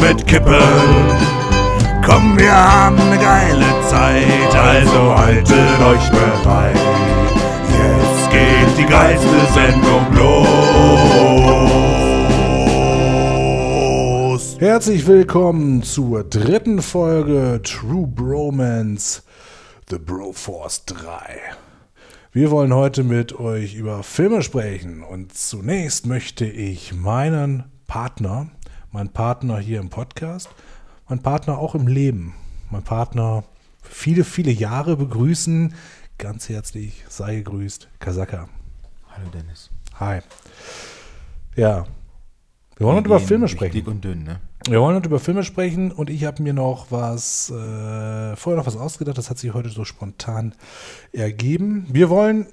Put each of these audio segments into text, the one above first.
mit Kippen. Komm, wir haben eine geile Zeit, also haltet euch bereit. Jetzt geht die geilste Sendung los. Herzlich willkommen zur dritten Folge True Bromance The Broforce 3. Wir wollen heute mit euch über Filme sprechen und zunächst möchte ich meinen Partner, meinen Partner hier im Podcast, meinen Partner auch im Leben, meinen Partner viele, viele Jahre begrüßen. Ganz herzlich sei gegrüßt, Kasaka. Hallo Dennis. Hi. Ja, wir wollen heute über Filme sprechen. Dick und dünn, ne? Wir wollen heute über Filme sprechen und ich habe mir noch was, äh, vorher noch was ausgedacht, das hat sich heute so spontan ergeben. Wir wollen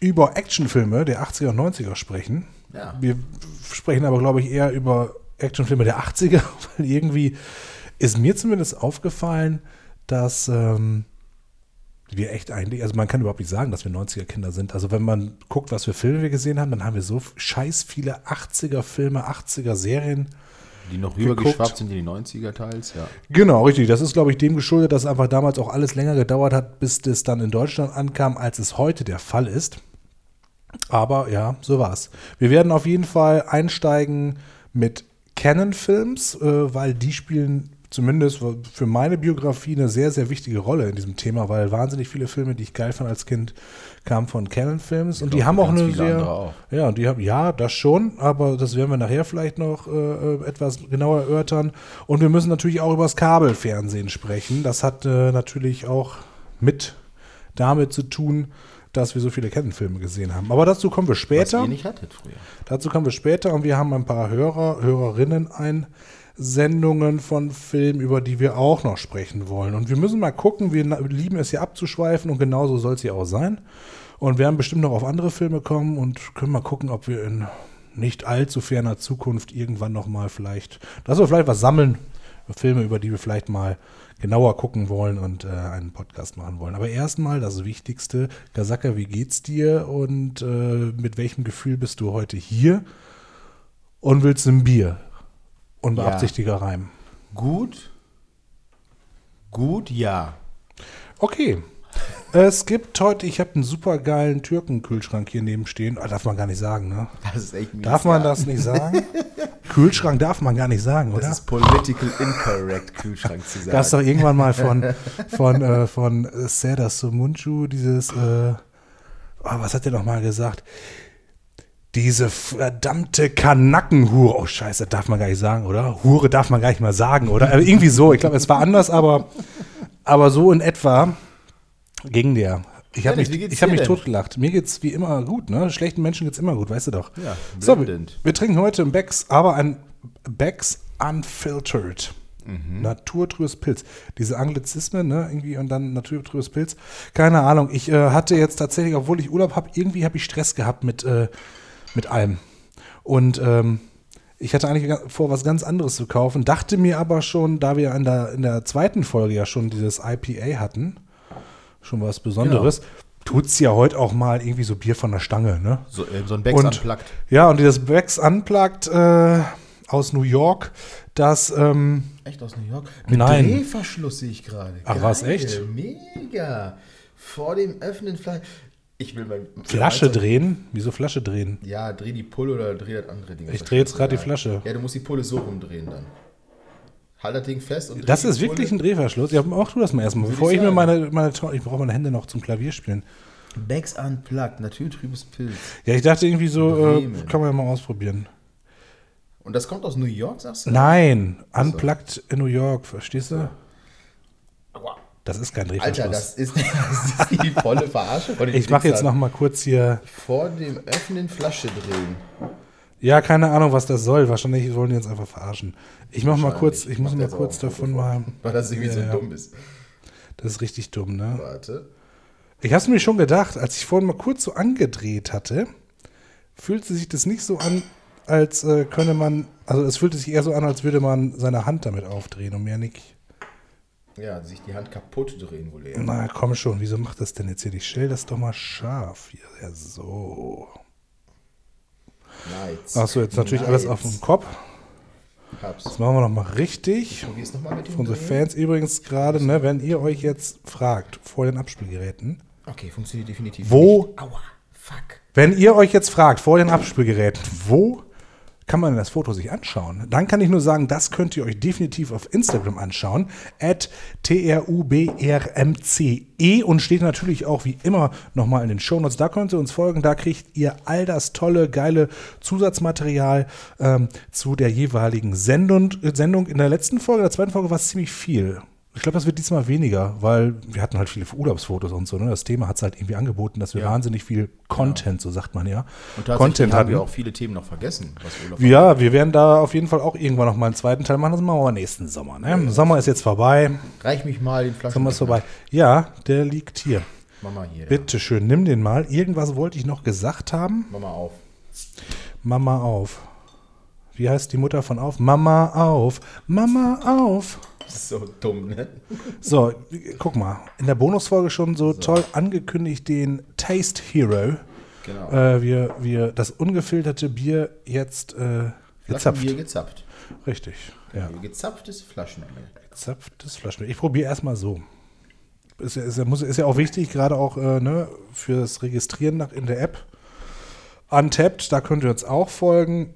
über Actionfilme der 80er und 90er sprechen. Ja. Wir sprechen aber, glaube ich, eher über Actionfilme der 80er, weil irgendwie ist mir zumindest aufgefallen, dass ähm, wir echt eigentlich, also man kann überhaupt nicht sagen, dass wir 90er-Kinder sind. Also wenn man guckt, was für Filme wir gesehen haben, dann haben wir so scheiß viele 80er-Filme, 80er-Serien Die noch rübergeschwappt sind in die 90er teils, ja. Genau, richtig. Das ist, glaube ich, dem geschuldet, dass einfach damals auch alles länger gedauert hat, bis das dann in Deutschland ankam, als es heute der Fall ist. Aber ja, so war's. Wir werden auf jeden Fall einsteigen mit Canon-Films, äh, weil die spielen zumindest für meine Biografie eine sehr, sehr wichtige Rolle in diesem Thema, weil wahnsinnig viele Filme, die ich geil fand als Kind, kamen von Canon-Films und die haben auch eine sehr. auch. Ja, und die haben, ja, das schon, aber das werden wir nachher vielleicht noch äh, äh, etwas genauer erörtern. Und wir müssen natürlich auch über das Kabelfernsehen sprechen. Das hat äh, natürlich auch mit damit zu tun, dass wir so viele Canon-Filme gesehen haben. Aber dazu kommen wir Was später. ihr nicht hattet früher. Dazu kommen wir später und wir haben ein paar Hörer, Hörerinnen Einsendungen von Filmen, über die wir auch noch sprechen wollen. Und wir müssen mal gucken, wir lieben es hier abzuschweifen und genauso soll es hier auch sein. Und werden bestimmt noch auf andere Filme kommen und können mal gucken, ob wir in nicht allzu ferner Zukunft irgendwann noch mal vielleicht, dass wir vielleicht was sammeln, Filme, über die wir vielleicht mal genauer gucken wollen und äh, einen Podcast machen wollen. Aber erstmal das Wichtigste, Gasaka, wie geht's dir und äh, mit welchem Gefühl bist du heute hier und willst ein Bier? Und Ja. beabsichtiger Reim. Gut. Gut, ja. Okay. Es gibt heute, ich habe einen super geilen Türkenkühlschrank hier neben stehen. Ah, darf man gar nicht sagen, ne? Das ist echt mies, Darf man ja. das nicht sagen? Kühlschrank darf man gar nicht sagen, oder? Das ist political incorrect, Kühlschrank zu sagen. Gab es doch irgendwann mal von, von, äh, von Seda Sumunchu dieses, äh, oh, was hat der noch mal gesagt? Diese verdammte Kanackenhure. Oh, Scheiße, darf man gar nicht sagen, oder? Hure darf man gar nicht mal sagen, oder? Äh, irgendwie so. Ich glaube, es war anders, aber, aber so in etwa ging der. Ich habe mich, ich hab mich totgelacht. Mir geht's wie immer gut, ne? Schlechten Menschen geht's immer gut, weißt du doch. Ja, so, wir, wir trinken heute ein Becks, aber ein Becks Unfiltered. Mhm. Naturtrübes Pilz. Diese Anglizismen, ne, irgendwie und dann naturtrübes Pilz. Keine Ahnung. Ich äh, hatte jetzt tatsächlich, obwohl ich Urlaub habe, irgendwie habe ich Stress gehabt mit, äh, mit allem. Und ähm, ich hatte eigentlich vor, was ganz anderes zu kaufen, dachte mir aber schon, da wir in der, in der zweiten Folge ja schon dieses IPA hatten, schon was Besonderes, tut's ja heute auch mal irgendwie so Bier von der Stange, ne? So, äh, so ein Becks unplugged. Ja, und dieses Becks Unplugged äh, aus New York, das, ähm, Echt aus New York? Nein. Drehverschluss sehe ich gerade. Ach, was, echt? Mega. Vor dem Öffnen Flasche. Ich will mein... Flasche Also, drehen. Wieso Flasche drehen? Ja, dreh die Pulle oder dreh das andere Ding. Ich drehe jetzt gerade die Flasche. Ja, du musst die Pulle so rumdrehen dann. Halt das Ding fest und Das ist wirklich ein. Drehverschluss. Ja, mach du das mal erstmal, bevor ich ich mir meine, meine, ich brauche meine Hände noch zum Klavier spielen. Becks Unplugged, naturtrübes Pilz. Ja, ich dachte irgendwie so, äh, kann man ja mal ausprobieren. Und das kommt aus New York, sagst du? Nein, Unplugged in New York, verstehst du? Aua. Das ist kein Drehverschluss. Alter, das ist, das ist die volle Verarsche ich mache jetzt noch mal kurz hier. Vor dem Öffnen Flasche drehen. Ja, keine Ahnung, was das soll. Wahrscheinlich wollen die uns einfach verarschen. Ich mache mal kurz, ich muss mal kurz davon von. mal. Weil das irgendwie Ja, so dumm ist. Das ist richtig dumm, ne? Warte. Ich habe es mir schon gedacht, als ich vorhin mal kurz so angedreht hatte, fühlte sich das nicht so an, als äh, könne man, also es fühlte sich eher so an, als würde man seine Hand damit aufdrehen und mehr nicht. Ja, sich die Hand kaputt drehen wohl eher. Na komm schon, wieso macht das denn jetzt hier? Ich stell das doch mal scharf hier. Ja, so. Nights. Achso, jetzt natürlich alles auf dem Kopf. Hab's. Das machen wir nochmal richtig. Probier's nochmal mit dem Für unsere. Fans übrigens gerade, ne, wenn ihr euch jetzt fragt vor den Abspielgeräten, Okay, funktioniert definitiv. Wo- nicht. Aua, fuck. wenn ihr euch jetzt fragt vor den Abspielgeräten, wo kann man das Foto sich anschauen? Dann kann ich nur sagen, das könnt ihr euch definitiv auf Instagram anschauen. At trubrmce und steht natürlich auch wie immer nochmal in den Shownotes. Da könnt ihr uns folgen. Da kriegt ihr all das tolle, geile Zusatzmaterial ähm, zu der jeweiligen Sendung. Sendung. In der letzten Folge, der zweiten Folge war es ziemlich viel. Ich glaube, das wird diesmal weniger, weil wir hatten halt viele Urlaubsfotos und so. Ne? Das Thema hat es halt irgendwie angeboten, dass wir wahnsinnig viel Content, so sagt man ja, Und tatsächlich Content haben hatten. wir auch viele Themen noch vergessen, Ja, wir werden da auf jeden Fall auch irgendwann noch mal einen zweiten Teil machen. Das machen wir aber nächsten Sommer. Ne? Sommer ist jetzt vorbei. Reich mich mal den Flaschen. Sommer ist vorbei. Ja, der liegt hier. Mama hier. Bitte schön, nimm den mal. Irgendwas wollte ich noch gesagt haben. Mama auf. Mama auf. Wie heißt die Mutter von auf? Mama auf. Mama auf. So dumm, ne? So, guck mal. In der Bonusfolge schon so, toll angekündigt den Taste Hero. Genau. Äh, wir, wir das ungefilterte Bier jetzt äh, gezapft. Flaschenbier gezapft. Richtig. Ja. Gezapftes Flaschenbier. Gezapftes Flaschenbier. Ich probiere erstmal so. Ist ja, ist, ja, muss, ist ja auch wichtig, gerade auch äh, ne, fürs Registrieren nach, in der App. Untapped, da könnt ihr uns auch folgen.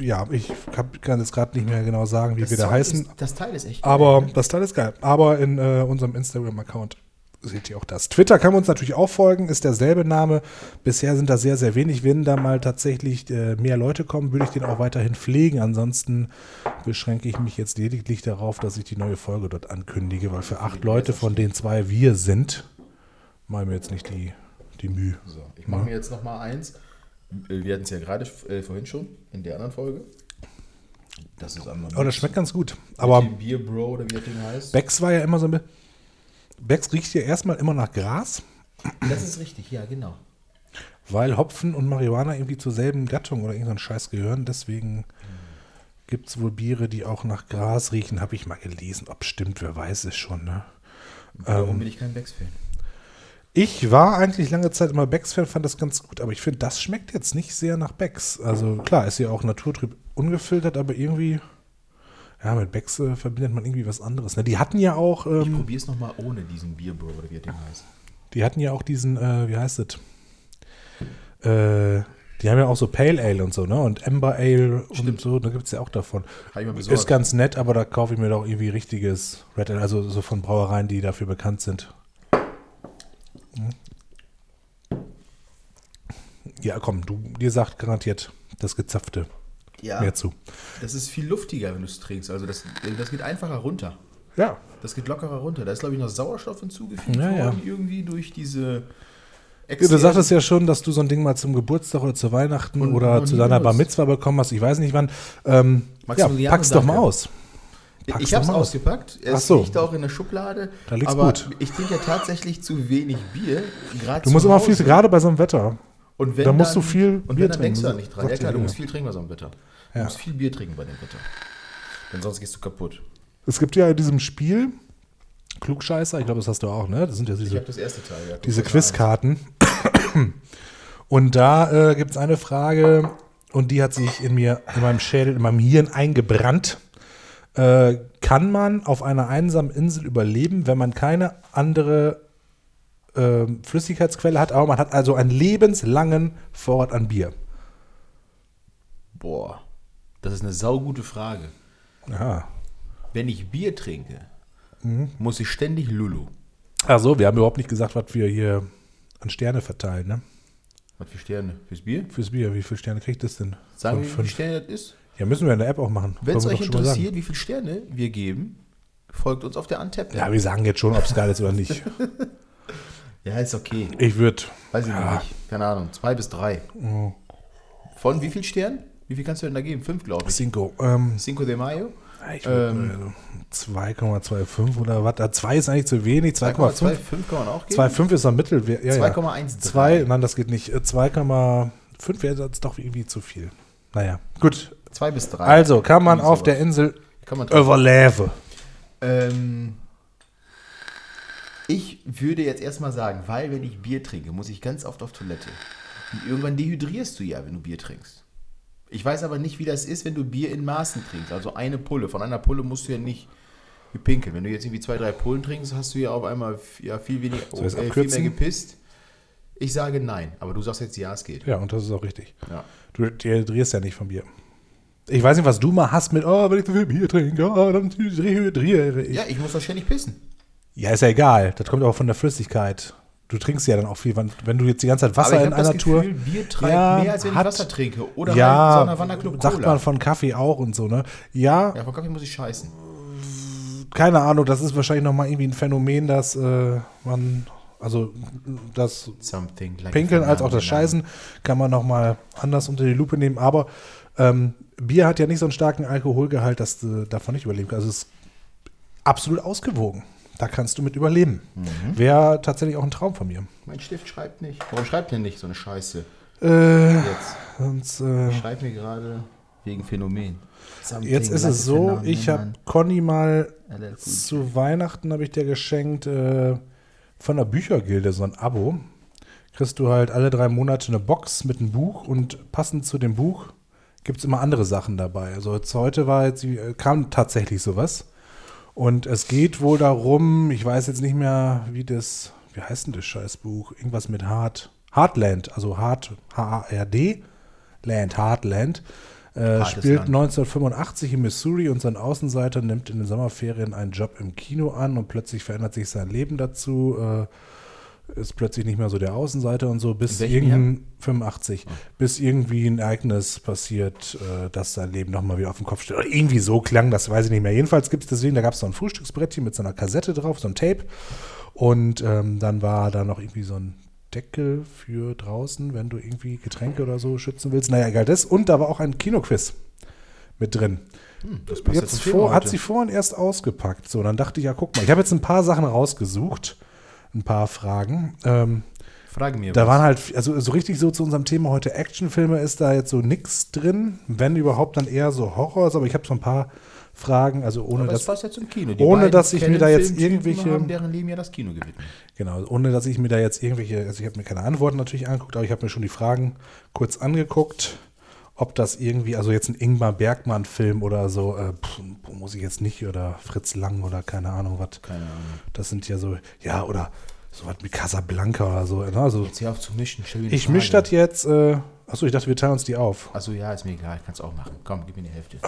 Ja, ich kann jetzt gerade nicht mehr genau sagen, wie wir da heißen. Ist, das Teil ist echt Aber geil, ne? das Teil ist geil. Aber in äh, unserem Instagram-Account seht ihr auch das. Twitter kann man uns natürlich auch folgen, ist derselbe Name. Bisher sind da sehr, sehr wenig. Wenn da mal tatsächlich äh, mehr Leute kommen, würde ich den auch weiterhin pflegen. Ansonsten beschränke ich mich jetzt lediglich darauf, dass ich die neue Folge dort ankündige, weil für acht Leute, von denen zwei wir sind, machen wir jetzt nicht die, die Mühe. So, ich mache mir jetzt noch mal eins. Wir hatten es ja gerade äh, vorhin schon in der anderen Folge. Das ist einmal. Aber das schmeckt ganz gut. Aber Bier Bro oder wie das Ding heißt. Becks war ja immer so ein bisschen. Becks riecht ja erstmal immer nach Gras. Das ist richtig, ja, genau. Weil Hopfen und Marihuana irgendwie zur selben Gattung oder irgendein Scheiß gehören. Deswegen gibt es wohl Biere, die auch nach Gras riechen. Habe ich mal gelesen. Ob stimmt, wer weiß es schon. Ne? Warum bin ich kein Becks-Fan? Ich war eigentlich lange Zeit immer Becks-Fan, fand das ganz gut. Aber ich finde, das schmeckt jetzt nicht sehr nach Becks. Also klar, ist ja auch naturtrüb ungefiltert, aber irgendwie... Ja, mit Becks äh, verbindet man irgendwie was anderes. Ne? Die hatten ja auch... Ich Ähm, probiere es noch mal ohne diesen Bier Bro oder wie das Ding heißt. Die hatten ja auch diesen, äh, wie heißt es? Äh, die haben ja auch so Pale Ale und so, ne? Und Amber Ale und so, da gibt es ja auch davon. Ich. Ist ganz nett, aber da kaufe ich mir doch irgendwie richtiges Red Ale, also so von Brauereien, die dafür bekannt sind. Hm. Ja, komm, du, dir sagt garantiert das Gezapfte Ja, mehr zu. das ist viel luftiger, wenn du es trinkst. Also das, das geht einfacher runter. Ja, Das geht lockerer runter. Da ist, glaube ich, noch Sauerstoff hinzugefügt Ja, ja. worden, irgendwie durch diese. Du sagtest ja schon, dass du so ein Ding mal zum Geburtstag oder zu Weihnachten Und oder noch zu deiner Bar. Mitzwa bekommen hast. Ich weiß nicht wann. Ähm, ja, pack's doch mal aus. Pack's Ich habe es ausgepackt. Es Ach so. liegt auch in der Schublade. Da liegt's aber gut. ich trinke ja tatsächlich zu wenig Bier. gerade Du musst immer viel, gerade bei so einem Wetter. Und wenn da musst dann, du viel Und Bier wenn, dann denkst du da nicht dran. Ja klar, du musst viel trinken bei so einem Wetter. Du Ja. musst viel Bier trinken bei dem Wetter. Denn sonst gehst du kaputt. Es gibt ja in diesem Spiel Klugscheißer, ich glaube, das hast du auch, ne? Das sind ja Ich diese, habe das erste Teil. Ja, diese Quizkarten. Und da äh, gibt es eine Frage, und die hat sich in mir, in meinem Schädel, in meinem Hirn eingebrannt. Äh, kann man auf einer einsamen Insel überleben, wenn man keine andere ähm, Flüssigkeitsquelle hat, aber man hat also einen lebenslangen Vorrat an Bier? Boah, das ist eine saugute Frage. Aha. Wenn ich Bier trinke, Mhm. muss ich ständig Lulu. Ach so, wir haben überhaupt nicht gesagt, was wir hier an Sterne verteilen, ne? Was für Sterne? Fürs Bier? Fürs Bier, wie viele Sterne kriegt es denn? Sagen wir, wie viele. Sterne das ist? Ja, müssen wir in der App auch machen. Wenn es euch interessiert, wie viele Sterne wir geben, folgt uns auf der Antep. Ja, wir sagen jetzt schon, ob es geil ist oder nicht. Ja, ist okay. Ich würde, Weiß ich noch nicht. Keine Ahnung. Zwei bis drei. Oh. Von wie viel Sternen? Wie viel kannst du denn da geben? Fünf, glaube ich. Cinco, ähm, Cinco de Mayo? ich Ähm. also 2,25 oder was? 2 ist eigentlich zu wenig, 2,5. 2,5 kann man auch geben. 2,5 ist am Mittel. Ja, ja. 2,13. 2, nein, das geht nicht. Äh, 2,5 wäre jetzt doch irgendwie zu viel. Naja, gut. Zwei bis drei. Also kann man auf der. Insel Kann man drauf. überleben. Ähm, ich würde jetzt erstmal sagen, weil wenn ich Bier trinke, muss ich ganz oft auf Toilette. Und irgendwann dehydrierst du ja, wenn du Bier trinkst. Ich weiß aber nicht, wie das ist, wenn du Bier in Maßen trinkst. Also eine Pulle. Von einer Pulle musst du ja nicht pinkeln. Wenn du jetzt irgendwie zwei, drei Pullen trinkst, hast du ja auf einmal ja, viel, weniger, Soll ich's äh, viel abkürzen? mehr gepisst. Ich sage nein, aber du sagst jetzt ja, es geht. Ja, und das ist auch richtig. Ja. Du dehydrierst ja nicht von Bier. Ich weiß nicht, was du mal hast mit, oh, wenn ich zu viel Bier trinke, oh, dann dehydriere ich. Ja, ich muss ständig pissen. Ja, ist ja egal. Das kommt auch von der Flüssigkeit. Du trinkst ja dann auch viel, wenn du jetzt die ganze Zeit Wasser aber ich in habe das einer Tour. Gefühl, Bier treibt Ja, mehr, als wenn hat- ich Wasser trinke. Oder ja, halt so einer Wanderclub sagt Cola. man von Kaffee auch und so, ne? Ja, ja, von Kaffee muss ich scheißen. keine Ahnung, das ist wahrscheinlich nochmal irgendwie ein Phänomen, dass äh, man, also das like Pinkeln als auch das Scheißen kann man nochmal anders unter die Lupe nehmen. Aber ähm, Bier hat ja nicht so einen starken Alkoholgehalt, dass du davon nicht überleben kannst. Also es ist absolut ausgewogen. Da kannst du mit überleben. Mhm. Wäre tatsächlich auch ein Traum von mir. Mein Stift schreibt nicht. Warum schreibt der nicht so eine Scheiße? Äh, Jetzt. sonst, äh, Ich schreibe mir gerade wegen Phänomen. Something jetzt ist es so, ich habe Conny mal zu Weihnachten habe ich dir geschenkt äh, von der Büchergilde so ein Abo. Kriegst du halt alle drei Monate eine Box mit einem Buch und passend zu dem Buch gibt es immer andere Sachen dabei. Also jetzt heute war jetzt, äh, kam tatsächlich sowas. Und es geht wohl darum, ich weiß jetzt nicht mehr, wie das, wie heißt denn das Scheißbuch? Irgendwas mit Hard, Heartland, also Hard, H-A-R-D, Land, Heartland. Äh, spielt Land. 1985 in Missouri und sein Außenseiter nimmt in den Sommerferien einen Job im Kino an und plötzlich verändert sich sein Leben dazu. Äh, ist plötzlich nicht mehr so der Außenseiter und so, bis irgendein 85, bis irgendwie ein Ereignis passiert, äh, dass sein Leben nochmal wieder auf den Kopf steht. Oder irgendwie so klang das, weiß ich nicht mehr. Jedenfalls gibt es deswegen, da gab es so ein Frühstücksbrettchen mit so einer Kassette drauf, so ein Tape. Und ähm, dann war da noch irgendwie so ein Deckel für draußen, wenn du irgendwie Getränke oder so schützen willst. Naja, egal das. Und da war auch ein Kinoquiz mit drin. Das passt Jetzt Thema vor, hat sie vorhin erst ausgepackt. So, dann dachte ich, ja, guck mal, ich habe jetzt ein paar Sachen rausgesucht, ein paar Fragen. Ähm, Frage mir da was. waren halt, also so richtig so zu unserem Thema heute Actionfilme ist da jetzt so nix drin. Wenn überhaupt, dann eher so Horrors, aber ich habe so ein paar Fragen, also ohne Aber dass, passt ja Kino. Die ohne, dass ich mir da jetzt irgendwelche- haben deren Leben ja das Kino gewidmet. genau, ohne dass ich mir da jetzt irgendwelche, also ich habe mir keine Antworten natürlich angeguckt, aber ich habe mir schon die Fragen kurz angeguckt, ob das irgendwie, also jetzt ein Ingmar Bergmann-Film oder so, äh, pff, muss ich jetzt nicht, oder Fritz Lang oder keine Ahnung, was. Keine Ahnung. Das sind ja so, ja, oder so was mit Casablanca oder so. ne? Also Jetzt hör auf zu mischen. Die ich mische das jetzt, äh, achso, ich dachte, wir teilen uns die auf. Achso, ja, ist mir egal. Ich kann es auch machen. Komm, gib mir die Hälfte.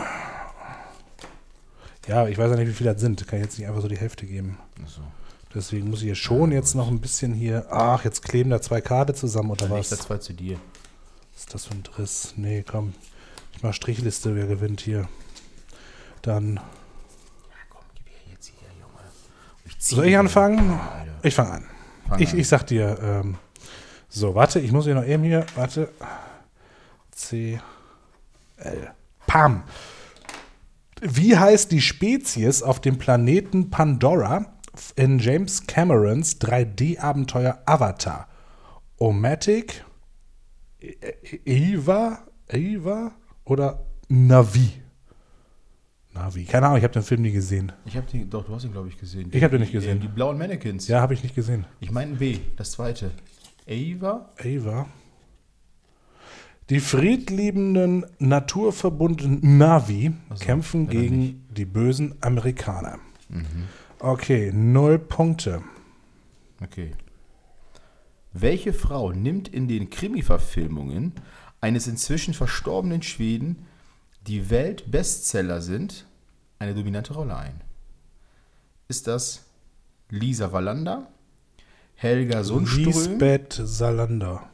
Ja, ich weiß ja nicht, wie viele das sind. Kann ich jetzt nicht einfach so die Hälfte geben. Achso. Deswegen muss ich hier schon jetzt noch ein bisschen hier. Ach, jetzt kleben da zwei Karte zusammen oder Dann was? leg das zwei zu dir. Was ist das für ein Driss? Nee, komm. Ich mach Strichliste, wer gewinnt hier. Dann. Ja, komm, gib her jetzt hier, Junge. Ich Soll ich anfangen? Ich fange an. Fang Ich, an. ich sag dir, ähm, so, warte, ich muss hier noch eben hier, warte. C, L. Pam. Wie heißt die Spezies auf dem Planeten Pandora in James Camerons 3D-Abenteuer Avatar? Omatic, Eva, Eva oder Navi? Navi. Keine Ahnung, ich habe den Film nie gesehen. Ich hab den, doch, du hast ihn, glaube ich, gesehen. Ich hab den nicht Die- gesehen. Die blauen Mannequins. Ja, habe ich nicht gesehen. Ich meine B, das zweite. Ava? Ava. Die friedliebenden, naturverbundenen Navi Ach so, kämpfen gegen die bösen Amerikaner. Okay, null Punkte. Okay. Welche Frau nimmt in den Krimi-Verfilmungen eines inzwischen verstorbenen Schweden, die Weltbestseller sind, eine dominante Rolle ein? Ist das Lisa Wallander, Helga Sundström Lisbeth Salander.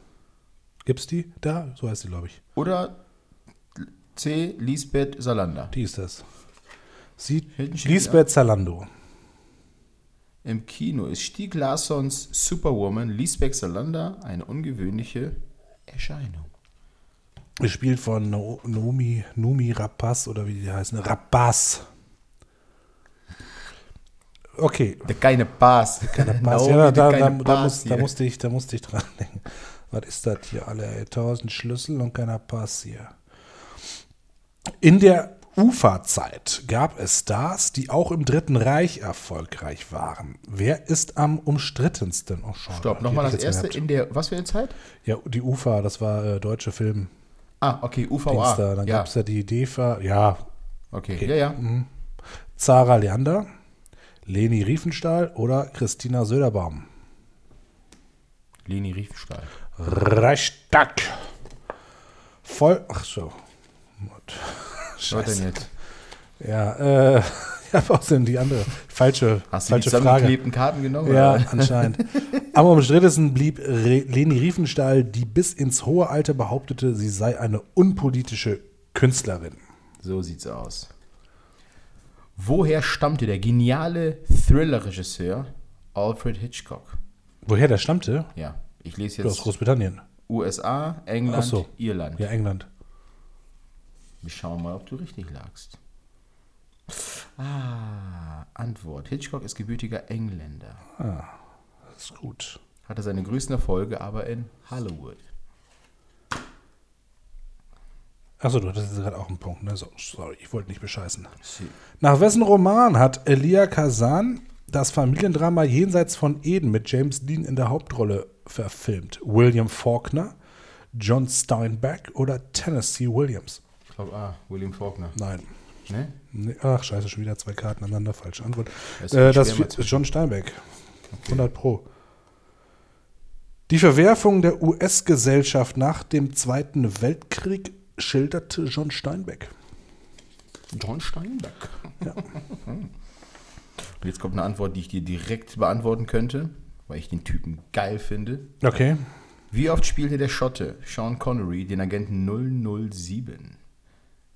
Gibt's die? Da, so heißt sie, glaube ich. oder C. Lisbeth Salander? Die ist das. Sie, Lisbeth Salando. Im Kino ist Stieg Larssons Superwoman Lisbeth Salander eine ungewöhnliche Erscheinung. Gespielt von no Nomi, Nomi Rapaz oder wie die heißen. Rapaz. Okay, Der keine Pass. Keine Pass. Naomi, ja, da, da, keine da, Pass muss, da, hier. musste ich, da musste ich dran denken. Was ist das hier? Alle tausend Schlüssel und keiner Pass hier. In der Uferzeit gab es Stars, die auch im Dritten Reich erfolgreich waren. Wer ist am umstrittensten? Oh, schade, Stopp, nochmal das erste gehabt. in der, was für eine Zeit? Ja, die UFA, das war äh, deutsche Film. Ah, okay, UVA. da. Dann ja, gab es ja die DEFA, ja, okay. okay. ja, ja. Zara Leander, Leni Riefenstahl oder Christina Söderbaum. Leni Riefenstahl. Reichstag. Voll. Ach so. Gut. Was denn Scheiße. jetzt? Ja, äh, ich habe außerdem die andere. Falsche, Hast du die falsche zusammengeklebten Karten genommen? Ja, oder? anscheinend. Am umstrittensten blieb Re Leni Riefenstahl, die bis ins hohe Alter behauptete, sie sei eine unpolitische Künstlerin. So sieht's aus. Woher stammte der geniale Thriller-Regisseur Alfred Hitchcock? Woher der stammte? Ja, ich lese Aus jetzt Großbritannien. USA, England, so. Irland. Ja, England. Wir schauen mal, ob du richtig lagst. Ah, Antwort. Hitchcock ist gebürtiger Engländer. Das ist gut. Hatte seine größten Erfolge aber in Hollywood. Achso, du hattest jetzt gerade auch einen Punkt, ne? So, sorry, ich wollte nicht bescheißen. Nach wessen Roman hat Elia Kazan das Familiendrama Jenseits von Eden mit James Dean in der Hauptrolle verfilmt? William Faulkner, John Steinbeck oder Tennessee Williams? Ich glaube, ah, William Faulkner. Nein. Ne? Nee, ach, scheiße, schon wieder zwei Karten aneinander. Falsche Antwort. Das ist Äh, das schwer mal ist John Steinbeck. 100 Pro. Die Verwerfung der US-Gesellschaft nach dem Zweiten Weltkrieg schilderte John Steinbeck. John Steinbeck. Und jetzt kommt eine Antwort, die ich dir direkt beantworten könnte, weil ich den Typen geil finde. Okay. Wie oft spielte der Schotte Sean Connery den Agenten 007?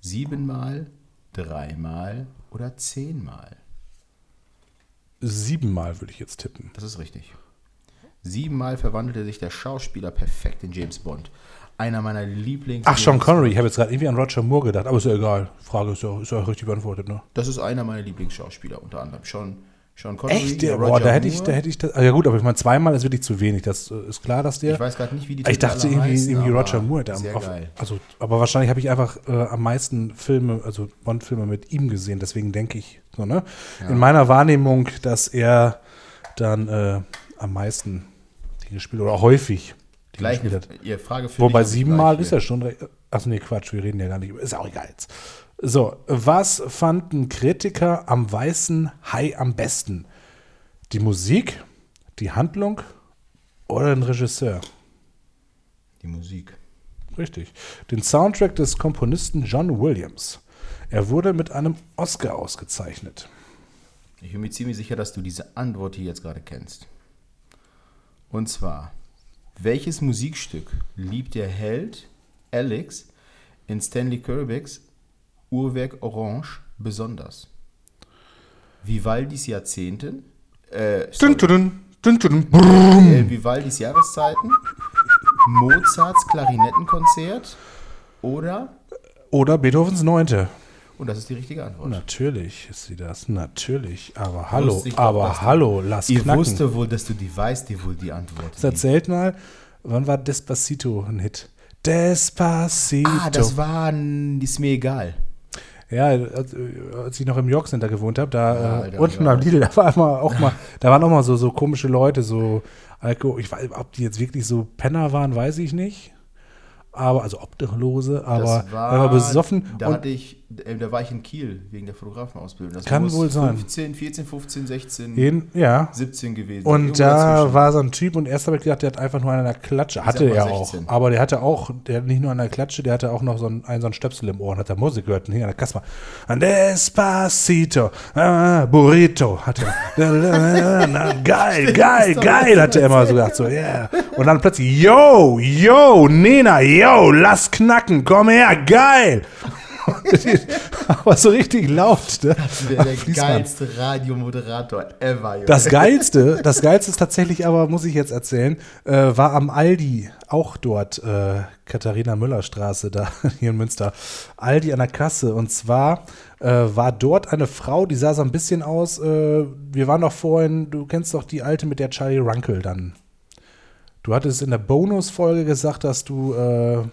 Siebenmal, dreimal oder zehnmal? Siebenmal würde ich jetzt tippen. Das ist richtig. Siebenmal verwandelte sich der Schauspieler perfekt in James Bond. Einer meiner Lieblings. Ach, Sean Connery. Ich habe jetzt gerade irgendwie an Roger Moore gedacht, aber ist ja egal. Frage ist ja, ist ja richtig beantwortet, ne? Das ist einer meiner Lieblingsschauspieler, unter anderem. Sean, Sean Connery. Echt? Roger boah, da hätte ich, da hätte ich das. ah, Ja gut, aber ich meine, zweimal ist wirklich zu wenig. Das äh, ist klar, dass der. Ich weiß gerade nicht, wie die ich Titel dachte alle irgendwie, heißen, irgendwie Roger Moore. Der Sehr auf. Also, aber wahrscheinlich habe ich einfach äh, am meisten Filme, also Bond-Filme mit ihm gesehen. Deswegen denke ich so, ne? In meiner Wahrnehmung, dass er dann äh, am meisten die gespielt oder häufig die Gleich gespielt hat. ihr Frage für Wobei ich siebenmal ist ja schon. recht- Achso, nee, Quatsch, wir reden ja gar nicht über. Ist auch egal jetzt. So, was fanden Kritiker am Weißen Hai am besten? Die Musik, die Handlung oder den Regisseur? Die Musik. Richtig. Den Soundtrack des Komponisten John Williams. Er wurde mit einem Oscar ausgezeichnet. Ich bin mir ziemlich sicher, dass du diese Antwort hier jetzt gerade kennst. Und zwar, welches Musikstück liebt der Held Alex in Stanley Kubricks Uhrwerk Orange besonders? Vivaldis Jahrzehnten, äh, Dun, dun, dun, dun, dun. äh, Vivaldis Jahreszeiten, Mozarts Klarinettenkonzert oder, Oder Beethovens Neunte. und das ist die richtige Antwort. Natürlich ist sie das. Natürlich. Aber hallo. Ich Aber du- hallo. Lass Ihr knacken. wusste wohl, dass du die weißt, dir wohl die Antwort. Das erzählt mal, wann war Despacito ein Hit? Despacito. Ah, das war, ist mir egal. Ja, als, als ich noch im York Center gewohnt habe, da Ja, äh, Alter, unten am Lidl, da war immer auch mal, da waren auch mal so, so komische Leute, so Alkohol. Ich weiß, ob die jetzt wirklich so Penner waren, weiß ich nicht. Aber, also Obdachlose, aber war, besoffen Da und hatte ich, äh, da war ich in Kiel wegen der Fotografenausbildung. Das Kann wohl sein. 15, 14, 15, 16, jeden, ja. 17 gewesen. Und da dazwischen. war so ein Typ und erst habe ich gedacht, der hat einfach nur an der Klatsche. Hatte er auch. 16. Aber der hatte auch, der hat nicht nur an der Klatsche, der hatte auch noch so einen, einen, so einen Stöpsel im Ohr und hat da Musik gehört und hing an der Kasse mal. Despacito, ah, Burrito, hat er. Na, geil, geil, geil, hat er immer so gedacht, so, yeah. Und dann plötzlich, yo, yo, Nena, yo, lass knacken, komm her, geil. Aber so richtig laut, ne? der, der Fließband. geilste Radiomoderator ever. Junge. Das Geilste, das Geilste ist tatsächlich aber, muss ich jetzt erzählen, äh, war am Aldi, auch dort, äh, Katharina-Müller-Straße, da hier in Münster. Aldi an der Kasse. Und zwar äh, war dort eine Frau, die sah so ein bisschen aus, äh, wir waren doch vorhin, du kennst doch die alte mit der Charlie Runkel dann. Du hattest in der Bonusfolge gesagt, dass du, äh,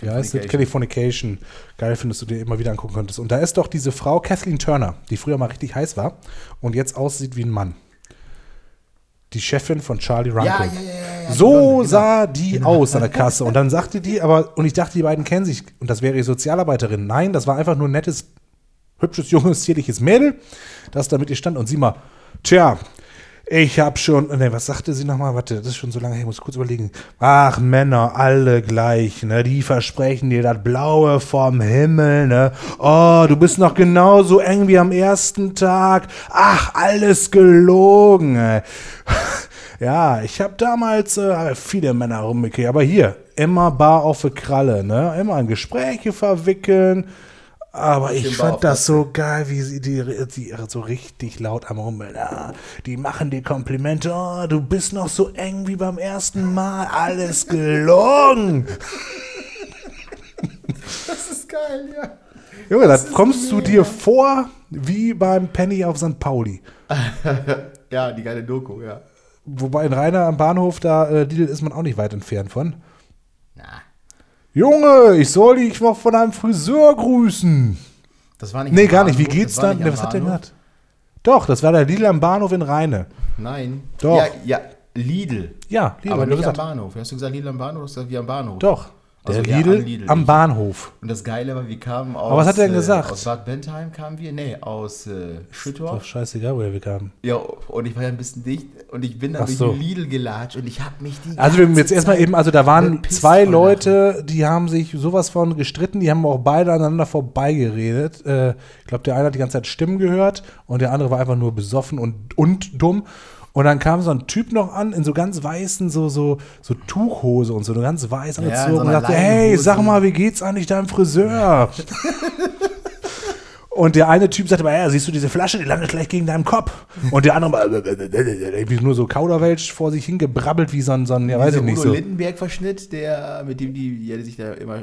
wie heißt es? Californication. Geil findest du dir immer wieder angucken könntest. Und da ist doch diese Frau Kathleen Turner, die früher mal richtig heiß war und jetzt aussieht wie ein Mann. Die Chefin von Charlie Runkel. Ja, ja, ja, ja. So genau. sah die aus an der Kasse. Und dann sagte die, aber, und ich dachte, die beiden kennen sich, und das wäre ihre Sozialarbeiterin. Nein, das war einfach nur ein nettes, hübsches, junges, zierliches Mädel, das da mit ihr stand. Und sie mal, tja, ich hab schon, ne, was sagte sie nochmal? Warte, das ist schon so lange her, ich muss kurz überlegen. Ach, Männer, alle gleich, ne? Die versprechen dir das Blaue vom Himmel, ne? Oh, du bist noch genauso eng wie am ersten Tag. Ach, alles gelogen, ey. Ja, ich habe damals äh, viele Männer rumgekriegt, aber hier, immer bar auf die Kralle, ne? Immer in Gespräche verwickeln. Aber ich fand das so geil, wie sie die, die so richtig laut am Rummeln. Ja, die machen dir Komplimente. Oh, du bist noch so eng wie beim ersten Mal. Alles gelungen. Das ist geil, ja. Junge, da kommst du dir vor wie beim Penny auf St. Pauli. Ja, die geile Doku, ja. Wobei in Rainer am Bahnhof, da äh, Lidl ist man auch nicht weit entfernt von. Junge, ich soll dich noch von einem Friseur grüßen. das war nicht Nee, gar nicht. Wie geht's dann? Nee, was hat der gemacht? Doch, das war der Lidl am Bahnhof in Rheine. Nein. Doch. Ja, ja, Lidl. Ja, Lidl. aber nicht am. Bahnhof. Hast du gesagt Lidl am Bahnhof? Du hast gesagt, wie am Bahnhof. Doch. Der Also, ja, Lidl, am Lidl, am. Bahnhof. Und das Geile war, wir kamen aus. Aber was hat er denn äh, gesagt? Aus Bad Bentheim kamen wir? Nee, aus äh, Doch Schüttorf. scheißegal, woher wir kamen. Ja, und ich war ja ein bisschen dicht und ich bin dann Ach durch so. Lidl gelatscht und ich habe mich die. Also wir haben jetzt erstmal eben, also da waren zwei Leute, die haben sich sowas von gestritten, die haben auch beide aneinander vorbeigeredet. Äh, ich glaube, der eine hat die ganze Zeit Stimmen gehört und der andere war einfach nur besoffen und, und dumm. Und dann kam so ein Typ noch an in so ganz weißen, so, so, so Tuchhose und so, ganz weiß Ja, angezogen in so und sagte, hey, sag mal, wie geht's eigentlich deinem Friseur? Und der eine Typ sagte mal, ja, siehst du diese Flasche, die landet gleich gegen deinen Kopf. Und der andere mal, irgendwie nur so Kauderwelsch vor sich hingebrabbelt, wie so ein, so ein ja, weiß ich nicht Udo so. Lindenberg-Verschnitt, der, mit dem die, die sich da immer.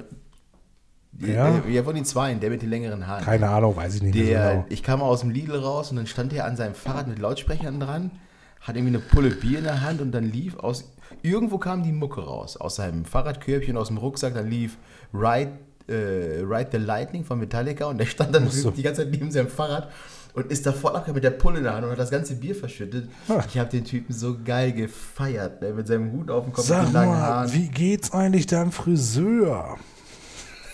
Die, Ja. ja. ja, von den Zweien, der mit den längeren Haaren. Keine Ahnung, weiß ich nicht mehr so Der, genau. ich kam aus dem Lidl raus und dann stand er an seinem Fahrrad mit Lautsprechern dran, hat irgendwie eine Pulle Bier in der Hand und dann lief aus. Irgendwo kam die Mucke raus. Aus seinem Fahrradkörbchen, aus dem Rucksack, dann lief Ride, äh, Ride the Lightning von Metallica und der stand dann so. die ganze Zeit neben seinem Fahrrad und ist da voll abgegangen mit der Pulle in der Hand und hat das ganze Bier verschüttet. Ah. Ich habe den Typen so geil gefeiert, ne, mit seinem Hut auf dem Kopf, Sag mit den langen mal, Haaren. wie geht's eigentlich deinem Friseur?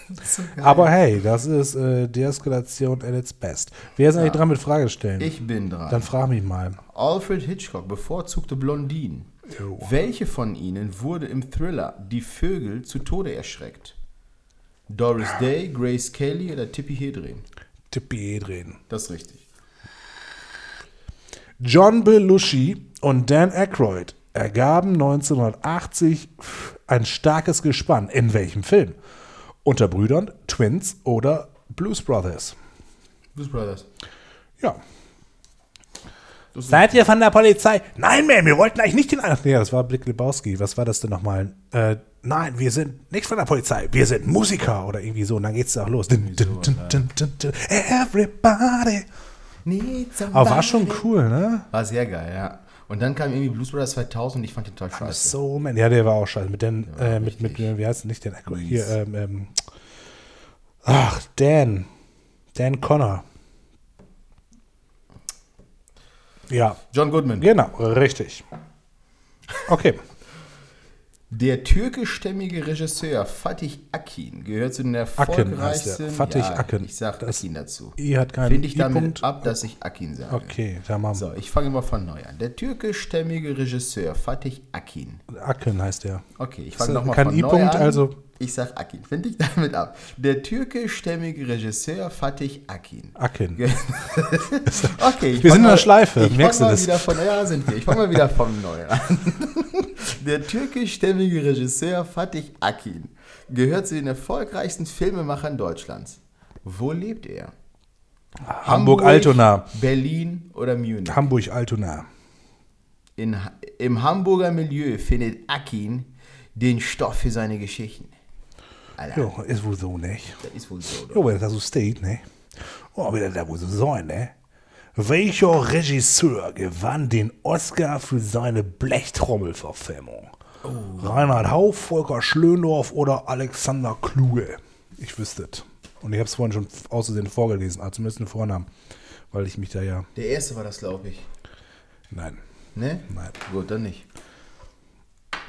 So. Aber hey, das ist äh, Deeskalation at its best. Wer ist eigentlich dran mit Frage stellen? ich bin dran. Dann frag mich mal. Alfred Hitchcock bevorzugte Blondinen. Welche von ihnen wurde im Thriller Die Vögel zu Tode erschreckt? Doris Day, Grace Kelly oder Tippi Hedren? Tippi drehen. Das ist richtig. John Belushi und Dan Aykroyd ergaben 1980 ein starkes Gespann. In welchem Film? Unter Brüdern, Twins oder Blues Brothers? Blues Brothers. Ja. Seid ihr von der Polizei? Nein, Ma'am, wir wollten eigentlich nicht den Ach, nee, das war Blick Lebowski. Was war das denn nochmal? Äh, nein, wir sind nicht von der Polizei. Wir sind Musiker oder irgendwie so. Und dann geht's auch los. Dun, dun, dun, dun, dun, dun. Everybody. Aber war schon cool, ne? War sehr geil, ja. Und dann kam irgendwie Blues Brothers 2000 und ich fand den total scheiße. So, man. Ja, der war auch scheiße. Mit den, äh, mit, mit, wie heißt es nicht, den Echo? mies. Hier, ähm, ähm, ach, Dan. Dan Connor. Ja, John Goodman. genau, richtig. Okay. Der türkischstämmige Regisseur Fatih Akin gehört zu den Akin erfolgreichsten. Fatih ja, Akin. Ich sag Das- Akin dazu. I hat keinen Finde ich damit I-Punkt. ab, dass ich Akin sage. Okay, da machen So, ich fange mal von neu an. Der türkischstämmige Regisseur Fatih Akin. Akin heißt der. Okay, ich fange nochmal kein von neu I-Punkt, an. also- Ich sag Akin. Finde ich damit ab. Der türkischstämmige Regisseur Fatih Akin. Akin. Okay, Wir sind in der Schleife, Ich merkst du mal das? wieder von, ja, sind wir. Ich fange mal wieder von neu an. Der türkischstämmige Regisseur Fatih Akin gehört zu den erfolgreichsten Filmemachern Deutschlands. Wo lebt er? Hamburg-Altona. Berlin oder Munich? Hamburg-Altona. Im Hamburger Milieu findet Akin den Stoff für seine Geschichten. Alter, Jo, ist wohl so, ne? das ist wohl so. Jo, wenn das so steht, ne? Oh, wie das da wohl so sein, ne? Welcher Regisseur gewann den Oscar für seine Blechtrommelverfilmung? Oh, Reinhard Hauf, Volker Schlöndorf oder Alexander Kluge. Ich wüsste es. Und ich habe es vorhin schon auszusehen vorgelesen, also zumindest den Vornamen, weil ich mich da ja. Der erste war das, glaube ich. Nein, Ne? nein. Gut, dann nicht.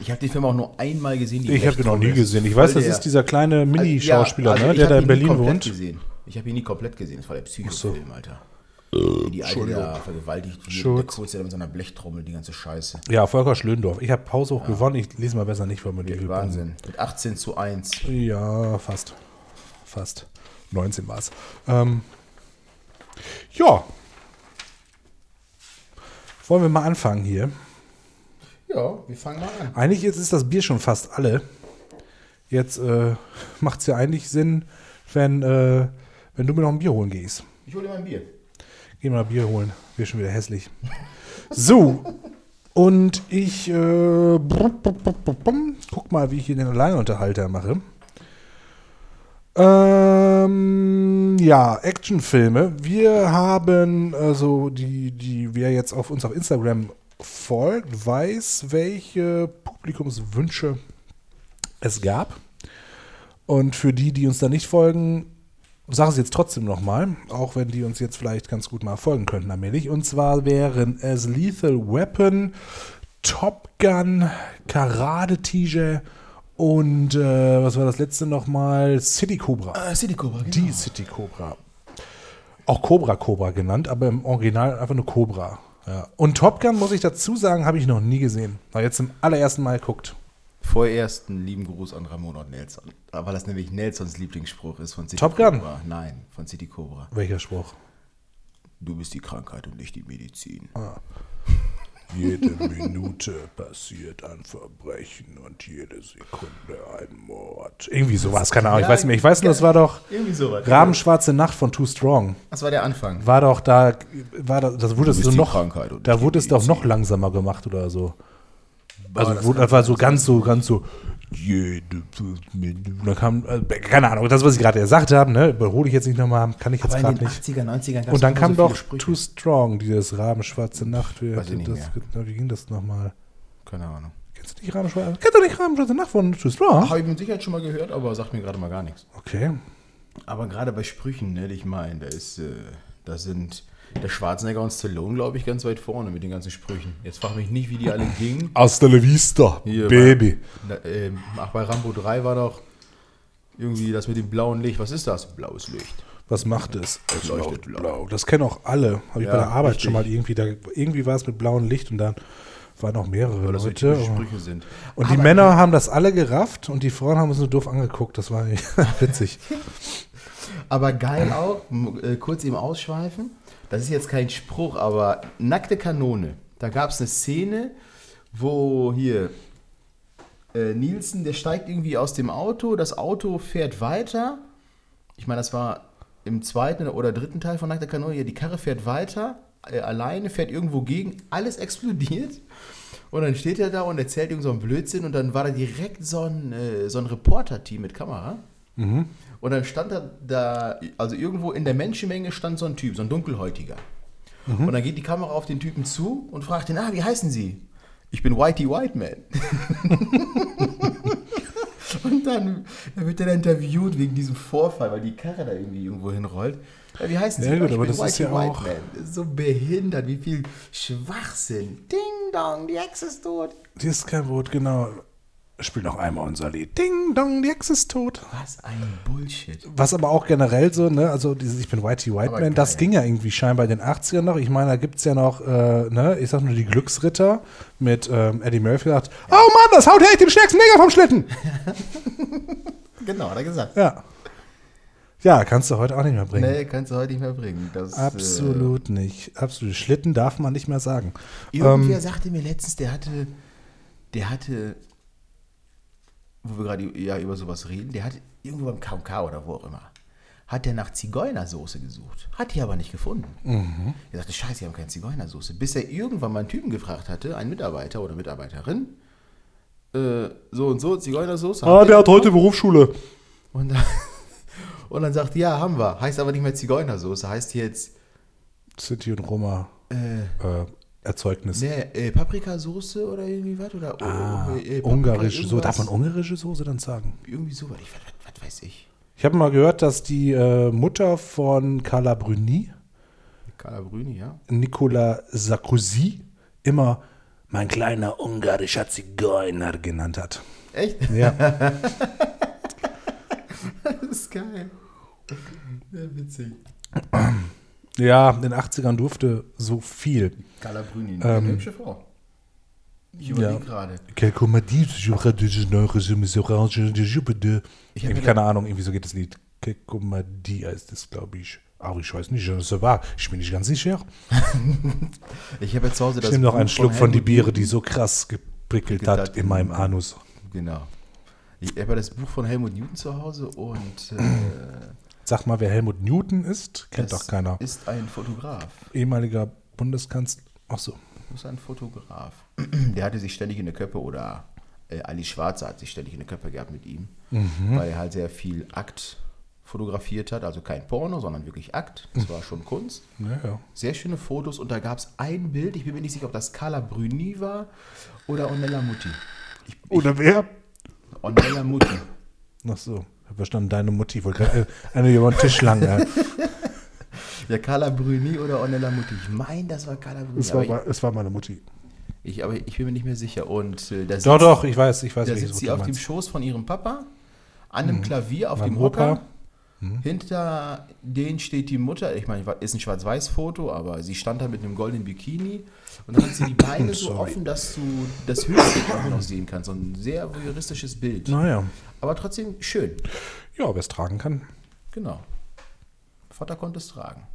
Ich habe den Film auch nur einmal gesehen. die Ich habe den noch nie gesehen. Ich weiß, das der- ist dieser kleine Mini-Schauspieler, also ne, ich der hab da in Berlin wohnt. Gesehen. Ich habe ihn nie komplett gesehen. Das war der so. Psycho-Film, Alter. Die alte, der vergewaltigt wird, der kurz der mit seiner Blechtrommel, die ganze Scheiße. Ja, Volker Schlöndorf. Ich habe Pause hoch gewonnen. Ich lese mal besser nicht, weil mir die Wahnsinn. Mit 18 zu 1. Ja, fast. Fast. 19 war es. Ähm, ja. Wollen wir mal anfangen hier? Ja, wir fangen mal an. Eigentlich jetzt ist das Bier schon fast alle. Jetzt äh, macht es ja eigentlich Sinn, wenn, äh, wenn du mir noch ein Bier holen gehst. Ich hole dir mal ein Bier. Geh mal ein Bier holen. Wäre schon wieder hässlich. So. Und ich äh, guck mal, wie ich hier den Alleinunterhalter mache. Ähm, ja, Actionfilme. Wir haben, also die, die wer jetzt auf uns auf Instagram folgt, weiß, welche Publikumswünsche es gab. Und für die, die uns da nicht folgen, sage es jetzt trotzdem nochmal, auch wenn die uns jetzt vielleicht ganz gut mal folgen könnten allmählich. Und zwar wären es Lethal Weapon, Top Gun, Karate-Tiger und äh, was war das letzte nochmal? City Cobra. Äh, City Cobra, genau. Die City Cobra. Auch Cobra Cobra genannt, aber im Original einfach nur Cobra. Ja. Und Top Gun, muss ich dazu sagen, habe ich noch nie gesehen. Habe jetzt zum allerersten Mal geguckt. Vorerst einen lieben Gruß an Ramon und Nelson. Weil das nämlich Nelsons Lieblingsspruch ist von City Top Gun? Cobra. Nein, von City Cobra. Welcher Spruch? Du bist die Krankheit und nicht die Medizin. Jede Minute passiert ein Verbrechen und jede Sekunde ein Mord. Irgendwie sowas, keine Ahnung. Ich weiß nicht mehr. Ich weiß nur, das war doch Irgendwie sowas. Rabenschwarze Nacht von Too Strong. Das war der Anfang. War doch da, war da, das wurde es so noch, Krankheit und da nicht die wurde es doch noch langsamer gemacht oder so. Also das wurde, kann so ganz so, ganz so. Dann kam, äh, keine Ahnung, das, was ich gerade gesagt habe, ne, überhole ich jetzt nicht nochmal, kann ich jetzt gerade nicht. 80er, 90ern gab Und dann kam so doch viele Too Sprüche. Strong, dieses Rabenschwarze Nacht. Wie, Weiß ich nicht das, mehr. wie ging das nochmal? Keine Ahnung. Kennst du nicht Rabenschwarze? Kennst du nicht Rabenschwarze Nacht von Too Strong? Habe ich mit Sicherheit schon mal gehört, aber sagt mir gerade mal gar nichts. Okay. Aber gerade bei Sprüchen, ne, ich meine, da ist, äh, da sind der Schwarzenegger und Stallone, glaube ich, ganz weit vorne mit den ganzen Sprüchen. Jetzt frag mich nicht, wie die alle gingen. Hasta la vista, Hier, Baby. Bei, na, ähm, ach, bei Rambo 3 war doch irgendwie das mit dem blauen Licht. Was ist das? Blaues Licht. Was macht es? Es leuchtet blau. blau. Das kennen auch alle. Habe ich Ja, bei der Arbeit richtig. schon mal irgendwie. Da, irgendwie war es mit blauem Licht und dann waren noch mehrere Weil so Leute. Sprüche sind. Und die Aber- Männer haben das alle gerafft und die Frauen haben uns nur doof angeguckt. Das war witzig. Aber geil auch, äh, kurz im Ausschweifen. Das ist jetzt kein Spruch, aber nackte Kanone. Da gab es eine Szene, wo hier äh, Nielsen, der steigt irgendwie aus dem Auto, das Auto fährt weiter. Ich meine, das war im zweiten oder dritten Teil von Nackte Kanone. Ja, die Karre fährt weiter, äh, alleine, fährt irgendwo gegen, alles explodiert. Und dann steht er da und erzählt irgend so einen Blödsinn und dann war da direkt so ein, äh, so ein Reporter-Team mit Kamera. Und dann stand da, da, also irgendwo in der Menschenmenge stand so ein Typ, so ein Dunkelhäutiger. Und dann geht die Kamera auf den Typen zu und fragt ihn, ah, wie heißen Sie? Ich bin Whitey White Man. und dann, dann wird er interviewt wegen diesem Vorfall, weil die Karre da irgendwie irgendwo hinrollt. Ja, wie heißen Sie? Ja, gut, aber das ist ja auch- Man. Das ist so behindert, wie viel Schwachsinn. Ding dong, die Ex ist tot. Die ist kein Brot, genau. Spiel noch einmal unser Lied. Ding dong, die Ex ist tot. Was ein Bullshit. Was aber auch generell so, ne, also dieses Ich bin Whitey White Man, das ging ja irgendwie scheinbar in den 80ern noch. Ich meine, da gibt es ja noch, äh, ne, ich sag nur die Glücksritter mit ähm, Eddie Murphy gesagt, oh Mann, das haut echt den stärksten Neger vom Schlitten. Genau, hat er gesagt. Ja. Ja, kannst du heute auch nicht mehr bringen. Nee, kannst du heute nicht mehr bringen. Das, Absolut nicht. Absolut. Schlitten darf man nicht mehr sagen. Äh, irgendwer Ähm, sagte mir letztens, der hatte, der hatte, wo wir gerade ja über sowas reden, der hat irgendwo beim KK oder wo auch immer, hat der nach Zigeunersoße gesucht. Hat die aber nicht gefunden. Mhm. Er sagte, scheiße, die haben keine Zigeunersoße. Bis er irgendwann mal einen Typen gefragt hatte, einen Mitarbeiter oder Mitarbeiterin, äh, so und so, Zigeunersoße. ah, der hat heute Berufsschule. Und dann, und dann sagt, ja, haben wir. Heißt aber nicht mehr Zigeunersoße, heißt jetzt City und Roma. äh, Äh, Erzeugnis. Ne, äh, Paprikasoße oder irgendwie was? Oder oh, Ah, äh, Paprika ungarische Soße. Darf man ungarische Soße dann sagen? Irgendwie sowas. Ich, was, was, was weiß ich. Ich habe mal gehört, dass die äh, Mutter von Carla Bruni, Carla Bruni, ja. Nicola Sarkozy, immer mein kleiner ungarischer Zigeuner genannt hat. Echt? Ja, Das ist geil. Ja, witzig. ja in den 80ern durfte so viel. Carla Bruni, Ähm, eine hübsche Frau. Ich überlege ja. gerade. Ich hab Irgendwie, mir keine Ahnung, irgendwie so geht das Lied. Dit heißt es, glaube ich. Aber ich weiß nicht, ne sais pas. Ich bin nicht ganz sicher. Ich habe jetzt zu Hause Ich das nehme noch einen Buch Schluck von die Helmut Biere, die so krass geprickelt hat in- meinem Anus. Genau. Ich habe das Buch von Helmut Newton zu Hause und äh, Sag mal, wer Helmut Newton ist, kennt das doch keiner. ist ein Fotograf. Ehemaliger Bundeskanzler. Ach so. Das ist ein Fotograf. Der hatte sich ständig in der Köppe oder äh, Ali Schwarzer hat sich ständig in der Köppe gehabt mit ihm, Mhm. weil er halt sehr viel Akt fotografiert hat. Also kein Porno, sondern wirklich Akt. Das war schon Kunst. Naja. Sehr schöne Fotos und da gab es ein Bild, ich bin mir nicht sicher, ob das Carla Bruni war oder Onella Mutti. Ich, ich, Oder wer? Onella Mutti. Ach so. Ich hab verstanden, deine Mutti. Ich wollte gerade eine über den Tisch lang. Ja. Ja, Carla Bruni oder Onella Mutti. Ich meine, das war Carla Bruni. Es, war, ma- es war meine Mutti. ich, ich, aber ich bin mir nicht mehr sicher. Und äh, da Doch, sitzt- doch, ich weiß, ich weiß, Da sitzt sie auf du dem meinst. Schoß von ihrem Papa, an einem Klavier auf Beim dem Opa. Hocker. Hinter denen steht die Mutter. Ich meine, ist ein Schwarz-Weiß-Foto, aber sie stand da mit einem goldenen Bikini. Und dann hat sie die Beine so offen, dass du das höchste auch noch sehen kannst. So ein sehr voyeuristisches Bild. Naja. Aber trotzdem schön. Ja, wer es tragen kann. Genau. Vater konnte es tragen.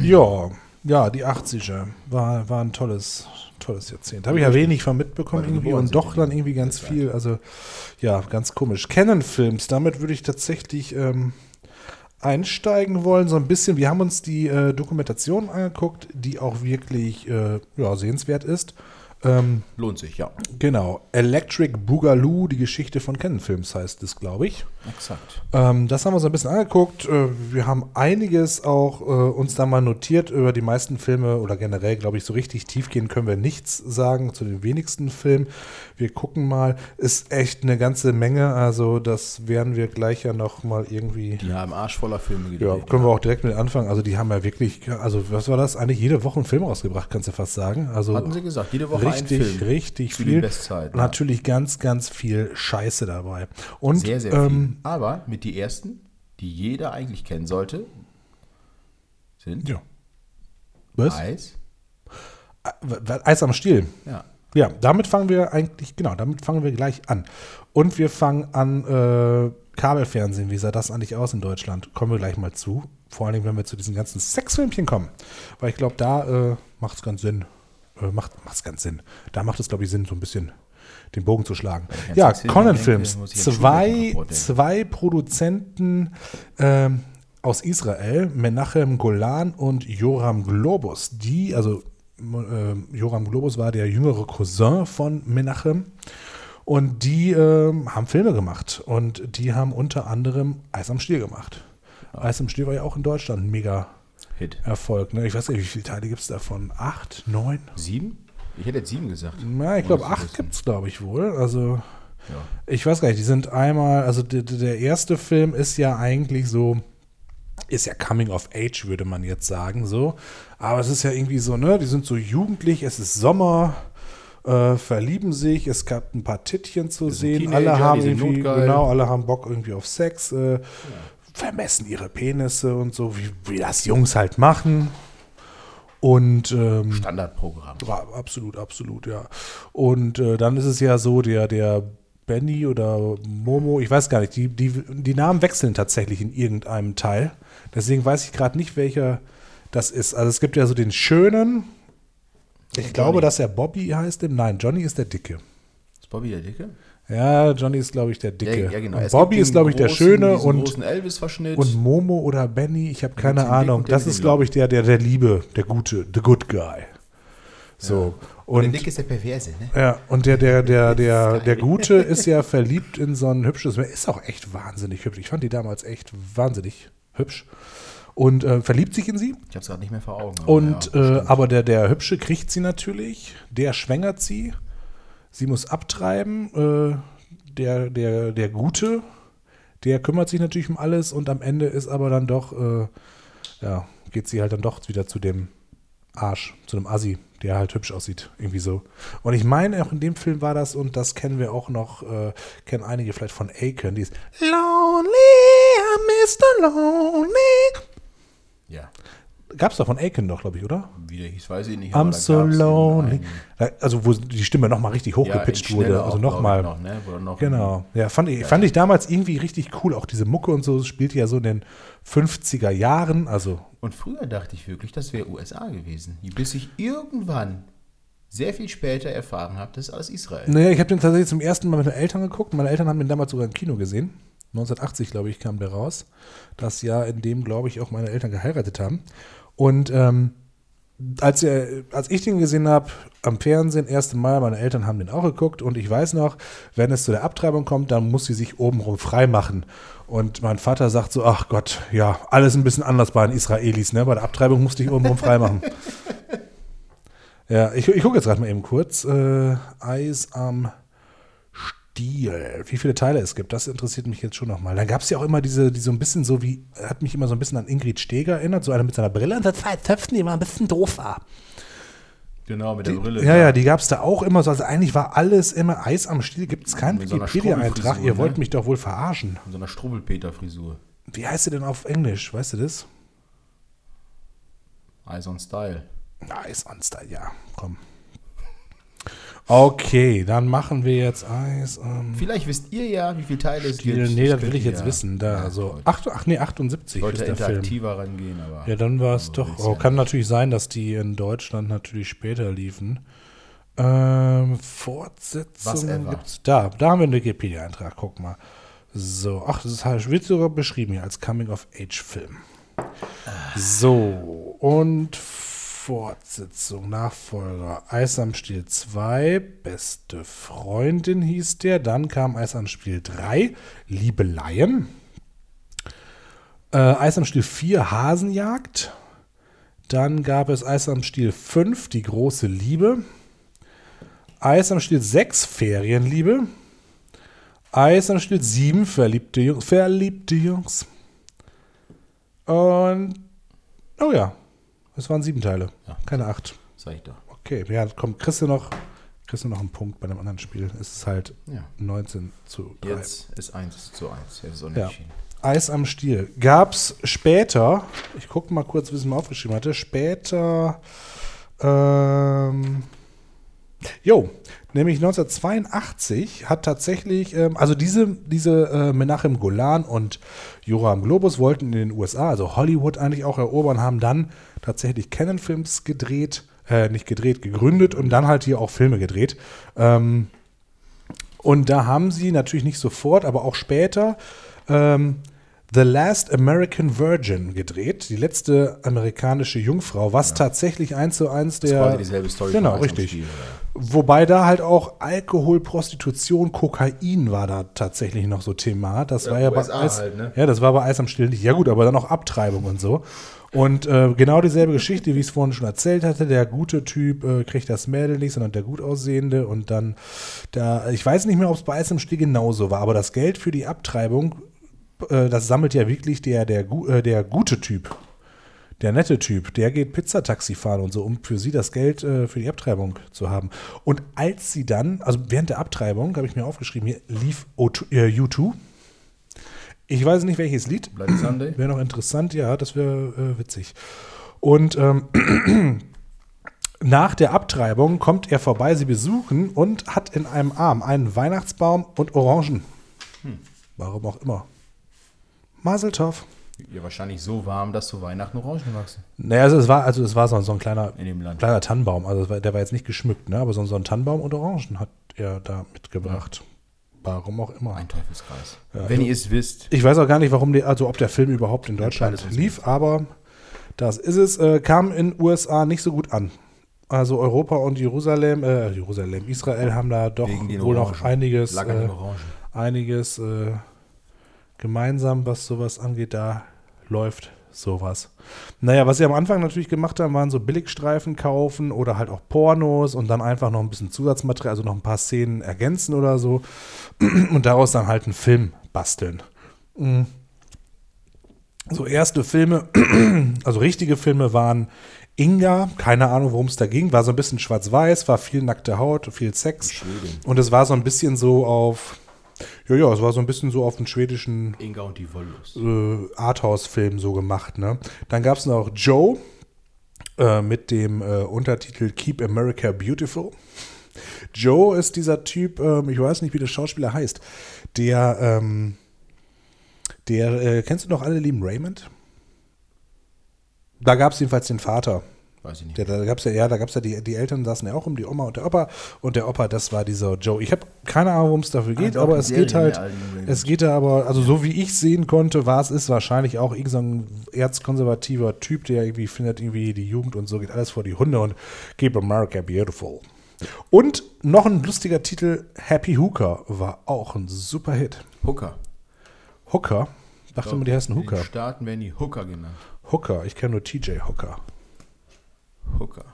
Ja, ja, die 80er war, war ein tolles, tolles Jahrzehnt. Habe ich ja wenig von mitbekommen irgendwie und doch dann irgendwie ganz viel. Also ja, ganz komisch. Canon-Films, damit würde ich tatsächlich ähm, einsteigen wollen. So ein bisschen, wir haben uns die äh, Dokumentation angeguckt, die auch wirklich äh, ja, sehenswert ist. Ähm, Lohnt sich, ja. genau, Electric Boogaloo, die Geschichte von Canon-Films heißt es, glaube ich. Exakt. Ähm, das haben wir uns ein bisschen angeguckt. Äh, wir haben einiges auch äh, uns da mal notiert über die meisten Filme oder generell, glaube ich, so richtig tief gehen können wir nichts sagen zu den wenigsten Filmen. Wir gucken mal. Ist echt eine ganze Menge. Also das werden wir gleich ja noch mal irgendwie. Die haben Arsch voller Filme gedreht. Ja, können wir auch direkt mit anfangen. Also die haben ja wirklich, also was war das? Eigentlich jede Woche einen Film rausgebracht, kannst du fast sagen. Also Hatten sie gesagt, jede Woche richtig, ein Film. richtig den viel. Ja. natürlich ganz, ganz viel Scheiße dabei. Und Sehr, sehr ähm, viel. Aber mit die ersten, die jeder eigentlich kennen sollte, sind ja. Was? Eis. Äh, Eis am Stiel. Ja. Ja, damit fangen wir eigentlich, genau, damit fangen wir gleich an. Und wir fangen an äh, Kabelfernsehen. Wie sah das eigentlich aus in Deutschland? Kommen wir gleich mal zu. Vor allem, wenn wir zu diesen ganzen Sexfilmchen kommen. Weil ich glaube, da äh, macht es ganz Sinn. Äh, macht es ganz Sinn. Da macht es, glaube ich, Sinn, so ein bisschen den Bogen zu schlagen. Ja, Conan Films. Zwei, zwei Produzenten ähm, aus Israel, Menachem Golan und Joram Globus, die, also äh, Joram Globus war der jüngere Cousin von Menachem und die ähm, haben Filme gemacht und die haben unter anderem Eis am Stiel gemacht. Eis am Stiel war ja auch in Deutschland ein mega Hit. Erfolg. Ne? Ich weiß nicht, wie viele Teile gibt es davon? Acht, neun? Sieben? Ich hätte jetzt sieben gesagt. Na, ich glaube, acht gibt es, glaube ich, wohl. Also, Ja. ich weiß gar nicht, die sind einmal, also der, der erste Film ist ja eigentlich so, ist ja Coming of Age, würde man jetzt sagen, so. Aber es ist ja irgendwie so, ne, die sind so jugendlich, es ist Sommer, äh, verlieben sich, es gab ein paar Tittchen zu sehen, Teenager, alle haben irgendwie, notgeil. genau, alle haben Bock irgendwie auf Sex, äh, vermessen ihre Penisse und so, wie, wie das Jungs halt machen. Und ähm, Standardprogramm. ja, absolut, absolut, ja. Und äh, dann ist es ja so, der, der Benny oder Momo, ich weiß gar nicht, die, die, die Namen wechseln tatsächlich in irgendeinem Teil. Deswegen weiß ich gerade nicht, welcher das ist. Also es gibt ja so den schönen, ich glaube, dass er Bobby heißt. Im, nein, Johnny ist der Dicke. Ist Bobby der Dicke? Ja, Johnny ist, glaube ich, der Dicke. Ja, ja, genau. Und Bobby ist, glaube ich, der Schöne und, großen Elvis-Verschnitt. und Momo oder Benny, ich habe keine Ahnung. und Das ist, glaube ich, der, der, der Liebe, der Gute, the good guy. So. und der Und Dicke ist der Perverse, ne? Ja, und der, der, der, der, der Gute ist ja verliebt in so ein hübsches, ist auch echt wahnsinnig hübsch. Ich fand die damals echt wahnsinnig hübsch. und äh, verliebt sich in sie. Ich habe es gerade nicht mehr vor Augen. aber Und ja, äh, aber der, der Hübsche kriegt sie natürlich, der schwängert sie, sie muss abtreiben, äh, der, der, der Gute, der kümmert sich natürlich um alles und am Ende ist aber dann doch, äh, ja, geht sie halt dann doch wieder zu dem Arsch, zu dem Assi, der halt hübsch aussieht, irgendwie so. Und ich meine, auch in dem Film war das, und das kennen wir auch noch, äh, kennen einige vielleicht von Aiken, die ist Lonely, I'm Mr. Lonely. ja. Gab's doch von Aiken doch, glaube ich, oder? Wie der hieß, weiß ich nicht. I'm da so lonely. Ja, Also wo die Stimme nochmal richtig Ja, hochgepitcht in wurde. Also nochmal. Noch, ne? Noch Genau. Ja, fand ich, fand ich damals irgendwie richtig cool. Auch diese Mucke und so das spielte ja so in den 50er Jahren. Also, Und früher dachte ich wirklich, das wäre USA gewesen. Bis ich irgendwann sehr viel später erfahren habe, das ist alles Israel. naja, ich habe den tatsächlich zum ersten Mal mit meinen Eltern geguckt. Meine Eltern haben den damals sogar im Kino gesehen. 1980, glaube ich, kam der raus. Das Jahr, in dem, glaube ich, auch meine Eltern geheiratet haben. Und ähm, als, er, als ich den gesehen habe, am Fernsehen, erste Mal, meine Eltern haben den auch geguckt und ich weiß noch, wenn es zu der Abtreibung kommt, dann muss sie sich obenrum frei machen. Und mein Vater sagt so, ach Gott, ja, alles ein bisschen anders bei den Israelis, ne? Bei der Abtreibung musste ich obenrum frei machen. ja, ich, ich gucke jetzt gerade mal eben kurz. Äh, Eis am Stiel. Wie viele Teile es gibt, das interessiert mich jetzt schon nochmal. Dann gab es ja auch immer diese, die so ein bisschen so wie, hat mich immer so ein bisschen an Ingrid Steger erinnert, so eine mit seiner Brille und so zwei Zöpfen, die immer ein bisschen doof war. Genau, mit der Brille. Ja, ja, die gab es da auch immer so. Also eigentlich war alles immer Eis am Stiel. Gibt es keinen Mit so einer Wikipedia-Eintrag. Ihr wollt ne? mich doch wohl verarschen. In so einer Struwwelpeter-Frisur. Wie heißt sie denn auf Englisch? Weißt du das? Eyes on Style. Eis on Style, ja, komm. Okay, dann machen wir jetzt Eis am Vielleicht wisst ihr ja, wie viele Teile es gibt. Nee, das will ich jetzt ja- wissen. Da, Ja, so. Ach, ach nee, 78 Ich wollte ist der Film. interaktiver rangehen, aber. Ja, dann war es doch. Oh, kann natürlich sein, dass die in Deutschland natürlich später liefen. Ähm, Fortsetzung Whatever. gibt's da. Da haben wir einen Wikipedia-Eintrag. Guck mal. So, ach, das ist- wird sogar beschrieben hier als Coming-of-Age-Film. So, und Fortsetzung, Nachfolger. Eis am Stiel 2, beste Freundin hieß der. Dann kam Eis am Stiel 3, Liebeleien. Äh, Eis am Stiel 4, Hasenjagd. Dann gab es Eis am Stiel 5, die große Liebe. Eis am Stiel 6, Ferienliebe. Eis am Stiel 7, verliebte Jungs. Verliebte Jungs. Und, oh ja, es waren sieben Teile, Ja. keine acht. Sag ich doch. Okay, ja, komm, kriegst du noch, kriegst du noch einen Punkt bei einem anderen Spiel. Es ist halt Ja. 19 zu 3. Jetzt ist 1 zu 1. Jetzt ist Ja. Eis am Stiel. Gab's später, ich gucke mal kurz, wie es mir aufgeschrieben hatte, später, ähm, jo, nämlich 1982 hat tatsächlich, ähm, also diese, diese äh, Menachem Golan und Joram Globus wollten in den USA, also Hollywood eigentlich auch erobern, haben dann tatsächlich Canon-Films gedreht, äh, nicht gedreht, gegründet und dann halt hier auch Filme gedreht. Ähm, und da haben sie natürlich nicht sofort, aber auch später ähm, The Last American Virgin gedreht, die letzte amerikanische Jungfrau, was tatsächlich eins zu eins Das der. quasi dieselbe Story. Genau, richtig. Oder? Wobei da halt auch Alkohol, Prostitution, Kokain war da tatsächlich noch so Thema. Das Ja, war ja USA bei Eis, halt, ne? ja, das war bei Eis am Stiel nicht. Ja gut, aber dann auch Abtreibung und so. Und äh, genau dieselbe Geschichte, wie ich es vorhin schon erzählt hatte. Der gute Typ äh, kriegt das Mädel nicht, sondern der gut aussehende. Und dann, da, ich weiß nicht mehr, ob es bei Eis am Stiel genauso war, aber das Geld für die Abtreibung, äh, das sammelt ja wirklich der, der, äh, der gute Typ. Der nette Typ, der geht Pizzataxi fahren und so, um für sie das Geld äh, für die Abtreibung zu haben. Und als sie dann, also während der Abtreibung, habe ich mir aufgeschrieben, hier lief O2, äh, U2. Ich weiß nicht, welches Lied. Bloody Sunday? Wäre noch interessant, ja, das wäre äh, witzig. Und ähm, nach der Abtreibung kommt er vorbei, sie besuchen und hat in einem Arm einen Weihnachtsbaum und Orangen. Warum auch immer. Maseltoff. Ja, wahrscheinlich so warm, dass zu Weihnachten Orangen wachsen. Naja, also es war, also es war so, so ein kleiner, kleiner Tannenbaum. Also war, der war jetzt nicht geschmückt, ne? aber so, so ein Tannenbaum und Orangen hat er da mitgebracht. Warum auch immer. Ein Teufelskreis. Ja, Wenn also- ihr es wisst. Ich weiß auch gar nicht, warum die, also ob der Film überhaupt in Deutschland lief, aber das ist es. Äh, kam in USA nicht so gut an. Also Europa und Jerusalem, äh, Jerusalem, Israel haben da doch wohl noch Orangen. einiges, äh, einiges äh, gemeinsam, was sowas angeht. Da läuft sowas. Naja, was sie am Anfang natürlich gemacht haben, waren so Billigstreifen kaufen oder halt auch Pornos und dann einfach noch ein bisschen Zusatzmaterial, also noch ein paar Szenen ergänzen oder so und daraus dann halt einen Film basteln. Mhm. So erste Filme, also richtige Filme waren Inga, keine Ahnung, worum es da ging, war so ein bisschen schwarz-weiß, war viel nackte Haut, viel Sex. Und es war so ein bisschen so auf, ja, ja, es war so ein bisschen so auf den schwedischen Inga und die Wollust. äh, Arthouse-Film so gemacht. Ne? Dann gab es noch Joe äh, mit dem äh, Untertitel Keep America Beautiful. Joe ist dieser Typ, ähm, ich weiß nicht, wie der Schauspieler heißt, der, ähm, der, äh, kennst du noch alle lieben Raymond? Da gab es jedenfalls den Vater. Weiß ich nicht. Der, da gab es ja, ja, da gab's ja die, die Eltern saßen ja auch um, die Oma und der Opa. Und der Opa, das war dieser Joe. Ich habe keine Ahnung, worum es dafür geht, doch, aber die es geht halt, es geht da aber, also so wie ich sehen konnte, war es ist wahrscheinlich auch irgendein so ein erzkonservativer Typ, der irgendwie findet, irgendwie die Jugend und so geht alles vor die Hunde und Keep America Beautiful. Und noch ein lustiger Titel, Happy Hooker, war auch ein super Hit. Hooker. Hooker? Dachte immer, die heißen Hooker. den Staaten werden die Hooker genannt. Hooker, ich kenne nur TJ Hooker. Hooker.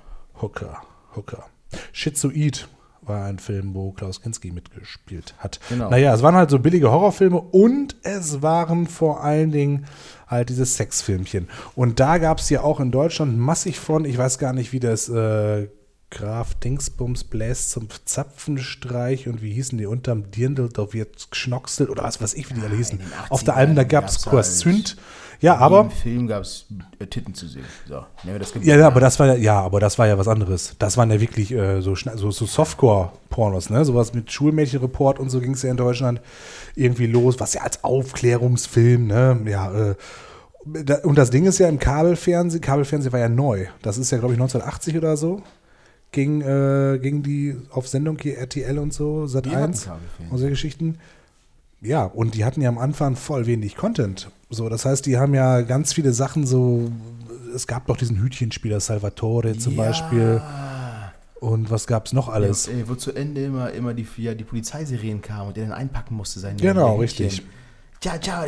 Hooker, Hooker. Schizoid war ein Film, wo Klaus Kinski mitgespielt hat. Genau. Naja, es waren halt so billige Horrorfilme und es waren vor allen Dingen halt diese Sexfilmchen. Und da gab es ja auch in Deutschland massig von, ich weiß gar nicht, wie das äh, Graf Dingsbums bläst zum Zapfenstreich und wie hießen die unterm Dirndl, da wird geschnockselt oder was weiß ich, wie die alle hießen. in den Auf der 80ern Alben, da gab es Kurs halt-. Ja, aber. Im Film gab es Titten zu sehen. So, das Ja, ja, aber das war ja, ja, aber das war ja was anderes. Das waren ja wirklich äh, so, so, so Softcore-Pornos, ne? Sowas mit Schulmädchenreport und so ging es ja in Deutschland irgendwie los, was ja als Aufklärungsfilm, ne? Ja, äh, da, und das Ding ist ja im Kabelfernsehen, Kabelfernsehen war ja neu. Das ist ja, glaube ich, 1980 oder so. Ging, äh, ging die auf Sendung hier RTL und so, Sat Die hatten 1 Kabelfernsehen. und solche Geschichten. Ja, und die hatten ja am Anfang voll wenig Content. So, das heißt, die haben ja ganz viele Sachen so. Es gab doch diesen Hütchenspieler Salvatore zum Ja. Beispiel. Und was gab's noch alles? Ja, ey, wo zu Ende immer, immer die, ja, die Polizeiserien kamen und der dann einpacken musste sein Genau, richtig. Ciao, ciao,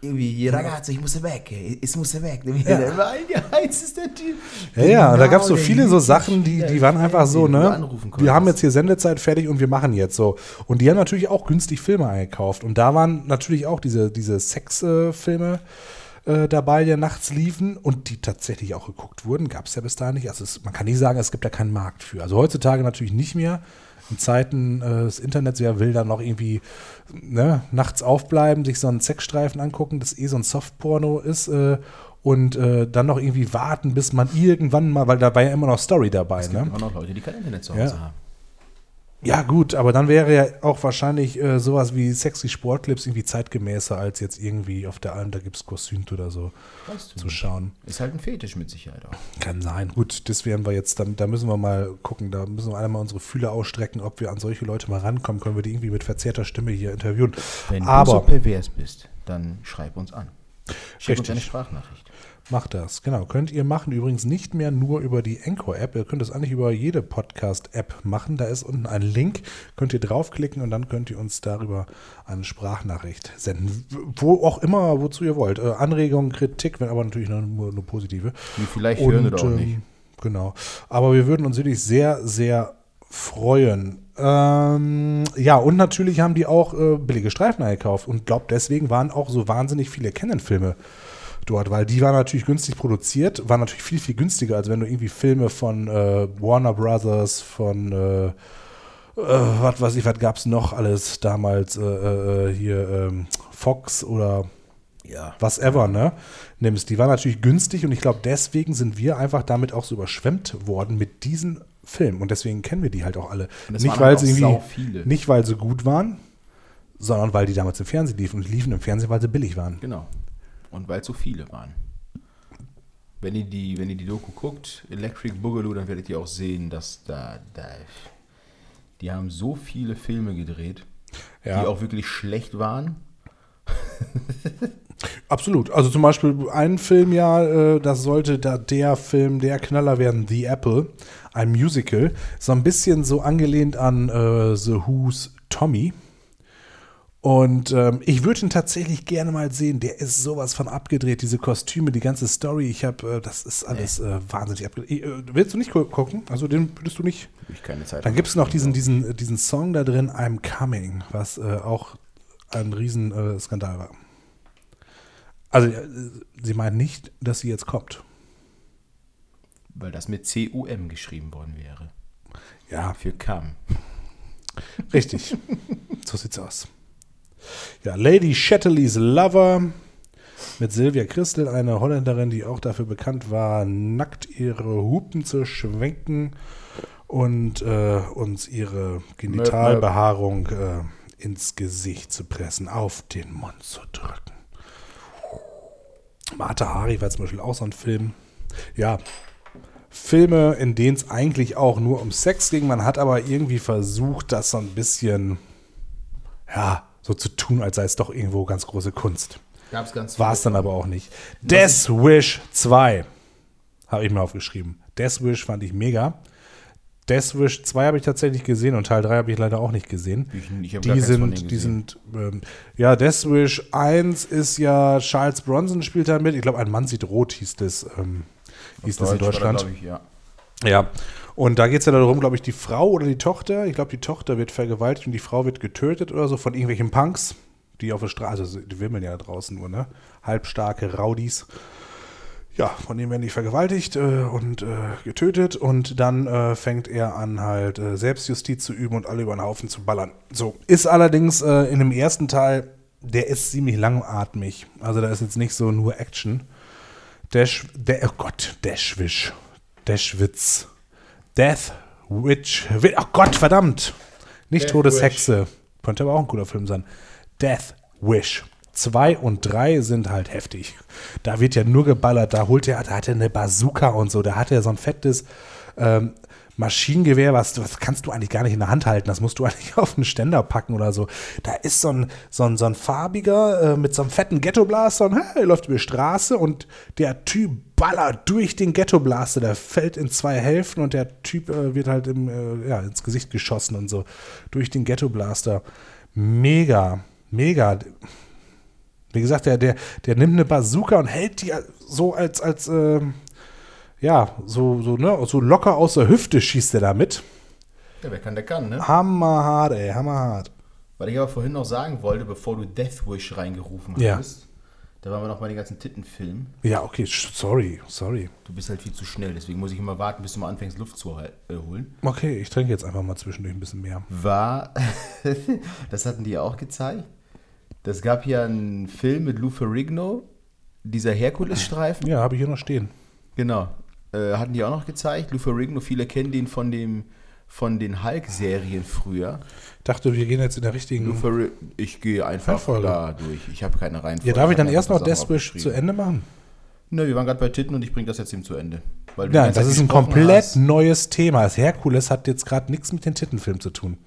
irgendwie, ragazzo, ich muss weg, ich muss weg. Ja. Weil, ja, jetzt ist der Typ. Ja, ja, und da Genau, gab's so der viele so Sachen, die, die waren einfach so, ne? Wir haben jetzt hier Sendezeit fertig und wir machen jetzt so. Und die haben natürlich auch günstig Filme eingekauft. Und da waren natürlich auch diese, diese Sexfilme äh, dabei, die nachts liefen und die tatsächlich auch geguckt wurden. Gab es ja bis dahin nicht. Also es, man kann nicht sagen, es gibt da keinen Markt für. Also heutzutage natürlich nicht mehr. In Zeiten äh, des Internets, wer will dann noch irgendwie ne, nachts aufbleiben, sich so einen Sexstreifen angucken, das eh so ein Softporno ist äh, und äh, dann noch irgendwie warten, bis man irgendwann mal, weil da war ja immer noch Story dabei. Es gibt Ne? immer noch Leute, die kein Internet zu Ja. Hause haben. Ja, gut, aber dann wäre ja auch wahrscheinlich äh, sowas wie sexy Sportclips irgendwie zeitgemäßer, als jetzt irgendwie auf der Alm, da gibt es Kostümt oder so Weißt du zu nicht. schauen. Ist halt ein Fetisch mit Sicherheit auch. Kann sein. Gut, das werden wir jetzt, da, da müssen wir mal gucken, da müssen wir einmal unsere Fühler ausstrecken, ob wir an solche Leute mal rankommen, können wir die irgendwie mit verzerrter Stimme hier interviewen. Wenn du aber so pervers bist, dann schreib uns an. Schick uns Richtig. eine Sprachnachricht. Macht das, genau. Könnt ihr machen. Übrigens nicht mehr nur über die Anchor-App. Ihr könnt es eigentlich über jede Podcast-App machen. Da ist unten ein Link. Könnt ihr draufklicken und dann könnt ihr uns darüber eine Sprachnachricht senden. Wo auch immer, wozu ihr wollt. Äh, Anregungen, Kritik, wenn aber natürlich nur, nur, positive. Die vielleicht hören oder auch ähm, nicht. Genau. Aber wir würden uns wirklich sehr, sehr freuen. Ähm, ja, und natürlich haben die auch äh, billige Streifen eingekauft und glaubt, deswegen waren auch so wahnsinnig viele Canon-Filme dort, weil die waren natürlich günstig produziert, waren natürlich viel, viel günstiger, als wenn du irgendwie Filme von äh, Warner Brothers, von äh, äh, was weiß ich, was gab es noch alles damals äh, äh, hier ähm, Fox oder Ja. was ever, ne? Nimmst. Die war natürlich günstig und ich glaube, deswegen sind wir einfach damit auch so überschwemmt worden mit diesen Filmen. Und deswegen kennen wir die halt auch alle. Nicht weil halt sie irgendwie, nicht weil sie gut waren, sondern weil die damals im Fernsehen liefen. Und liefen im Fernsehen, weil sie billig waren. Genau. Und weil es so viele waren. Wenn ihr die, wenn ihr die Doku guckt, Electric Boogaloo, dann werdet ihr auch sehen, dass da, da die haben so viele Filme gedreht, Ja. die auch wirklich schlecht waren. Absolut. Also zum Beispiel ein Film ja, äh, das sollte da der Film, der Knaller werden, The Apple, ein Musical. So ein bisschen so angelehnt an äh, The Who's Tommy. Und ähm, ich würde ihn tatsächlich gerne mal sehen. Der ist sowas von abgedreht, diese Kostüme, die ganze Story. Ich habe, äh, das ist alles äh, wahnsinnig abgedreht. Äh, willst du nicht gu- gucken? Also den würdest du nicht? Ich keine Zeit. Dann gibt es noch diesen, diesen, diesen Song da drin, I'm Coming, was äh, auch ein Riesen äh, war. Also äh, sie meint nicht, dass sie jetzt kommt. Weil das mit C-U-M geschrieben worden wäre. Ja, Für Kam. Richtig. so sieht's aus. Ja, Lady Shetterleys Lover mit Sylvia Christel, eine Holländerin, die auch dafür bekannt war, nackt ihre Hupen zu schwenken und äh, uns ihre Genitalbehaarung äh, ins Gesicht zu pressen, auf den Mund zu drücken. Martha Hari war zum Beispiel auch so ein Film. Ja, Filme, in denen es eigentlich auch nur um Sex ging. Man hat aber irgendwie versucht, das so ein bisschen, ja, so zu tun, als sei es doch irgendwo ganz große Kunst. Gab's ganz War es dann aber auch nicht. Death Wish 2 habe ich mir aufgeschrieben. Death Wish fand ich mega. Death Wish 2 habe ich tatsächlich gesehen und Teil 3 habe ich leider auch nicht gesehen. Ich- ich die sind, die gesehen. sind, ähm, ja, Death Wish 1 ist ja, Charles Bronson spielt da mit. Ich glaube, ein Mann sieht rot hieß das, ähm, hieß das in Deutsch Deutschland. da, glaub ich, ja. Ja. Und da geht es ja darum, glaube ich, die Frau oder die Tochter, ich glaube, die Tochter wird vergewaltigt und die Frau wird getötet oder so von irgendwelchen Punks, die auf der Straße, also die wimmeln ja draußen nur, ne? Halbstarke Rowdies. Ja, von denen werden die vergewaltigt äh, und äh, getötet und dann äh, fängt er an, halt äh, Selbstjustiz zu üben und alle über den Haufen zu ballern. So, ist allerdings äh, in dem ersten Teil, der ist ziemlich langatmig. Also da ist jetzt nicht so nur Action. Dash, der, oh Gott, Dashwish. Dashwitz. Death Witch. Wi- Oh Gott, verdammt. Nicht Death Todeshexe. Könnte aber auch ein cooler Film sein. Death Wish. 2 und 3 sind halt heftig. Da wird ja nur geballert. Da holt er, da hat er eine Bazooka und so. Da hat er so ein fettes ähm, Maschinengewehr, was, was kannst du eigentlich gar nicht in der Hand halten. Das musst du eigentlich auf einen Ständer packen oder so. Da ist so ein, so ein, so ein farbiger äh, mit so einem fetten Ghetto-Blaster und hey, läuft über die Straße und der Typ ballert durch den Ghetto-Blaster. Der fällt in zwei Hälften und der Typ äh, wird halt im, äh, ja, ins Gesicht geschossen und so. Durch den Ghetto-Blaster. Mega, mega. Wie gesagt, der, der, der nimmt eine Bazooka und hält die so als, als ähm, ja, so, so, ne, so locker aus der Hüfte schießt er damit. Ja, wer kann, der kann, ne? Hammerhart, ey, hammerhart. Was ich aber vorhin noch sagen wollte, bevor du Death Wish reingerufen Ja. hast, da waren wir noch bei den ganzen Tittenfilmen. Ja, okay, sorry, sorry. Du bist halt viel zu schnell, deswegen muss ich immer warten, bis du mal anfängst, Luft zu äh, holen. Okay, ich trinke jetzt einfach mal zwischendurch ein bisschen mehr. War, das hatten die ja auch gezeigt. Das gab ja einen Film mit Lou Ferrigno, dieser Herkules-Streifen. Ja, habe ich hier noch stehen. Genau. Äh, hatten die auch noch gezeigt. Lou Ferrigno, viele kennen den von dem von den Hulk-Serien früher. Ich dachte, wir gehen jetzt in der Lou richtigen. Ferri ich gehe einfach Reihenfolge. da durch. Ich habe keine Reihenfolge. Ja, darf ich dann hab erst noch Deathwish zu. Ende machen? Nö, wir waren gerade bei Titten und ich bringe das jetzt eben zu Ende. Weil Nein, das ist ein komplett hast. neues Thema. Das Herkules hat jetzt gerade nichts mit den Tittenfilm zu tun.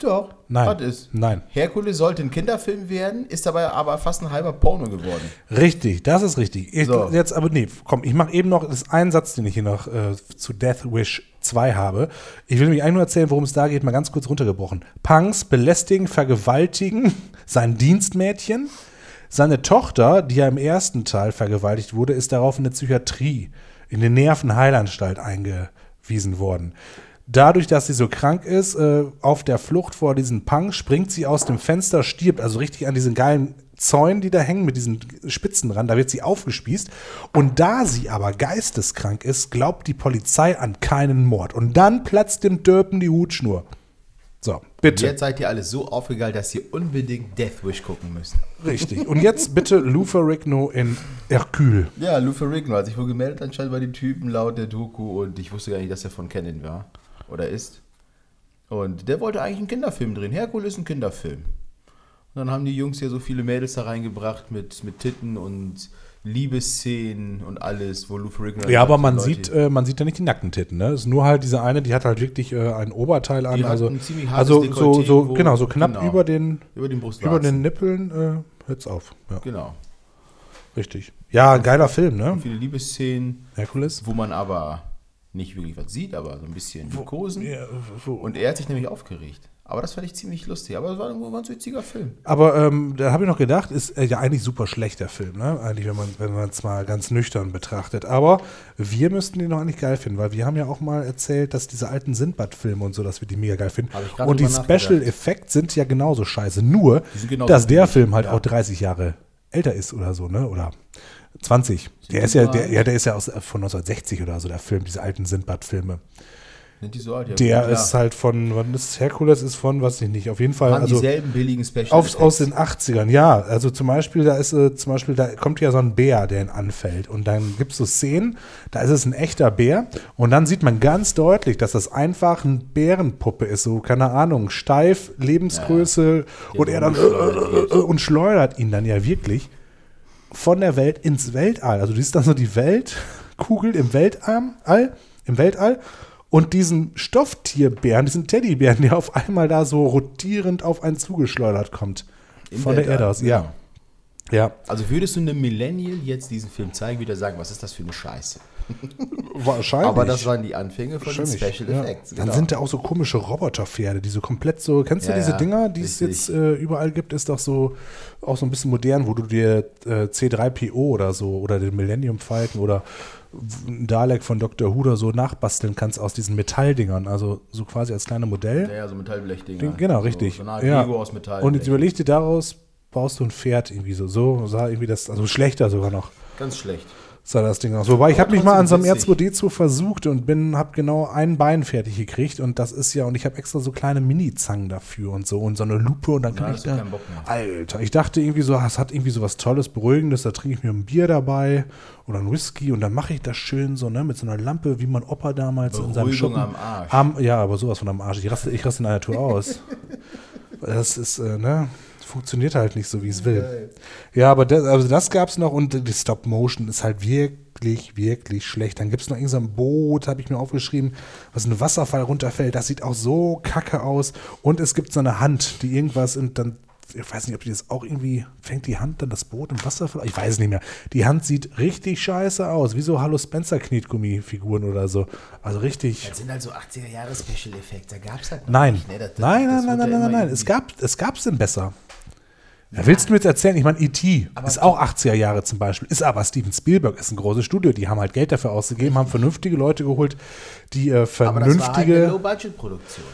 Doch, Nein. hat es. Nein. Herkules sollte ein Kinderfilm werden, ist dabei aber fast ein halber Porno geworden. Richtig, das ist richtig. Ich, So. Jetzt aber nee, komm, ich mache eben noch das ist ein Satz, den ich hier noch äh, zu Death Wish 2 habe. Ich will nämlich eigentlich nur erzählen, worum es da geht, mal ganz kurz runtergebrochen. Punks belästigen, vergewaltigen sein Dienstmädchen. Seine Tochter, die ja im ersten Teil vergewaltigt wurde, ist darauf in eine Psychiatrie, in eine Nervenheilanstalt eingewiesen worden. Dadurch, dass sie so krank ist, äh, auf der Flucht vor diesen Punks, springt sie aus dem Fenster, stirbt, also richtig an diesen geilen Zäunen, die da hängen mit diesen Spitzen dran, da wird sie aufgespießt. Und da sie aber geisteskrank ist, glaubt die Polizei an keinen Mord. Und dann platzt dem Dörpen die Hutschnur. So, bitte. Jetzt seid ihr alle so aufgegeilt, dass ihr unbedingt Death Wish gucken müsst. Richtig. Und jetzt bitte Lou Ferrigno in Hercule. Ja, Lou Ferrigno hat sich wohl gemeldet anscheinend bei dem Typen laut der Doku und ich wusste gar nicht, dass er von Canon war oder ist. Und der wollte eigentlich einen Kinderfilm drehen. Herkules ist ein Kinderfilm. Und dann haben die Jungs ja so viele Mädels da reingebracht mit, mit Titten und Liebesszenen und alles, wo Lou Ferrigno... Ja, aber man Leute, sieht, äh, man sieht ja nicht die nackten Titten, ne? Es ist nur halt diese eine, die hat halt wirklich äh, ein Oberteil an. Die hat also ein ziemlich also so, Dekolleté, so wo- genau, so knapp genau. über den über den Brustwarzen. über den Nippeln äh, hört's auf. Ja, Genau. richtig. Ja, geiler Film, ne? Viele Liebesszenen, Herkules. wo man aber nicht wirklich was sieht, aber so ein bisschen Kosen. Ja, Und er hat sich nämlich aufgeregt. Aber das fand ich ziemlich lustig. Aber es war ein ganz witziger Film. Aber ähm, da habe ich noch gedacht, ist äh, ja eigentlich super schlechter Film, ne? Eigentlich, wenn man wenn man es mal ganz nüchtern betrachtet. Aber wir müssten den noch eigentlich geil finden, weil wir haben ja auch mal erzählt, dass diese alten Sindbad-Filme und so, dass wir die mega geil finden. Und die. Special Effects sind ja genauso scheiße. Nur, dass der Film halt ja. auch 30 Jahre älter ist oder so, ne? Oder 20. Der ist ja, der, ja, der ist ja aus, äh, von 1960 oder so, der Film, diese alten Sindbad-Filme. Sind die so alt? Ja, Der gut, ist ja. halt von, wann ist Herkules ist von, weiß ich nicht, auf jeden Fall. Haben also, dieselben billigen Special Aufs, aus den 80ern, ja. Also zum Beispiel, da ist äh, zum Beispiel, da kommt ja so ein Bär, der ihn anfällt. Und dann gibt es so Szenen, da ist es ein echter Bär. Und dann sieht man ganz deutlich, dass das einfach eine Bärenpuppe ist. So, keine Ahnung, steif, Lebensgröße. Der und er dann wird. äh, äh, und schleudert ihn dann ja wirklich von der Welt ins Weltall. Also du siehst dann so die Weltkugel im Weltall, all, im Weltall und diesen Stofftierbären, diesen Teddybären, der auf einmal da so rotierend auf einen zugeschleudert kommt. Im von der Weltall, Erde aus, ja. genau. Ja, Also würdest du einem Millennial jetzt diesen Film zeigen, würde er sagen, was ist das für eine Scheiße? wahrscheinlich. Aber das waren die Anfänge von den Special ja. Effects. Dann genau. sind da auch so komische Roboterpferde, die so komplett so, kennst du Ja, diese ja, Dinger, die es richtig. jetzt äh, überall gibt, ist doch so auch so ein bisschen modern, wo du dir äh, C3PO oder so oder den Millennium Falcon oder Dalek von Dr. Who oder so nachbasteln kannst aus diesen Metalldingern, also so quasi als kleine Modell. ja, ja, so Metallblechdinger. Genau, so, richtig. So eine Art ja. Lego aus Metall. Und jetzt überleg dir daraus, baust du ein Pferd irgendwie so. So sah irgendwie das, also schlechter sogar noch. Ganz schlecht. Sah das Ding aus. Wobei ich habe mich mal an so einem trotzdem R2D2 versucht und bin, habe genau ein Bein fertig gekriegt und das ist ja, und ich habe extra so kleine Mini-Zangen dafür und so und so eine Lupe und dann Da kann ich hattest du da. keinen Bock mehr. Alter, ich dachte irgendwie so, es hat irgendwie so was Tolles, Beruhigendes, da trinke ich mir ein Bier dabei oder ein Whisky und dann mache ich das schön so, ne, mit so einer Lampe, wie mein Opa damals in seinem Beruhigung Schuppen. am Arsch. Am, ja, aber sowas von am Arsch. Ich raste, ich raste in einer Tour aus. Das ist, äh, ne, funktioniert halt nicht so, wie es will. Ja, aber das, also das gab's noch und die Stop Motion ist halt wirklich, wirklich schlecht. Dann gibt's noch irgendein so Boot, habe ich mir aufgeschrieben, was ein Wasserfall runterfällt. Das sieht auch so kacke aus. Und es gibt so eine Hand, die irgendwas und dann, ich weiß nicht, ob die das auch irgendwie, fängt die Hand dann das Boot im Wasserfall? Ich weiß es nicht mehr. Die Hand sieht richtig scheiße aus, wie so Hallo Spencer Knetgummifiguren oder so. Also richtig. Das sind halt so 80er Jahre Special Effects. Da gab es halt noch Nein. nicht. Ne? Das- nein, das nein, nein, nein, nein, nein. Es gab es gab's denn besser. Ja, willst du mir jetzt erzählen? Ich meine, E.T. Ist auch 80er Jahre zum Beispiel. Ist aber Steven Spielberg, ist ein großes Studio. Die haben halt Geld dafür ausgegeben, haben vernünftige Leute geholt, die äh, Aber das war halt vernünftige. eine Low-Budget-Produktion.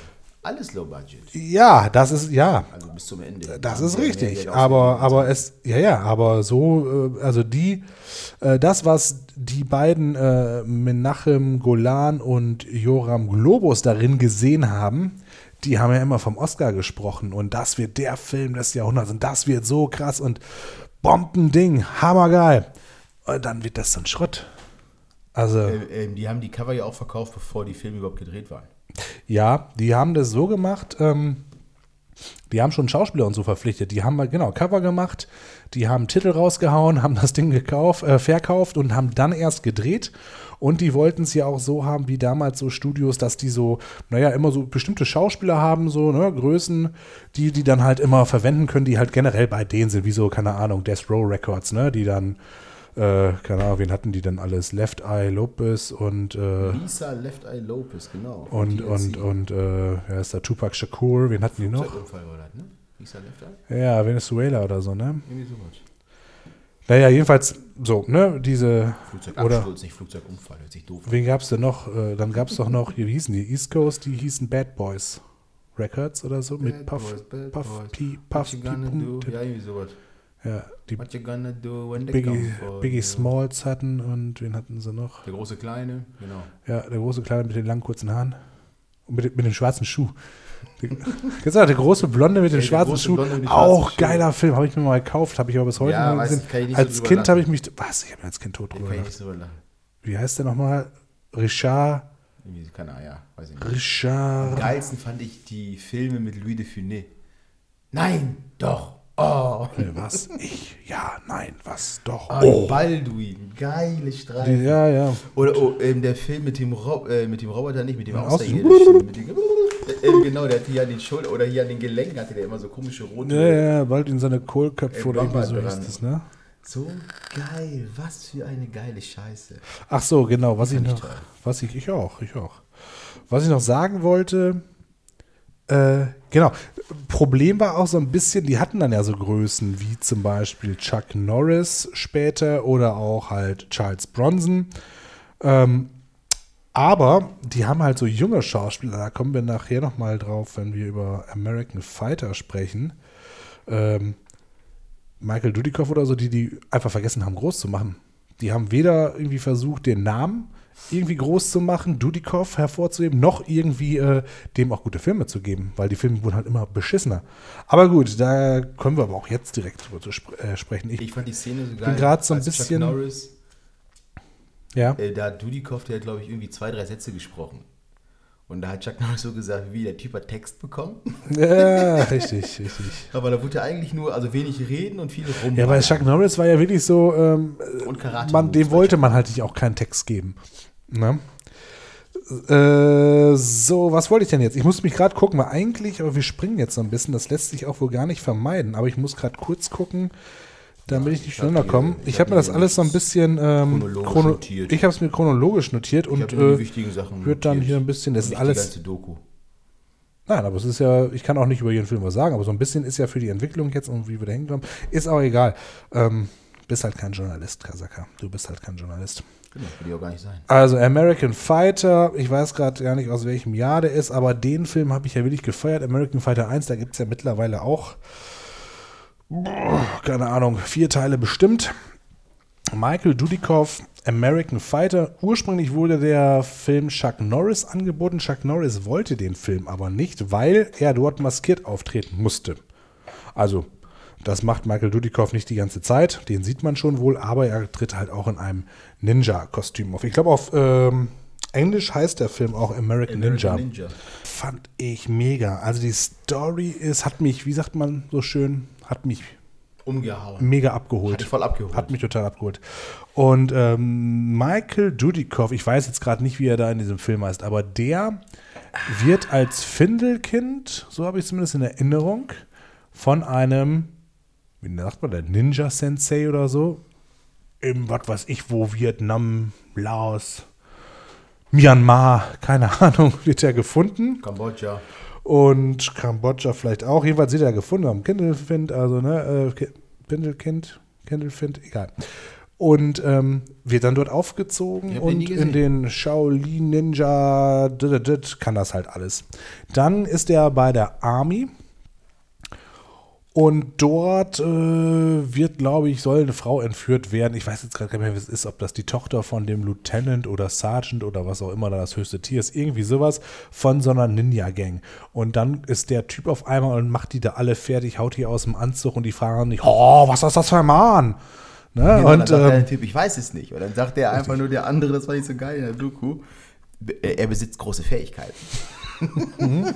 Alles Low-Budget. ja, das ist, ja, Also bis zum Ende. das Da ist richtig. Aber, aber es, ja, ja, aber so, äh, also die, äh, das, was die beiden äh, Menachem Golan und Joram Globus darin gesehen haben, die haben ja immer vom Oscar gesprochen und das wird der Film des Jahrhunderts und das wird so krass und Bombending, hammergeil. Und dann wird das so ein Schrott. Also. Äh, ähm, die haben die Cover ja auch verkauft, bevor die Filme überhaupt gedreht waren. Ja, die haben das so gemacht, ähm, die haben schon Schauspieler und so verpflichtet. Die haben mal, genau, Cover gemacht, die haben Titel rausgehauen, haben das Ding gekauft, äh, verkauft und haben dann erst gedreht. Und die wollten es ja auch so haben wie damals so Studios, dass die so, naja, immer so bestimmte Schauspieler haben, so, ne, Größen, die die dann halt immer verwenden können, die halt generell bei denen sind, wie so, keine Ahnung, Death Row Records, ne, die dann, äh, keine Ahnung, wen hatten die denn alles? Left Eye Lopez und, äh, Lisa Left Eye Lopez, genau. und, TLC. und, und, äh, ja, ist da Tupac Shakur, wen hatten die noch? War das, ne? Lisa Left Eye? Ja, Venezuela oder so, ne? Irgendwie sowas. Naja, jedenfalls so, ne, diese, oder, Flugzeugabsturz, nicht Flugzeugunfall, hört sich doof an. wen gab's denn noch? Äh, dann gab's doch noch, wie hießen die? East Coast, die hießen Bad Boys Records oder so, mit Bad Puff, Boys, Bad Puff, Boys. P, Puff, What you P, gonna do? Pum, Ja, irgendwie sowas. ja, die What you gonna do when they Biggie, come Biggie you? Smalls hatten und wen hatten sie noch? Der große Kleine, genau. Ja, der große Kleine mit den langen, kurzen Haaren. Und mit, mit dem schwarzen Schuh. Noch, der große Blonde mit dem Ja, schwarzen Schuh. Schwarzen Auch Schuh. geiler Film, habe ich mir mal gekauft, habe ich aber bis heute Ja, noch weiß gesehen. nicht so Als drüber Kind habe ich mich, was, ich habe mir als Kind tot drüber nicht so. Wie heißt der nochmal? Richard, keine Ahnung, ja, weiß ich nicht. Am Richard. geilsten fand ich die Filme mit Louis de Funès. Nein, doch. Oh. Äh, Was? Ich? Ja, nein, was? Doch. oh. Balduin, geile Streifen. Ja, ja. Oder oh, ähm, der Film mit dem, Rob, äh, mit dem Roboter nicht, mit dem Außerirdischen. mit dem, äh, genau, der hatte hier an den Schultern oder hier an den Gelenken hatte der immer so komische rote. Ja, ja, bald in seine Kohlköpfe oder irgendwie so hieß dran. das, ne? So geil, was für eine geile Scheiße. Ach so, genau, was ich noch, was ich, ich auch, ich auch. Was ich noch sagen wollte, Äh, genau. Problem war auch so ein bisschen, die hatten dann ja so Größen wie zum Beispiel Chuck Norris später oder auch halt Charles Bronson. Ähm, aber die haben halt so junge Schauspieler, da kommen wir nachher nochmal drauf, wenn wir über American Fighter sprechen. Ähm, Michael Dudikoff oder so, die die einfach vergessen haben, groß zu machen. Die haben weder irgendwie versucht, den Namen irgendwie groß zu machen, Dudikoff hervorzuheben, noch irgendwie äh, dem auch gute Filme zu geben, weil die Filme wurden halt immer beschissener. Aber gut, da können wir aber auch jetzt direkt drüber zu sp äh, sprechen. Ich, fand die Szene so geil. bin gerade so ein bisschen- Chuck Norris, ja. äh, da hat Dudikoff, der hat, glaube ich, irgendwie zwei, drei Sätze gesprochen. Und da hat Chuck Norris so gesagt, wie der Typ hat Text bekommen. ja, richtig, richtig. Aber da wurde er eigentlich nur, also wenig reden und viel rum. Ja, weil Chuck Norris war ja wirklich so, ähm, und Karate. man, dem wollte man halt auch keinen Text geben. Ne? Äh, so, was wollte ich denn jetzt? Ich muss mich gerade gucken, weil eigentlich, aber wir springen jetzt so ein bisschen, das lässt sich auch wohl gar nicht vermeiden, aber ich muss gerade kurz gucken, damit ich nicht ich hab schneller komme. ich Ich hab habe mir das alles so ein bisschen ähm, chronologisch chrono notiert. Ich habe es mir chronologisch notiert Ich und äh, wird dann hier ein bisschen, das ist nicht Die alles, ganze Doku. Nein, aber es ist ja, ich kann auch nicht über jeden Film was sagen, aber so ein bisschen ist ja für die Entwicklung jetzt und wie wir da hinkommen, ist auch egal. Ähm, bist halt kein Journalist, Kasaka. Du bist halt kein Journalist. Genau, will auch gar nicht sein. Also American Fighter, ich weiß gerade gar nicht, aus welchem Jahr der ist, aber den Film habe ich ja wirklich gefeiert. American Fighter 1, da gibt es ja mittlerweile auch, keine Ahnung, vier Teile bestimmt. Michael Dudikoff, American Fighter. Ursprünglich wurde der Film Chuck Norris angeboten. Chuck Norris wollte den Film aber nicht, weil er dort maskiert auftreten musste. Also, das macht Michael Dudikoff nicht die ganze Zeit. Den sieht man schon wohl, aber er tritt halt auch in einem Ninja-Kostüm auf. Ich glaube, auf ähm, Englisch heißt der Film auch American, Ninja. American Ninja. Fand ich mega. Also die Story ist, hat mich, wie sagt man so schön, hat mich Umgehauen. mega abgeholt. Hat dich voll abgeholt. Hat mich total abgeholt. Und ähm, Michael Dudikoff, ich weiß jetzt gerade nicht, wie er da in diesem Film heißt, aber der wird als Findelkind, so habe ich zumindest in Erinnerung, von einem, wie sagt man, der Ninja-Sensei oder so, im, was weiß ich wo, Vietnam, Laos, Myanmar, keine Ahnung, wird er gefunden. Kambodscha. Und Kambodscha vielleicht auch. Jedenfalls sind er gefunden am Kindelfind, also ne, äh, Pindelkind, Kindelfind, egal. Und ähm, wird dann dort aufgezogen und in den Shaolin Ninja dit, dit, kann das halt alles. Dann ist er bei der Army und dort äh, wird, glaube ich, soll eine Frau entführt werden. Ich weiß jetzt gerade gar nicht mehr, wer es ist, ob das die Tochter von dem Lieutenant oder Sergeant oder was auch immer da das höchste Tier ist. Irgendwie sowas von so einer Ninja-Gang. Und dann ist der Typ auf einmal und macht die da alle fertig, haut die aus dem Anzug und die fragen nicht, oh, was ist das für ein Mann? Ne? Ja, und der ähm, Typ, ich weiß es nicht. Und dann sagt er einfach nur der andere, das war nicht so geil in der Doku, äh, er besitzt große Fähigkeiten.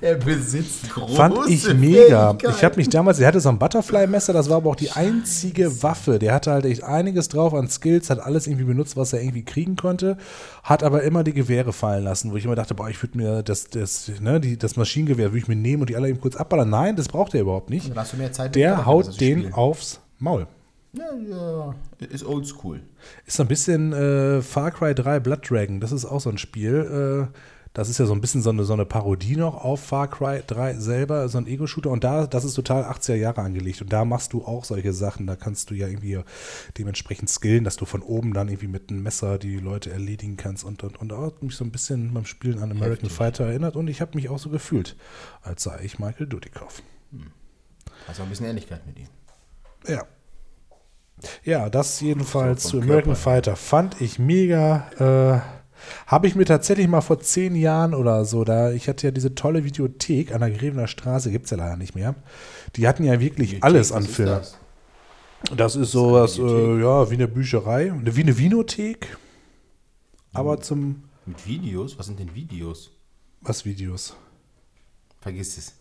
er besitzt große Fand ich mega. Ich habe mich damals, er hatte so ein Butterfly-Messer, das war aber auch die einzige Waffe. Der hatte halt echt einiges drauf an Skills, hat alles irgendwie benutzt, was er irgendwie kriegen konnte, hat aber immer die Gewehre fallen lassen, wo ich immer dachte, boah, ich würde mir das, das, ne, die, das Maschinengewehr würde ich mir nehmen und die alle eben kurz abballern. Nein, das braucht er überhaupt nicht. Dann hast du mehr Zeit. Der haut den spielen. aufs Maul. Ja, ja, ist oldschool. Ist so ein bisschen äh, Far Cry 3 Blood Dragon. Das ist auch so ein Spiel. Äh, das ist ja so ein bisschen so eine, so eine Parodie noch auf Far Cry 3 selber, so ein Ego-Shooter. Und da, das ist total 80er Jahre angelegt. Und da machst du auch solche Sachen. Da kannst du ja irgendwie dementsprechend skillen, dass du von oben dann irgendwie mit einem Messer die Leute erledigen kannst. Und, und, und auch hat mich so ein bisschen beim Spielen an American Heftig. Fighter erinnert. Und ich habe mich auch so gefühlt, als sei ich Michael Dudikoff. Also ein bisschen Ähnlichkeit mit ihm. Ja. Ja, das jedenfalls zu American Körper. Fighter fand ich mega. Äh, Habe ich mir tatsächlich mal vor zehn Jahren oder so, da ich hatte ja diese tolle Videothek an der Grevener Straße, gibt es ja leider nicht mehr. Die hatten ja wirklich alles Was an Filmen. das? Das ist sowas, äh, Videothek? ja, wie eine Bücherei, wie eine Vinothek, aber Mhm. zum, Mit Videos? Was sind denn Videos? was Videos? Vergiss es.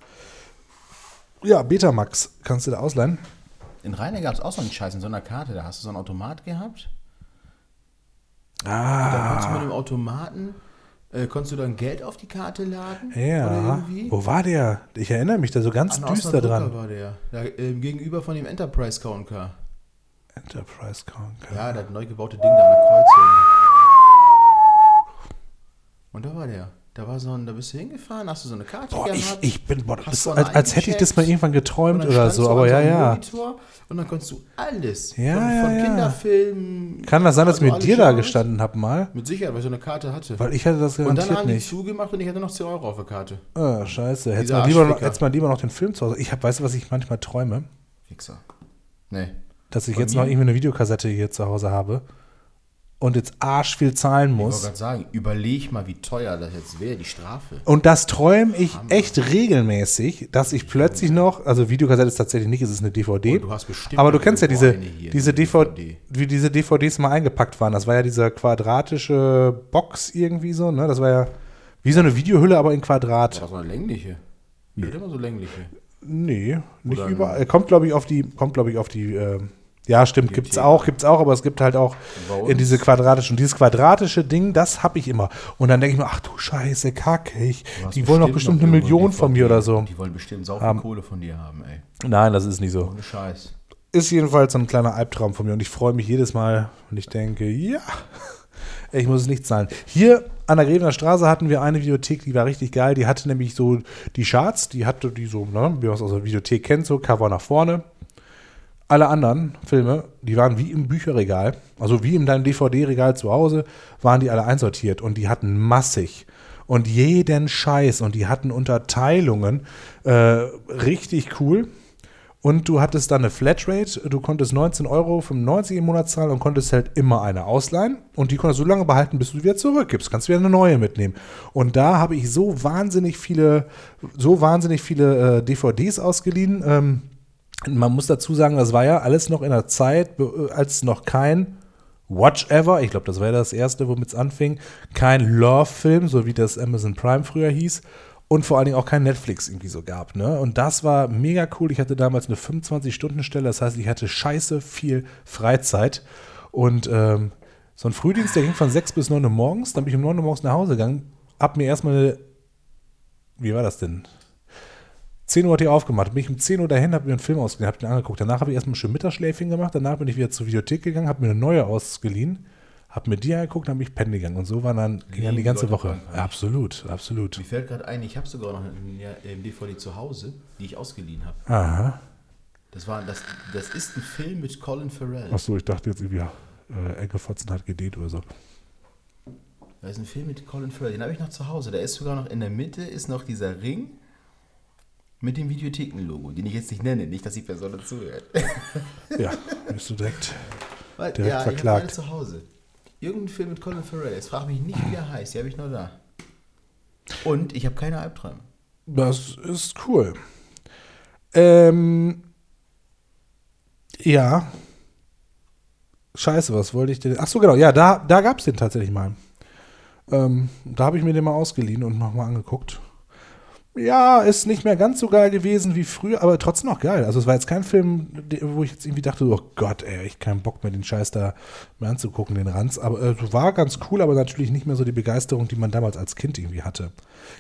Ja, Betamax, kannst du da ausleihen? In Rheine gab es auch so einen Scheiß in so einer Karte. Da hast du so einen Automat gehabt. Da Ah, konntest du mit dem Automaten, äh, konntest du dann Geld auf die Karte laden? Oder ja. irgendwie? Wo war der? Ich erinnere mich da so ganz An düster dran. war der. Da, äh, gegenüber von dem Enterprise Counter. Enterprise Conquer. Ja, das neu gebaute Ding da an der Kreuzung. Und da war der. Da war so ein, da bist du hingefahren, hast du so eine Karte Boah, ich, gehabt. ich bin, boah, das ist, als, als hätte ich das mal irgendwann geträumt oder so, aber ja, ja. Monitor und dann konntest du alles. Ja, von, ja, von ja. Kinderfilmen. Kann das sein, dass ich also mit dir da gestanden habe mal? Mit Sicherheit, weil ich so eine Karte hatte. Weil ich hatte das und dann garantiert haben die nicht. zugemacht und ich hatte noch 10 Euro auf der Karte. Ah, scheiße. Hättest mal, lieber noch, hättest mal lieber noch den Film zu Hause. Ich hab, weißt du, was ich manchmal träume? Fixer. Nee. Dass ich Bei jetzt mir? noch irgendwie eine Videokassette hier zu Hause habe und jetzt arsch viel zahlen Ich wollte muss. gerade sagen, überleg mal, wie teuer das jetzt wäre, die Strafe. Und das träume ich echt regelmäßig, dass ich plötzlich noch, also Videokassette ist tatsächlich nicht, es ist eine DVD. Oh, du hast bestimmt aber du kennst ja diese, diese DVD, wie diese DVDs mal eingepackt waren. Das war ja diese quadratische Box irgendwie so, ne? Das war ja wie so eine Videohülle, aber in Quadrat. War das so eine längliche? Ich hatte immer so längliche. Nee, nicht Oder überall. Kommt, glaube ich, auf die, kommt, glaube ich, auf die, ähm, ja, stimmt, gibt's Bibliothek. auch, gibt's auch, aber es gibt halt auch diese quadratischen. Dieses quadratische Ding, das habe ich immer. Und dann denke ich mir, ach du Scheiße, Kacke, ich, die wollen doch bestimmt eine Million von mir oder so. Die wollen bestimmt sau viel Haben. Kohle von dir haben, ey. Nein, das ist nicht so. Ohne Scheiß. Ist jedenfalls so ein kleiner Albtraum von mir und ich freue mich jedes Mal und ich denke, ja, ich muss es nicht zahlen. Hier an der Grevener Straße hatten wir eine Videothek, die war richtig geil. Die hatte nämlich so die Charts, die hatte die so, ne, wie man es aus der Videothek kennt, so Cover nach vorne. Alle anderen Filme, die waren wie im Bücherregal, also wie in deinem DVD-Regal zu Hause, waren die alle einsortiert und die hatten massig und jeden Scheiß und die hatten Unterteilungen. Äh, richtig cool. Und du hattest dann eine Flatrate, du konntest 19,95 Euro im Monat zahlen und konntest halt immer eine ausleihen. Und die konntest du so lange behalten, bis du wieder zurückgibst. Kannst wieder eine neue mitnehmen. Und da habe ich so wahnsinnig viele, so wahnsinnig viele äh, DVDs ausgeliehen. Ähm, man muss dazu sagen, das war ja alles noch in der Zeit, als noch kein Watch Ever, ich glaube, das war ja das erste, womit es anfing, kein Love-Film, so wie das Amazon Prime früher hieß. Und vor allen Dingen auch kein Netflix irgendwie so gab. Ne? Und das war mega cool. Ich hatte damals eine 25-Stunden-Stelle, das heißt, ich hatte scheiße viel Freizeit. Und ähm, so ein Frühdienst, der ging von 6 bis 9 Uhr morgens. Dann bin ich um 9 Uhr morgens nach Hause gegangen, hab mir erstmal eine, wie war das denn? 10 Uhr hat die aufgemacht. Bin ich um 10 Uhr dahin, habe mir einen Film ausgeliehen, habe den angeguckt. Danach habe ich erstmal schön Mittagsschläfchen gemacht. Danach bin ich wieder zur Videothek gegangen, habe mir eine neue ausgeliehen, habe mir die angeguckt, dann bin ich pennen gegangen. Und so war dann, ging dann die ganze Gott, Woche. Frank, absolut, absolut. Mir fällt gerade ein, ich habe sogar noch eine, DVD zu Hause, die ich ausgeliehen habe. Aha. Das, war, das, das ist ein Film mit Colin Farrell. Achso, ich dachte jetzt irgendwie, äh, Enke Fotzen hat gedehnt oder so. Das ist ein Film mit Colin Farrell, den habe ich noch zu Hause. Da ist sogar noch in der Mitte ist noch dieser Ring mit dem Videotheken-Logo, den ich jetzt nicht nenne, nicht, dass die Person dazuhört. Ja, bist du direkt. Weil, Direkt ja, verklagt. ich zu Hause. Irgendein Film mit Colin Farrell. Jetzt frag mich nicht, wie er heißt. Die habe ich noch da. Und ich habe keine Albträume. Das ist cool. Ähm, ja. Scheiße, was wollte ich denn? Ach so, genau. Ja, da, da gab es den tatsächlich mal. Ähm, da habe ich mir den mal ausgeliehen und nochmal angeguckt. Ja, ist nicht mehr ganz so geil gewesen wie früher, aber trotzdem noch geil. Also es war jetzt kein Film, wo ich jetzt irgendwie dachte, oh Gott, ey, ich keinen Bock mehr, den Scheiß da mehr anzugucken, den Ranz. Aber äh, war ganz cool, aber natürlich nicht mehr so die Begeisterung, die man damals als Kind irgendwie hatte.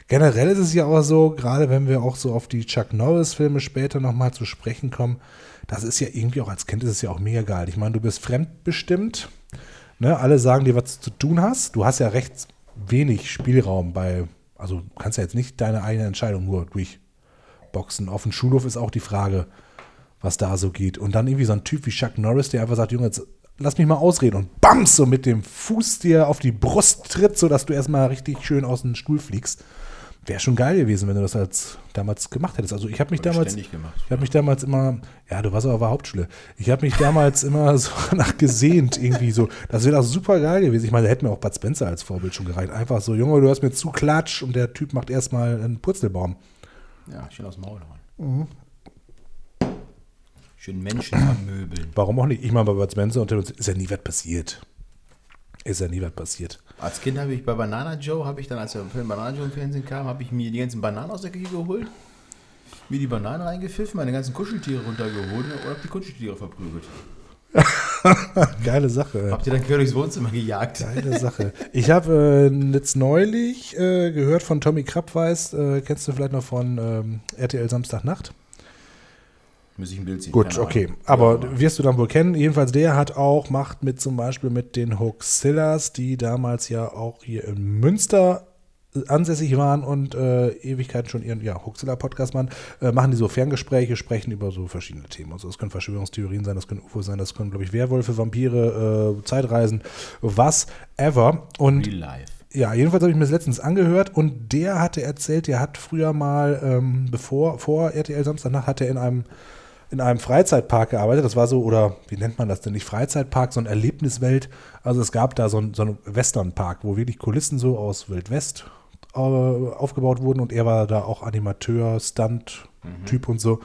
Generell ist es ja auch so, gerade wenn wir auch so auf die Chuck Norris-Filme später nochmal zu sprechen kommen, das ist ja irgendwie auch als Kind ist es ja auch mega geil. Ich meine, du bist fremdbestimmt, ne? alle sagen dir, was du zu tun hast. Du hast ja recht wenig Spielraum bei, also du kannst ja jetzt nicht deine eigene Entscheidung nur durchboxen. Auf dem Schulhof ist auch die Frage, was da so geht. Und dann irgendwie so ein Typ wie Chuck Norris, der einfach sagt, Junge, jetzt lass mich mal ausreden und bams, so mit dem Fuß dir auf die Brust tritt, sodass du erstmal richtig schön aus dem Stuhl fliegst. Wäre schon geil gewesen, wenn du das als damals gemacht hättest. Also ich habe mich damals, ich habe mich damals immer, ja, du warst aber auf der Hauptschule. Ich habe mich damals immer so nach gesehnt irgendwie so. Das wäre doch super geil gewesen. Ich meine, da hätte mir auch Bud Spencer als Vorbild schon gereicht. Einfach so, Junge, du hast mir zu klatsch und der Typ macht erstmal einen Purzelbaum. Ja, schön aus dem Maul hauen. Mhm. Schön Menschen vermöbeln. Warum auch nicht? Ich meine, bei Bud Spencer und ist ja nie was passiert. Ist ja nie was passiert. Als Kind habe ich bei Banana Joe, habe ich dann, als der Film Banana Joe im Fernsehen kam, habe ich mir die ganzen Bananen aus der Küche geholt, mir die Bananen reingepfiffen, meine ganzen Kuscheltiere runtergeholt und habe die Kuscheltiere verprügelt. Geile Sache. Habt ihr dann quer durchs Wohnzimmer gejagt? Geile Sache. Ich habe äh, jetzt neulich äh, gehört von Tommy Krabweis, äh, kennst du vielleicht noch von ähm, RTL Samstagnacht? Muss ich ein Bild ziehen. Gut, keine okay. Ahnung. Aber Ja, wirst du dann wohl kennen. Jedenfalls, der hat auch, macht mit zum Beispiel mit den Hoaxillas, die damals ja auch hier in Münster ansässig waren und äh, Ewigkeiten schon ihren ja, Huxilla-Podcast machen, äh, machen die so Ferngespräche, sprechen über so verschiedene Themen. Also das können Verschwörungstheorien sein, das können UFO sein, das können, glaube ich, Werwölfe, Vampire, äh, Zeitreisen, was ever. Und Real life. ja, jedenfalls habe ich mir das letztens angehört und der hatte erzählt, der hat früher mal, ähm, bevor, vor RTL Samstagnacht, hat er in einem, in einem Freizeitpark gearbeitet. Das war so, oder wie nennt man das denn? Nicht Freizeitpark, sondern Erlebniswelt. Also es gab da so einen, so einen Westernpark, wo wirklich Kulissen so aus Wild West äh, aufgebaut wurden und er war da auch Animateur, Stunt-Typ und so.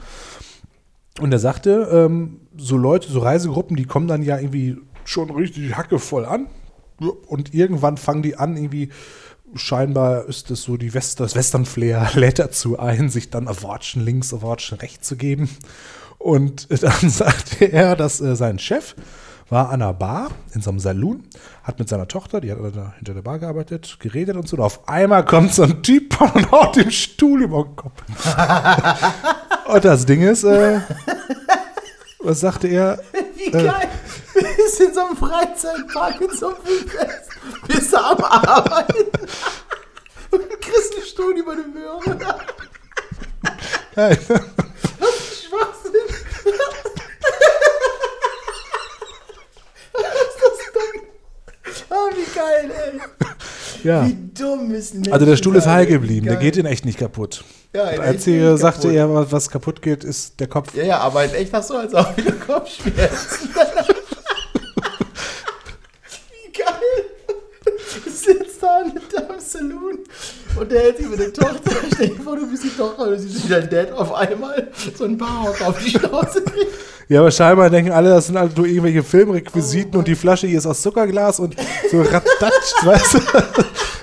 Und er sagte, ähm, so Leute, so Reisegruppen, die kommen dann ja irgendwie schon richtig hackevoll an. Und irgendwann fangen die an, irgendwie, scheinbar ist es so, die West das Western-Flair lädt dazu ein, sich dann Awardschen links, Awardschen rechts zu geben. Und dann sagte er, dass äh, sein Chef war an einer Bar in so einem Saloon, hat mit seiner Tochter, die hat da hinter der Bar gearbeitet, geredet und so. Und auf einmal kommt so ein Typ und haut den Stuhl über den Kopf. und das Ding ist, äh, was sagte er? Wie geil. Bist in so einem Freizeitpark in so einem Wildwest. Bist du am Arbeiten. Und du kriegst einen Stuhl über den Möhre. Was ist das denn? Ah, wie geil, ey. Ja. Wie dumm ist Menschen Also der Stuhl ist heil geblieben, der geht in echt nicht kaputt. Ja, Einzige nicht sagte kaputt. er, was- was kaputt geht, ist der Kopf. Ja, ja, aber in echt hast du also auch wieder Kopfschmerzen. Wie geil. Du sitzt da in deinem Saloon und der hält sich mit der Tochter. Stell dir vor, du bist die Tochter und siehst wie dein Dad auf einmal so ein Barhock auf die Schnauze kriegt. Ja, aber scheinbar denken alle, das sind halt nur irgendwelche Filmrequisiten und die Flasche hier ist aus Zuckerglas und so ratatscht, weißt du?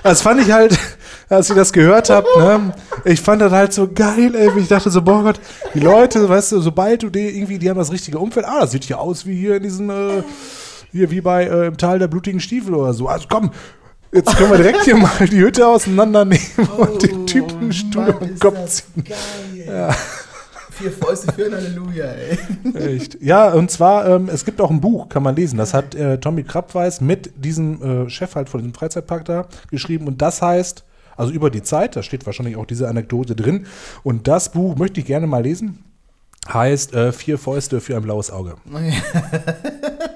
Das fand ich halt, als ich das gehört habe, ne? Ich fand das halt so geil, ey. Ich dachte so, boah Gott, die Leute, weißt du, sobald du die irgendwie, die haben das richtige Umfeld, ah, das sieht ja aus wie hier in diesen, äh, hier wie bei äh, im Tal der blutigen Stiefel oder so. Also komm, jetzt können wir direkt hier mal die Hütte auseinandernehmen und den Typen Stuhl um den Kopf ziehen. Geil, ey. Vier Fäuste für ein Halleluja, ey. Echt? Ja, und zwar, ähm, es gibt auch ein Buch, kann man lesen. Das hat äh, Tommy Krabweis mit diesem äh, Chef halt von diesem Freizeitpark da geschrieben. Und das heißt, also über die Zeit, da steht wahrscheinlich auch diese Anekdote drin. Und das Buch möchte ich gerne mal lesen. Heißt äh, Vier Fäuste für ein blaues Auge.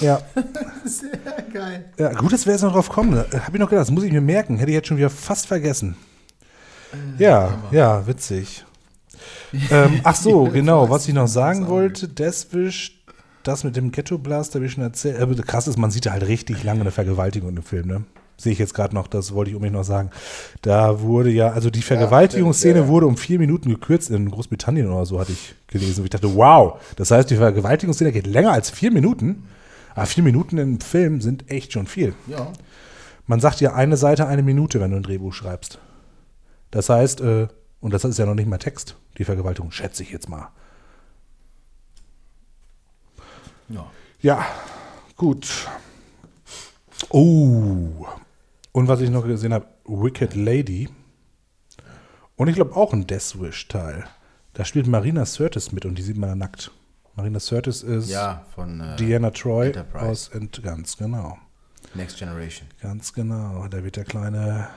Ja, Sehr geil. ja gut, dass wir jetzt noch drauf kommen. Habe ich noch gedacht, das muss ich mir merken. Hätte ich jetzt schon wieder fast vergessen. Ja, ja, witzig. ähm, ach so, genau, was ich noch sagen wollte, Deswisch, das mit dem Ghetto Blast habe ich schon erzählt. Aber krass ist, man sieht da halt richtig lange eine Vergewaltigung im Film, ne? Sehe ich jetzt gerade noch, das wollte ich unbedingt noch sagen. Da wurde ja, also die Vergewaltigungsszene stimmt, ja. wurde um vier Minuten gekürzt in Großbritannien oder so, hatte ich gelesen. Und ich dachte, wow, das heißt, die Vergewaltigungsszene geht länger als vier Minuten. Aber vier Minuten im Film sind echt schon viel. Ja. Man sagt ja eine Seite, eine Minute, wenn du ein Drehbuch schreibst. Das heißt, äh, und das ist ja noch nicht mal Text, die Vergewaltigung, schätze ich jetzt mal. Ja. Ja, gut. Oh. Und was ich noch gesehen habe, Wicked Lady. Und ich glaube auch ein Death Wish-Teil. Da spielt Marina Sirtis mit und die sieht man da nackt. Marina Sirtis ist Ja, von äh, Diana Troy Enterprise. aus Ent ganz genau. Next Generation. Ganz genau. Da wird der kleine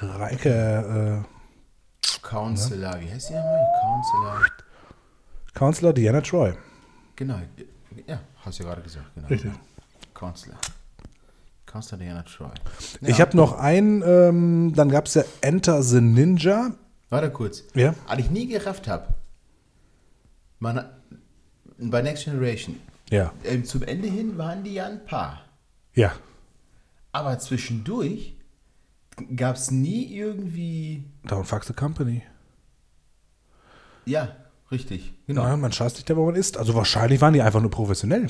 Reike äh, Counselor. Wie heißt die nochmal? Counselor. Counselor Diana Troy. Genau. Ja, hast du ja gerade gesagt. Genau. Richtig. Counselor. Counselor Diana Troy. Ich habe noch einen, ähm, dann gab es ja Enter the Ninja. Warte kurz. Ja. Was ich nie gerafft habe, man, bei Next Generation, Ja. ähm, zum Ende hin waren die ja ein Paar. Ja. Aber zwischendurch gab es nie irgendwie. Down Fuck the Company. Ja, richtig. Genau. Ja, man scheißt nicht da, wo man ist. Also wahrscheinlich waren die einfach nur professionell.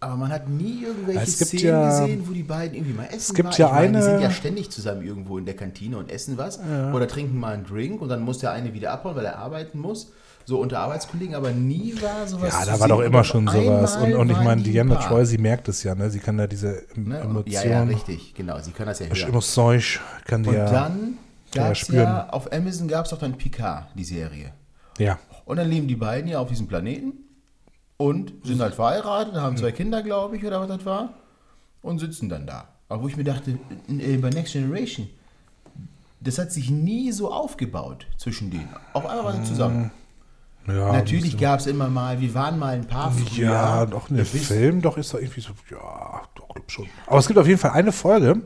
Aber man hat nie irgendwelche Es Szenen ja- gesehen, wo die beiden irgendwie mal essen gibt waren. ja meine, die eine- sind ja ständig zusammen irgendwo in der Kantine und essen was. Oder trinken mal einen Drink und dann muss der eine wieder abhauen, weil er arbeiten muss. So unter Arbeitskollegen, aber nie war sowas Ja, da war doch Und immer schon sowas. Und, und ich meine, Diana. Troy, sie merkt es ja, ne? Sie kann ja diese Ne? Emotionen, Ja, ja, richtig, genau. Sie können das ja hören. Emotions, kann die Und ja, dann kann ja gab es spüren. ja, auf Amazon gab es doch dann Picard, die Serie. ja. Und dann leben die beiden ja auf diesem Planeten und sind halt verheiratet, haben zwei Kinder, glaube ich, oder was das war, und sitzen dann da. Aber wo ich mir dachte, äh, bei Next Generation, das hat sich nie so aufgebaut zwischen denen. Auf einmal waren sie zusammen. Ja, Natürlich gab es immer mal, wir waren mal ein paar früher. Ja, doch, in dem Das wisst- Film doch ist da irgendwie so, ja, doch, glaub schon. Aber es gibt auf jeden Fall eine Folge,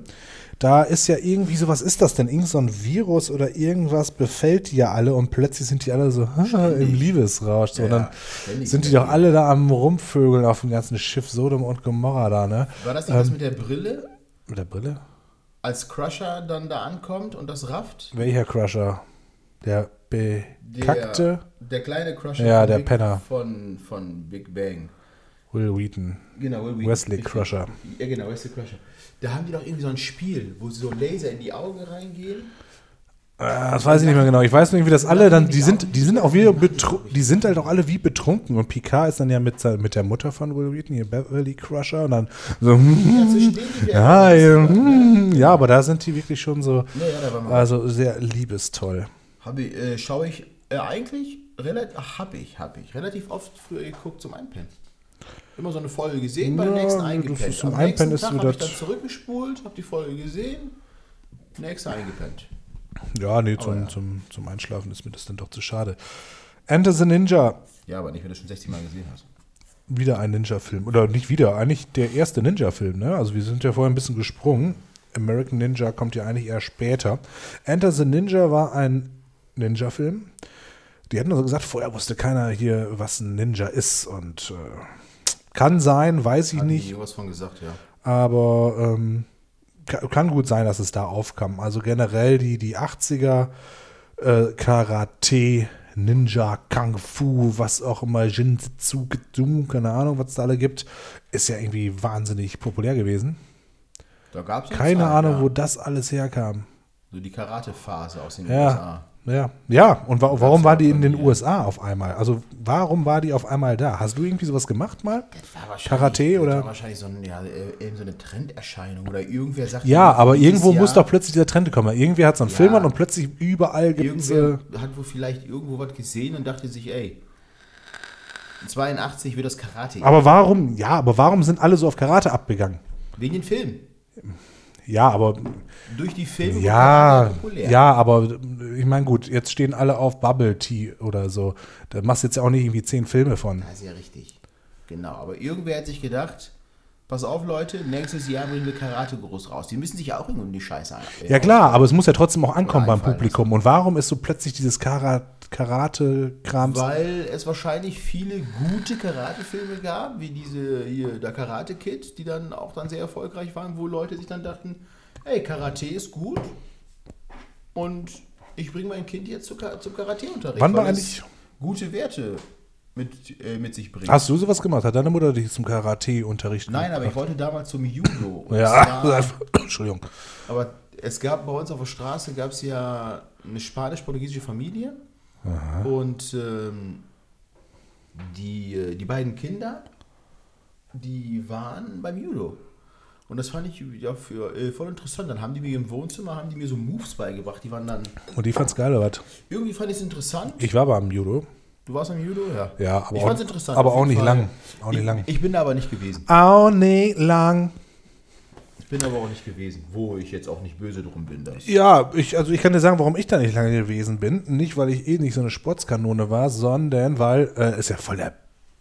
da ist ja irgendwie so, was ist das denn? Irgend so ein Virus oder irgendwas befällt die ja alle und plötzlich sind die alle so im Liebesrausch. So, Ja, und dann ständig sind die doch alle da am Rumvögeln auf dem ganzen Schiff Sodom und Gomorra da, ne? War das nicht das mit der Brille, Mit der Brille? als Crusher dann da ankommt und das rafft? Welcher Crusher? Der bekackte Der, der kleine Crusher Ja, von der Big, Penner. Von, von Big Bang. Will Wheaton. Genau, Will Wheaton. Wesley. Crusher. Ja, genau, Wesley Crusher. Da haben die doch irgendwie so ein Spiel, wo sie so Laser in die Augen reingehen. Äh, Das weiß ich nicht mehr genau. Ich weiß nur irgendwie, dass alle dann, die sind, die sind auch wieder die sind halt auch alle wie betrunken. Und Picard ist dann ja mit, mit der Mutter von Will Wheaton, hier Beverly Crusher, und dann so, Ja, hm, ja, ja, hm, ja, aber da sind die wirklich schon so, also sehr liebestoll. Habe ich, äh, schaue ich äh, eigentlich relativ, habe ich, habe ich relativ oft früher geguckt zum Einpennen. Immer so eine Folge gesehen, Ja, nächsten das eingepennt. ist zum Am nächsten Einpennen ist Tag mir habe ich dann zurückgespult, habe die Folge gesehen, nächste eingepennt. Ja, nee, zum, ja. Zum, zum Einschlafen ist mir das dann doch zu schade. Enter the Ninja, Ja, aber nicht, wenn du schon 60 Mal gesehen hast. wieder ein Ninja-Film. Oder nicht wieder, eigentlich der erste Ninja-Film, ne? Also wir sind ja vorher ein bisschen gesprungen. American Ninja kommt ja eigentlich eher später. Enter the Ninja war ein Ninja-Film. Die hatten also gesagt, vorher wusste keiner hier, was ein Ninja ist. Und äh, kann sein, weiß ich die nicht. was von gesagt, ja. Aber ähm, ka- kann gut sein, dass es da aufkam. Also generell die, die 80er äh, Karate, Ninja, Kung Fu, was auch immer, Jinjitsu, Gedum, keine Ahnung, was es da alle gibt, ist ja irgendwie wahnsinnig populär gewesen. Da gab es Keine Ahnung, wo das alles herkam. So die Karate-Phase aus den Ja. USA. Ja, ja. Und wa warum war die in den. USA auf einmal? Also warum war die auf einmal da? Hast du irgendwie sowas gemacht mal? Das Karate das oder? war wahrscheinlich so, ein, ja, so eine Trenderscheinung oder irgendwer sagt. Ja, aber dieses irgendwo Jahr- muss doch plötzlich dieser Trend kommen. Irgendwer hat so einen Ja. Film an und plötzlich überall gibt es. Äh, hat wohl vielleicht irgendwo was gesehen und dachte sich, ey, 82 wird das Karate. aber warum, ja, aber warum sind alle so auf Karate abgegangen? Wegen den Filmen. Ja, aber Durch die Filme ja, Karate populär. ja, aber ich meine, gut, jetzt stehen alle auf Bubble Tea oder so. Da machst du jetzt ja auch nicht irgendwie zehn Filme von. Das ist ja richtig. Genau, aber irgendwer hat sich gedacht, pass auf Leute, nächstes Jahr bringen wir Karate groß raus. Die müssen sich ja auch irgendwie um die Scheiße ein. Ja klar, aber es muss ja trotzdem auch ankommen beim Publikum. Und warum ist so plötzlich dieses Kara Karate-Krams? Weil es wahrscheinlich viele gute Karate-Filme gab, wie diese hier, der Karate Kid, die dann auch dann sehr erfolgreich waren, wo Leute sich dann dachten, ey, Karate ist gut und ich bringe mein Kind jetzt zum Karate-Unterricht. Wann war eigentlich- gute Werte mit, äh, mit sich bringt. Hast du sowas gemacht? Hat deine Mutter dich zum Karate-Unterricht Nein, aber ich wollte damals zum Judo. Ja, war, Entschuldigung. aber es gab bei uns auf der Straße gab es ja eine spanisch-portugiesische Familie und ähm, die, äh, die beiden Kinder, die waren beim Judo. Und das fand ich ja für äh, voll interessant. Dann haben die mir im Wohnzimmer, haben die mir so Moves beigebracht. Die waren dann, Und die fand's geil, oder was? irgendwie fand ich es interessant. Ich war aber am Judo. Du warst am Judo? Ja. Ja, aber ich auch- fand's interessant. aber auch nicht Fall. lang. Auch nicht ich, lang. Ich bin da aber nicht gewesen. Auch nicht lang. Ich bin aber auch nicht gewesen, wo ich jetzt auch nicht böse drum bin. Dass Ja, ich, also ich kann dir sagen, warum ich da nicht lange gewesen bin. Nicht, weil ich eh nicht so eine Sportskanone war, sondern weil, äh, ist ja voll der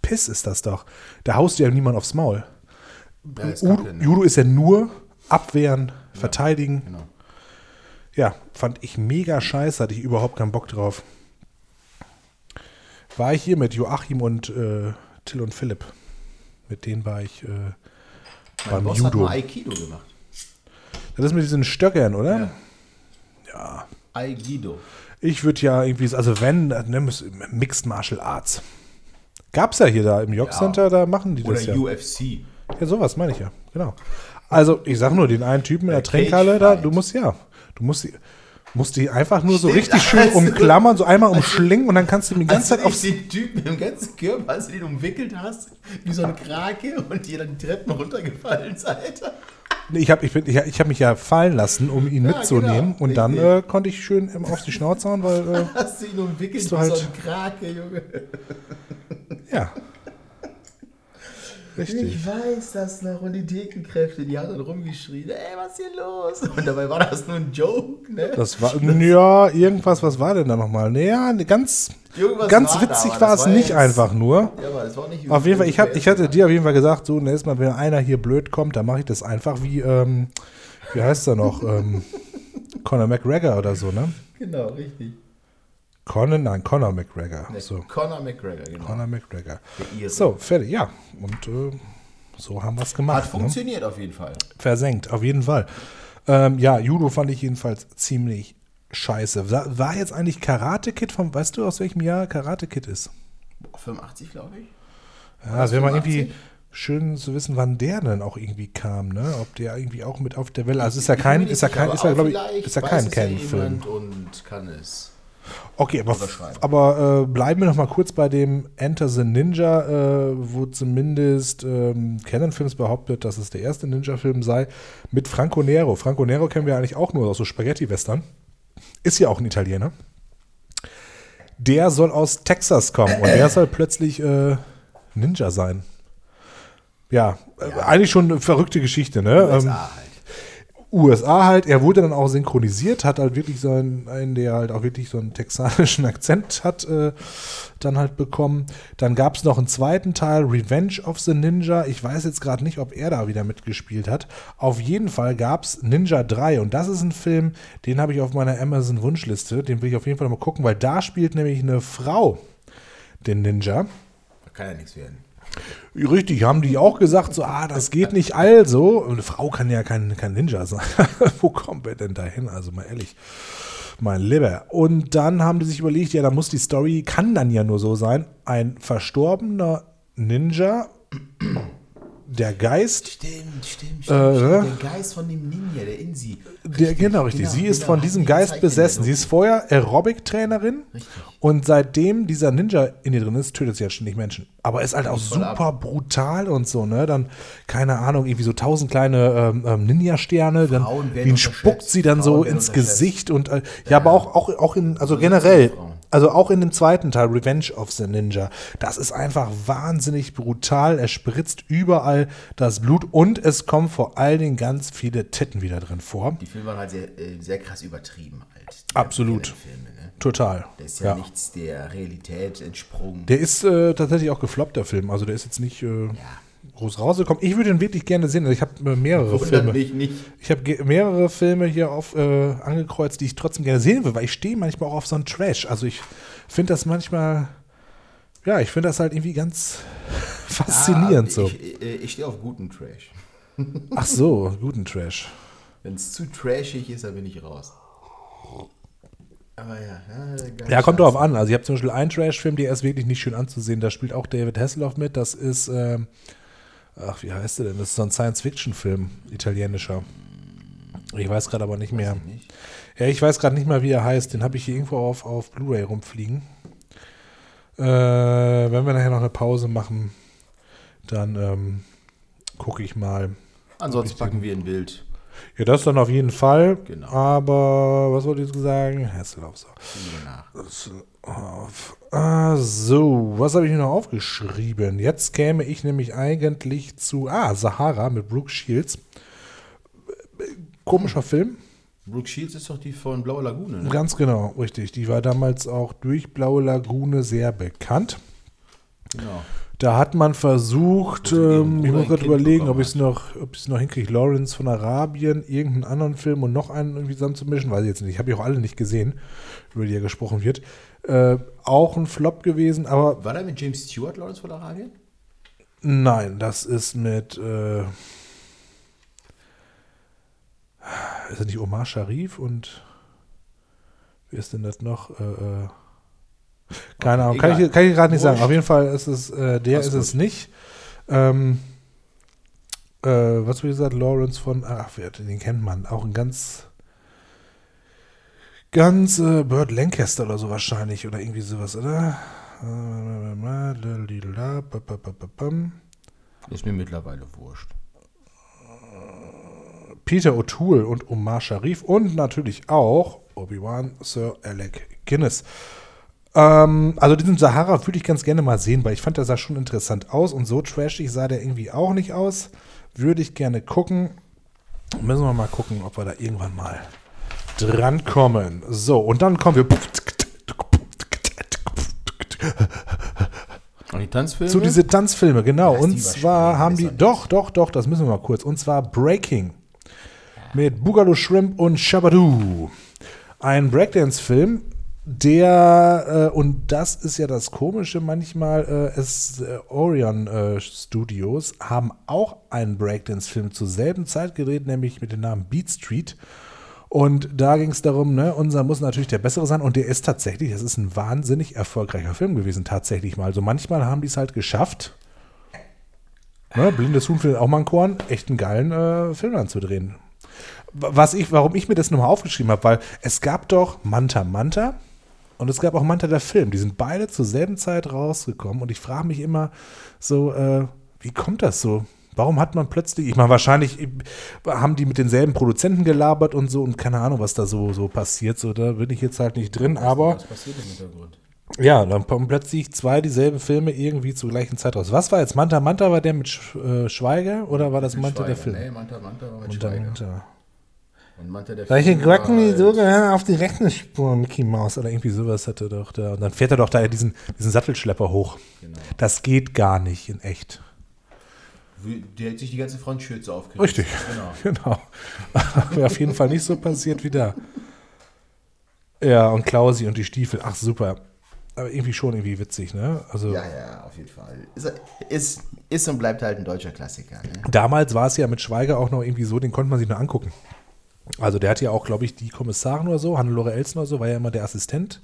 Piss ist das doch. Da haust du ja niemand aufs Maul. Ja, ist ne? Judo ist ja nur abwehren, verteidigen. Genau. Ja, fand ich mega scheiße, hatte ich überhaupt keinen Bock drauf. War ich hier mit Joachim und äh, Till und Philipp. Mit denen war ich äh, Mein beim Boss Judo. hat mal Aikido gemacht. Das ist mit diesen Stöckern, oder? Ja. Aikido. Ich würde ja irgendwie, also wenn, ne, Mixed Martial Arts. Gab's ja hier da im York Ja. Center, da machen die Oder das ja. UFC. Ja, sowas meine ich ja, genau. Also, ich sag nur, den einen Typen in der Der Trinkhalle da, du musst ja, du musst musst die einfach nur so richtig schön also- umklammern, so einmal umschlingen und dann kannst du die ganze Zeit aufs. den Typen im ganzen Körper, als du den umwickelt hast, wie so ein Krake und ihr dann die Treppen runtergefallen seid. Nee, Ich habe ich bin, ich, ich hab mich ja fallen lassen, um ihn Ja, mitzunehmen. genau, und dann äh, konnte ich schön im- auf die Schnauze hauen, weil, äh, Hast du ihn umwickelt du halt- so ein Krake, Junge. ja. Richtig. Ich weiß das noch. Und die Thekenkräfte, die haben dann rumgeschrien, ey, was ist hier los? Und dabei war das nur ein Joke, ne? Das war, ja, irgendwas, was war denn da nochmal? Naja, ganz, Irgendwas ganz war da, witzig aber war es war nicht jetzt- einfach nur. Ja, aber es war nicht Auf jeden Fall, ich, hab, ich hatte dir auf jeden Fall gesagt, so, nächstes Mal, wenn einer hier blöd kommt, dann mache ich das einfach wie, ähm, wie heißt er noch? ähm, Conor McGregor oder so, ne? Genau, richtig. Conan, nein, Conor McGregor. Ne, So, Conor McGregor, genau. Conor McGregor. So, fertig, ja. Und äh, so haben wir es gemacht. Hat ne? funktioniert auf jeden Fall. Versenkt, auf jeden Fall. Ähm, ja, Judo fand ich jedenfalls ziemlich scheiße. War, war jetzt eigentlich Karate Kid vom, weißt du, aus welchem Jahr Karate Kid ist? 85, glaube ich. Ja, das wäre mal 85? irgendwie schön zu wissen, wann der denn auch irgendwie kam, ne? Ob der irgendwie auch mit auf der Welle. Also ist ja kein, ist ja kein, ist ja, glaube ich, ist ja kein Ken-Film. Und kann es. Okay, aber, aber äh, bleiben wir noch mal kurz bei dem Enter the Ninja, äh, wo zumindest ähm, Canon Films behauptet, dass es der erste Ninja-Film sei, mit Franco Nero. Franco Nero kennen wir eigentlich auch nur aus so Spaghetti-Western. Ist ja auch ein Italiener. Der soll aus Texas kommen und der soll plötzlich äh, Ninja sein. Ja, äh, eigentlich schon eine verrückte Geschichte, ne? Ähm, USA halt. USA halt, er wurde dann auch synchronisiert, hat halt wirklich so einen, einen der halt auch wirklich so einen texanischen Akzent hat äh, dann halt bekommen. Dann gab es noch einen zweiten Teil, Revenge of the Ninja. Ich weiß jetzt gerade nicht, ob er da wieder mitgespielt hat. Auf jeden Fall gab es Ninja 3 und das ist ein Film, den habe ich auf meiner Amazon-Wunschliste. Den will ich auf jeden Fall mal gucken, weil da spielt nämlich eine Frau den Ninja. Da kann ja nichts werden. Richtig, haben die auch gesagt, so, ah, das geht nicht also. Eine Frau kann ja kein, kein Ninja sein. Wo kommen wir denn da hin? Also mal ehrlich, mein Lieber. Und dann haben die sich überlegt, ja, da muss die Story, kann dann ja nur so sein, ein verstorbener Ninja, der Geist, Stimmt, stimmt, stimmt. Äh, stimmt. Der Geist von dem Ninja, der in sie. der, genau, richtig, sie ist genau, von hat diesem die Geist besessen. Sie ist vorher Aerobic-Trainerin und seitdem dieser Ninja in ihr drin ist, tötet sie halt ständig Menschen. Aber ist halt auch voll ab. super brutal und so, ne? Dann, keine Ahnung, irgendwie so tausend kleine ähm, ähm, Ninja-Sterne, dann den spuckt sie dann so Frauen werden ins. Gesicht und äh, ja, aber auch, auch, auch in, also generell, Frauen. Also auch in dem zweiten Teil, Revenge of the Ninja, das ist einfach wahnsinnig brutal. Er spritzt überall das Blut und es kommen vor allen Dingen ganz viele Titten wieder drin vor. Die Filme waren halt sehr, äh, sehr krass übertrieben halt. Absolut. Filme, ne? Total. Da ist ja, Ja. nichts der Realität entsprungen. Der ist äh, tatsächlich auch gefloppt, der Film. Also der ist jetzt nicht äh, groß rausgekommen. Ich würde ihn wirklich gerne sehen. Also ich habe äh, mehrere Wundert Filme. mich nicht. Ich habe mehrere Filme hier auf äh, angekreuzt, die ich trotzdem gerne sehen will, weil ich stehe manchmal auch auf so einen Trash. Also ich finde das manchmal, ja, ich finde das halt irgendwie ganz faszinierend Ah, so. Ich, äh, ich stehe auf guten Trash. Ach so, guten Trash. Wenn es zu trashig ist, dann bin ich raus. Aber ja, ja, Ja, kommt drauf an. Also ich habe zum Beispiel einen Trash-Film, der ist wirklich nicht schön anzusehen. Da spielt auch David Hasselhoff mit. Das ist, ähm, ach, wie heißt der denn? Das ist so ein Science-Fiction-Film, italienischer. Ich weiß gerade aber nicht mehr. ich nicht. Ja, ich weiß gerade nicht mal, wie er heißt. Den habe ich hier irgendwo auf, auf Blu-ray rumfliegen. Äh, wenn wir nachher noch eine Pause machen, dann ähm, gucke ich mal. Ansonsten packen wir ein Bild. Ja, das dann auf jeden Fall. Genau. Aber was wollte ich sagen? Hasselhoff so. Auf. Ah, so, was habe ich mir noch aufgeschrieben? Jetzt käme ich nämlich eigentlich zu, ah, Sahara mit Brooke Shields. Komischer Film, Brooke Shields ist doch die von Blaue Lagune, ne? ganz genau, richtig. Die war damals auch durch Blaue Lagune sehr bekannt. Genau. Da hat man versucht, ähm, ich muss gerade überlegen, ob ich es noch, ob noch hinkriege, Lawrence von Arabien, irgendeinen anderen Film und noch einen irgendwie zusammenzumischen, weiß ich jetzt nicht. Ich habe die auch alle nicht gesehen, über die ja gesprochen wird. Äh, auch ein Flop gewesen, aber War da mit James Stewart Lawrence von Arabien? Nein, das ist mit. Äh, ist das nicht Omar Sharif und. Wie ist denn das noch? Äh, äh, keine Ahnung, kann ich, kann ich gerade nicht sagen. Auf jeden Fall ist es, äh, der Alles ist gut. es nicht. Ähm, äh, was wie gesagt, Lawrence von, ach, wer- den kennt man, auch ein ganz, ganz äh, Burt Lancaster oder so wahrscheinlich oder irgendwie sowas, oder? Ist mir mittlerweile wurscht. Peter O'Toole und Omar Sharif und natürlich auch Obi-Wan Sir Alec Guinness. Ähm, also diesen Sahara würde ich ganz gerne mal sehen, weil ich fand, der sah schon interessant aus und so trashig sah der irgendwie auch nicht aus. Würde ich gerne gucken. Müssen wir mal gucken, ob wir da irgendwann mal drankommen. So, und dann kommen wir Und die Tanzfilme? zu diese Tanzfilme, genau. Und zwar haben die, doch, doch, doch, das müssen wir mal kurz. Und zwar Breaking mit Boogaloo Shrimp und Shabadoo. Ein Breakdance-Film, der, äh, und das ist ja das Komische manchmal, äh, es, äh, Orion äh, Studios haben auch einen Breakdance-Film zur selben Zeit gedreht, nämlich mit dem Namen Beat Street. Und da ging es darum, ne, unser muss natürlich der bessere sein und der ist tatsächlich, es ist ein wahnsinnig erfolgreicher Film gewesen, tatsächlich mal. Also manchmal haben die es halt geschafft, ne, Blindes Huhn findet auch mal ein Korn, echt einen geilen äh, Film anzudrehen. Was ich, warum ich mir das nochmal aufgeschrieben habe, weil es gab doch Manta Manta und es gab auch Manta der Film. Die sind beide zur selben Zeit rausgekommen und ich frage mich immer so, äh, wie kommt das so? Warum hat man plötzlich, ich meine, wahrscheinlich haben die mit denselben Produzenten gelabert und so und keine Ahnung, was da so, so passiert. So, da bin ich jetzt halt nicht drin, aber Was passiert im Hintergrund? ja, dann kommen plötzlich zwei dieselben Filme irgendwie zur gleichen Zeit raus. Was war jetzt Manta Manta? War der mit äh, Schweiger oder war das Manta der Schweiger. Film? Nee, Manta Manta war mit Manta Schweiger. Manta. Film Glocken die halt- so gehören auf die rechte Spur, Mickey Mouse oder irgendwie sowas hatte doch da. Und dann fährt er doch da diesen, diesen Sattelschlepper hoch. Genau. Das geht gar nicht in echt. Der hat sich die ganze Frontschürze aufgerissen. Richtig. Genau. Genau. Wäre auf jeden Fall nicht so passiert wie da. Ja, und Klausi und die Stiefel. Ach, super. Aber irgendwie schon irgendwie witzig, ne? Also Ja, ja, auf jeden Fall. Ist, ist, ist und bleibt halt ein deutscher Klassiker. Ne? damals war es ja mit Schweiger auch noch irgendwie so, den konnte man sich nur angucken. Also der hat ja auch, glaube ich, die Kommissarin oder so, Hannelore Elsen oder so, war ja immer der Assistent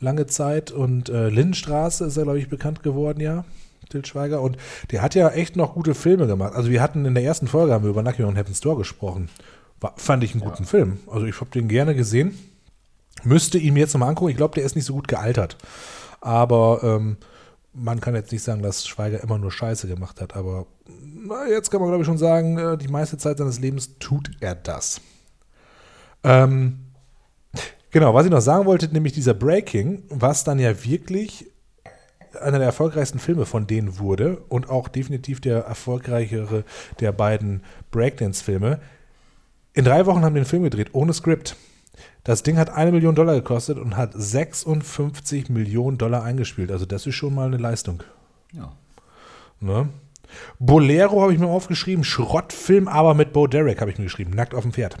lange Zeit. Und äh, Lindenstraße ist er, glaube ich, bekannt geworden, ja. Til Schweiger. Und der hat ja echt noch gute Filme gemacht. Also wir hatten in der ersten Folge haben wir über Nucky und Heaven's Door gesprochen. War, fand ich einen guten Film. Also ich habe den gerne gesehen. Müsste ihn mir jetzt nochmal angucken. Ich glaube, der ist nicht so gut gealtert. Aber ähm, man kann jetzt nicht sagen, dass Schweiger immer nur Scheiße gemacht hat. Aber na, jetzt kann man, glaube ich, schon sagen, äh, die meiste Zeit seines Lebens tut er das. Ähm, genau, was ich noch sagen wollte, nämlich dieser Breaking, was dann ja wirklich einer der erfolgreichsten Filme von denen wurde und auch definitiv der erfolgreichere der beiden Breakdance-Filme. In drei Wochen haben den Film gedreht, ohne Skript. Das Ding hat eine Million Dollar gekostet und hat 56 Millionen Dollar eingespielt. Also das ist schon mal eine Leistung. Ja. Ne? Bolero habe ich mir aufgeschrieben, Schrottfilm, aber mit Bo Derek habe ich mir geschrieben, nackt auf dem Pferd.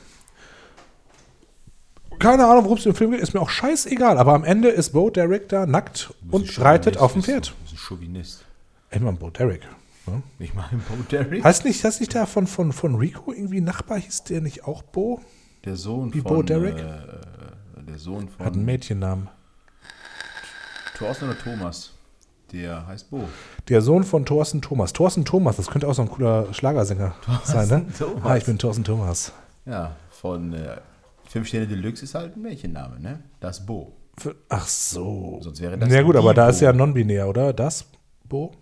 Keine Ahnung, worum es im Film geht, ist mir auch scheißegal, aber am Ende ist Bo Derek da nackt und reitet auf dem Pferd. Du bist ein Chauvinist. Ey, man, Bo Derek. Ne? Ich meine, Bo Derek, Heißt nicht, heißt nicht da von, von, von Rico irgendwie Nachbar, hieß der nicht auch Bo? der Sohn Wie von. Bo Derek? Äh, der Sohn Hat einen von Mädchennamen. Thorsten oder Thomas. Der heißt Bo. Der Sohn von Thorsten Thomas. Thorsten Thomas, das könnte auch so ein cooler Schlagersänger sein, ne? Thomas. Ah, ich bin Thorsten Thomas. Ja, von äh, Fünf Sterne Deluxe ist halt ein Mädchenname, ne? Das Bo. Für- Ach so. Sonst wäre das Na gut, aber da Bo. ist ja non-binär, oder? Das, Bo?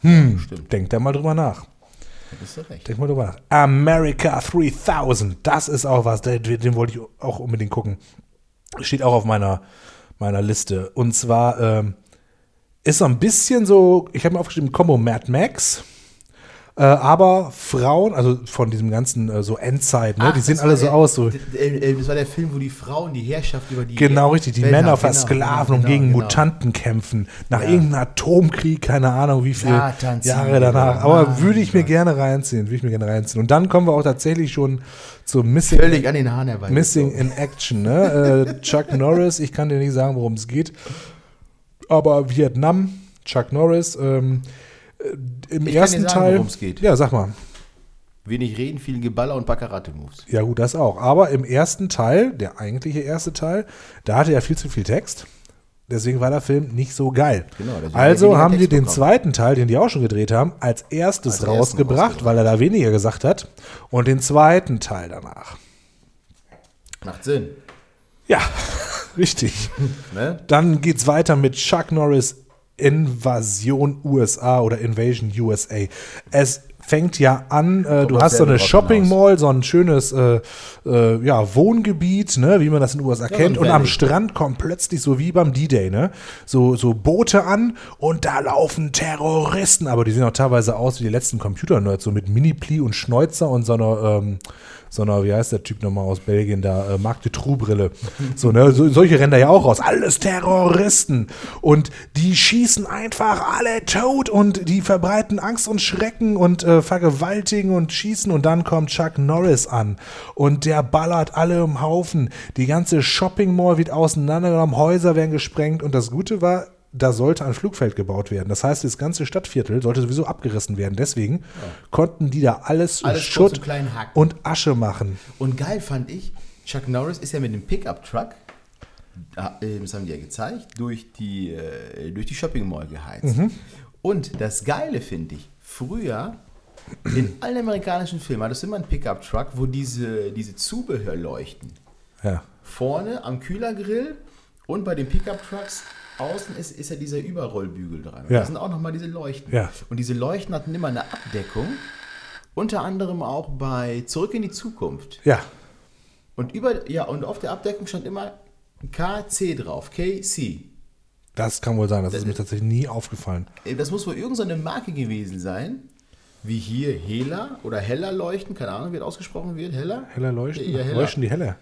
Stimmt, Denk da mal drüber nach. da bist du recht. Denk mal drüber nach. America 3000, das ist auch was, den, den wollte ich auch unbedingt gucken. Steht auch auf meiner, meiner Liste. Und zwar ähm, ist so ein bisschen so, ich habe mir aufgeschrieben, Combo Mad Max. Äh, aber Frauen, also von diesem ganzen äh, so Endzeit, ne? Ach, die sehen alle so der- aus, so Das war der Film, wo die Frauen die Herrschaft über die. Genau, richtig. Die Männer haben. Genau, versklaven und genau, gegen genau. Mutanten kämpfen. Nach Ja. irgendeinem Atomkrieg, keine Ahnung, wie viele Jahre danach. Aber würde ich mir gerne reinziehen. Würde ich mir gerne reinziehen. Und dann kommen wir auch tatsächlich schon zu Missing, Völlig an den Haaren herbei. Missing in Action. Ne? äh, Chuck Norris, ich kann dir nicht sagen, worum es geht. Aber Vietnam, Chuck Norris, ähm, äh, im Ich ersten sagen, Teil. geht. Ja, sag mal. Wenig reden, viel Geballer und paar Karate-Moves. Ja, gut, das auch. Aber im ersten Teil, der eigentliche erste Teil, da hatte er viel zu viel Text. Deswegen war der Film nicht so geil. Genau, also haben die Text den bekommen. zweiten Teil, den die auch schon gedreht haben, als erstes Als rausgebracht, rausgebracht. weil er da weniger gesagt hat. Und den zweiten Teil danach. Macht Sinn. Ja, richtig. Ne? Dann geht's weiter mit Chuck Norris Invasion USA oder Invasion USA. Es fängt ja an, äh, du hast so eine Shopping. Mall, so ein schönes, äh, äh, ja, drauf Shopping Mall, so ein schönes, ja, Wohngebiet, ne, wie man das in den USA so kennt. ein und am. Strand kommt plötzlich so wie beim D-Day, ne, so, so Boote an und da laufen Terroristen, aber die sehen auch teilweise aus wie die letzten Computer-Nerds, so mit Mini-Pli und Schnäuzer und so einer, ähm, so einer, wie heißt der Typ nochmal aus Belgien da, äh, Marc de True-Brille. So, ne, so, solche rennen da ja auch raus. Alles Terroristen. Und die schießen einfach alle tot und die verbreiten Angst und Schrecken und äh, vergewaltigen und schießen. Und dann kommt Chuck Norris an und der ballert alle im Haufen. Die ganze Shopping Mall wird auseinandergenommen, Häuser werden gesprengt. Und das Gute war, da sollte ein Flugfeld gebaut werden. Das heißt, das ganze Stadtviertel sollte sowieso abgerissen werden. Deswegen konnten die da alles Alles Schutt und und Asche machen. Und geil fand ich, Chuck Norris ist ja mit dem Pickup-Truck, äh, das haben die ja gezeigt, durch die, äh, durch die Shopping Mall geheizt. Mhm. Und das Geile finde ich, früher in allen amerikanischen Filmen hattest du immer einen Pickup-Truck, wo diese, diese Zubehör leuchten. Ja. Vorne am Kühlergrill und bei den Pickup-Trucks außen ist, ist ja dieser Überrollbügel dran. Ja. Da sind auch nochmal diese Leuchten. Ja. Und diese Leuchten hatten immer eine Abdeckung. Unter anderem auch bei Zurück in die Zukunft. Ja. Und über, ja, und auf der Abdeckung stand immer KC drauf, KC. Das kann wohl sein. Das, ist Das mir ist- tatsächlich nie aufgefallen. Äh, Das muss wohl irgendeine Marke gewesen sein, wie hier Hela oder Heller leuchten, keine Ahnung, wie das ausgesprochen wird, Heller? Heller leuchten? Ja, heller. Leuchten die heller?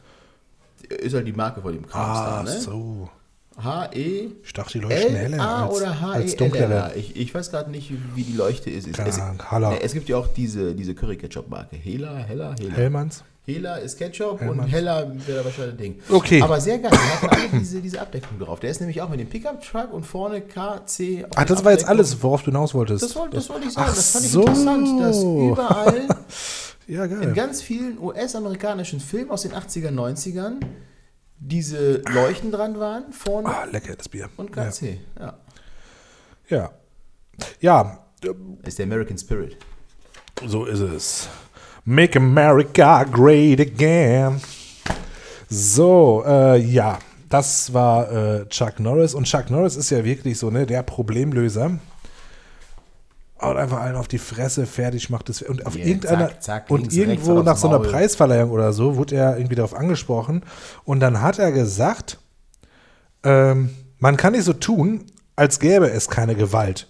Ist halt die Marke von dem Krams Ah, ne? so. H-E. Ich dachte, die leuchten heller als, oder als H-E-L-L-A. dunkler. Ich, ich weiß gerade nicht, wie die Leuchte ist. Es, Keine es, ne, es gibt ja auch diese, diese Curry-Ketchup-Marke. Hela, Heller, Hela. Hellmanns? Hela ist Ketchup Hellmanns. und Heller wäre wahrscheinlich ein Ding. Okay. Aber sehr geil. Die hatten alle diese, diese Abdeckung drauf. Der ist nämlich auch mit dem Pickup-Truck und vorne KC. auf Ah, das war jetzt alles, worauf du hinaus wolltest. Das wollte, das wollte ich sagen. Ach das fand ich so. interessant, dass überall ja, in ganz vielen US-amerikanischen Filmen aus den 80er, 90ern diese Leuchten dran waren, vorne Ah, lecker, das Bier. und KC. Ja. Ja. Ja, ja Ist der American Spirit. so ist es. Make America great again. So, äh, ja, das war äh, Chuck Norris. Und Chuck Norris ist ja wirklich so, ne, der Problemlöser. Und einfach einen auf die Fresse fertig macht es. Und auf Yeah, irgendeiner. zack, zack, und links, irgendwo nach so einer Maul. Preisverleihung oder so wurde er irgendwie darauf angesprochen. Und dann hat er gesagt, ähm, man kann nicht so tun, als gäbe es keine Gewalt.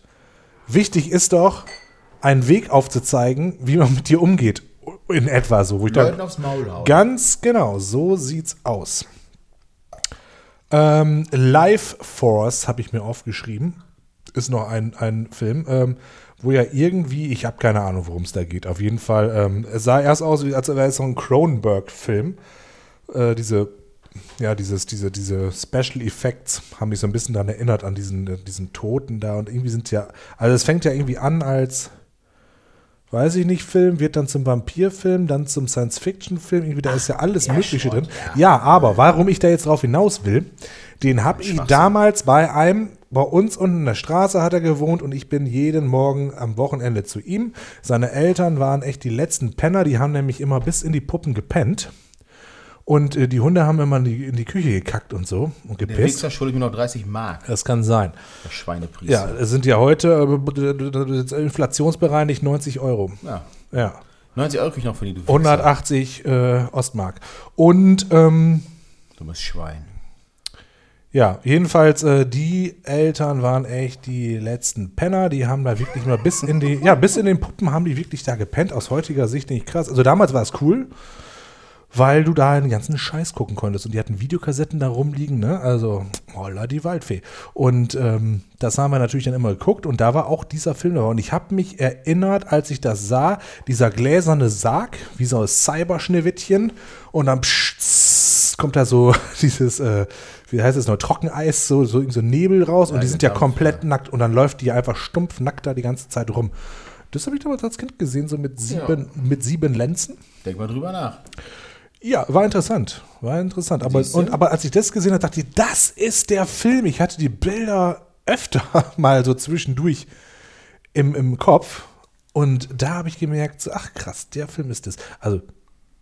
Wichtig ist doch, einen Weg aufzuzeigen, wie man mit dir umgeht. In etwa so. Wo ich Leuten aufs Maul hauen. Ganz genau, so sieht's aus. Ähm, Life Force habe ich mir aufgeschrieben. Ist noch ein, ein Film, ähm, wo ja irgendwie, ich habe keine Ahnung, worum es da geht. Auf jeden Fall, ähm, es sah erst aus, wie- als wäre es so ein Cronenberg-Film. Äh, diese, ja, dieses, diese, diese Special Effects haben mich so ein bisschen daran erinnert, an diesen, äh, diesen Toten da. Und irgendwie sind ja, also es fängt ja irgendwie an als weiß ich nicht, Film, wird dann zum Vampirfilm, dann zum Science-Fiction-Film, irgendwie, da ist ja alles ja, Mögliche schon, drin. Ja. aber warum ich da jetzt drauf hinaus will, den habe ich damals bei einem, bei uns unten in der Straße hat er gewohnt und ich bin jeden Morgen am Wochenende zu ihm. Seine Eltern waren echt die letzten Penner, die haben nämlich immer bis in die Puppen gepennt. Und äh, die Hunde haben immer in die, in die Küche gekackt und so und Der gepisst. Wichser schuldet mir noch 30 Mark. Das kann sein. Der Schweinepriester. Ja, es sind ja heute äh, inflationsbereinigt 90 Euro. Ja. Ja. 90 Euro krieg ich noch von dir, du Wichser. 180 äh, Ostmark. Und ähm, Dummes Schwein. Ja, jedenfalls, äh, die Eltern waren echt die letzten Penner. Die haben da wirklich mal bis in die, ja, bis in den Puppen haben die wirklich da gepennt. Aus heutiger Sicht nicht krass. Also damals war es cool, weil du da den ganzen Scheiß gucken konntest. Und die hatten Videokassetten da rumliegen, ne? Also, holla die Waldfee. Und ähm, das haben wir natürlich dann immer geguckt. Und da war auch dieser Film dabei. Und ich habe mich erinnert, als ich das sah, dieser gläserne Sarg, wie so ein Cyberschneewittchen. Und dann psch, kommt da so dieses, äh, wie heißt es noch, Trockeneis, so, so, so Nebel raus. und Ja, die sind ja genau, komplett nackt. Und dann läuft die einfach stumpf nackt da die ganze Zeit rum. Das habe ich damals als Kind gesehen, so mit sieben, mit sieben Lenzen. Denk mal drüber nach. Ja, war interessant. War interessant. Aber, und, aber als ich das gesehen habe, dachte ich, das ist der Film. Ich hatte die Bilder öfter mal so zwischendurch im, im Kopf. Und da habe ich gemerkt, so, ach krass, der Film ist das. Also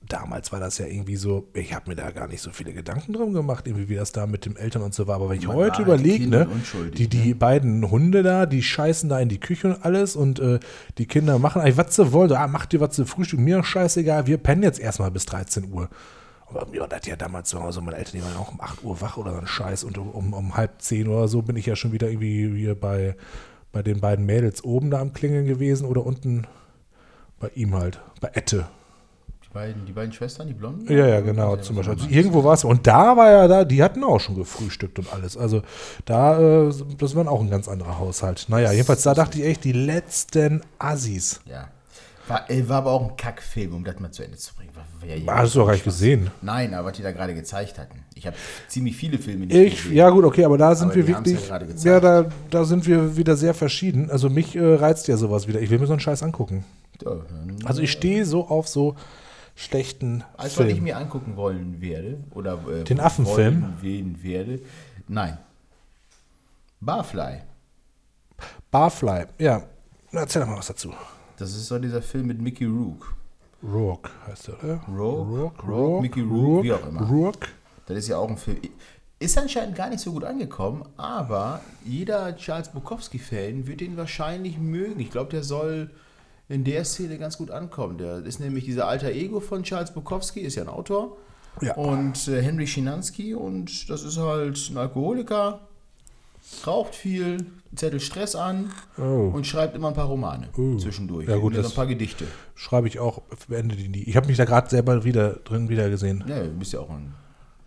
damals war das ja irgendwie so, ich habe mir da gar nicht so viele Gedanken drum gemacht, irgendwie wie das da mit den Eltern und so war. Aber wenn ich Man heute halt überlege, ne, die, die beiden Hunde da, die scheißen da in die Küche und alles und äh, die Kinder machen eigentlich, was sie wollen. Ah, macht ihr was zu Frühstück, mir scheißegal, wir pennen jetzt erstmal bis 13 Uhr. Aber mir war das ja damals so, also meine Eltern, die waren auch um 8 Uhr wach oder so ein Scheiß und um, um, um halb 10 oder so bin ich ja schon wieder irgendwie hier bei, bei den beiden Mädels oben da am Klingeln gewesen oder unten bei ihm halt, bei Ette. Die beiden, die beiden Schwestern, die Blonden? Ja, ja, genau, zum Beispiel. Also irgendwo war es. Und da war ja da, die hatten auch schon gefrühstückt und alles. Also da, äh, das war auch ein ganz anderer Haushalt. Naja, jedenfalls, da dachte ich echt, die letzten Assis. Ja. War, äh, war aber auch ein Kackfilm, um das mal zu Ende zu bringen. War, ja Hast du doch gar nicht gesehen. Nein, aber was die da gerade gezeigt hatten. Ich habe ziemlich viele Filme nicht Ich, gesehen. ja gut, okay, aber da sind Aber wir ja wirklich, gezeigt. ja, da, da sind wir wieder sehr verschieden. Also mich äh, reizt ja sowas wieder. Ich will mir so einen Scheiß angucken. Ja, Also ich stehe so auf so schlechten Als was ich Film. mir angucken wollen werde, oder äh, Den Affenfilm? wählen werde, nein. Barfly. Barfly, ja. Erzähl doch mal was dazu. Das ist so dieser Film mit Mickey Rourke. Rourke heißt der, oder? Rourke? Rourke, Mickey Rourke, wie auch immer. Rourke. Das ist ja auch ein Film. Ist anscheinend gar nicht so gut angekommen, aber jeder Charles Bukowski-Fan wird ihn wahrscheinlich mögen. Ich glaube, der soll in der Szene ganz gut ankommen. Der ist nämlich dieser alter Ego von Charles Bukowski, ist ja ein Autor. Ja. Und äh, Henry Schimanski und das ist halt ein Alkoholiker, raucht viel, zettelt Stress an Oh. und schreibt immer ein paar Romane zwischendurch. Ja, gut, das- ein paar Gedichte. Schreibe ich auch, beende die nie. Ich habe mich da gerade selber wieder drin wieder gesehen. Ja, du bist ja auch ein.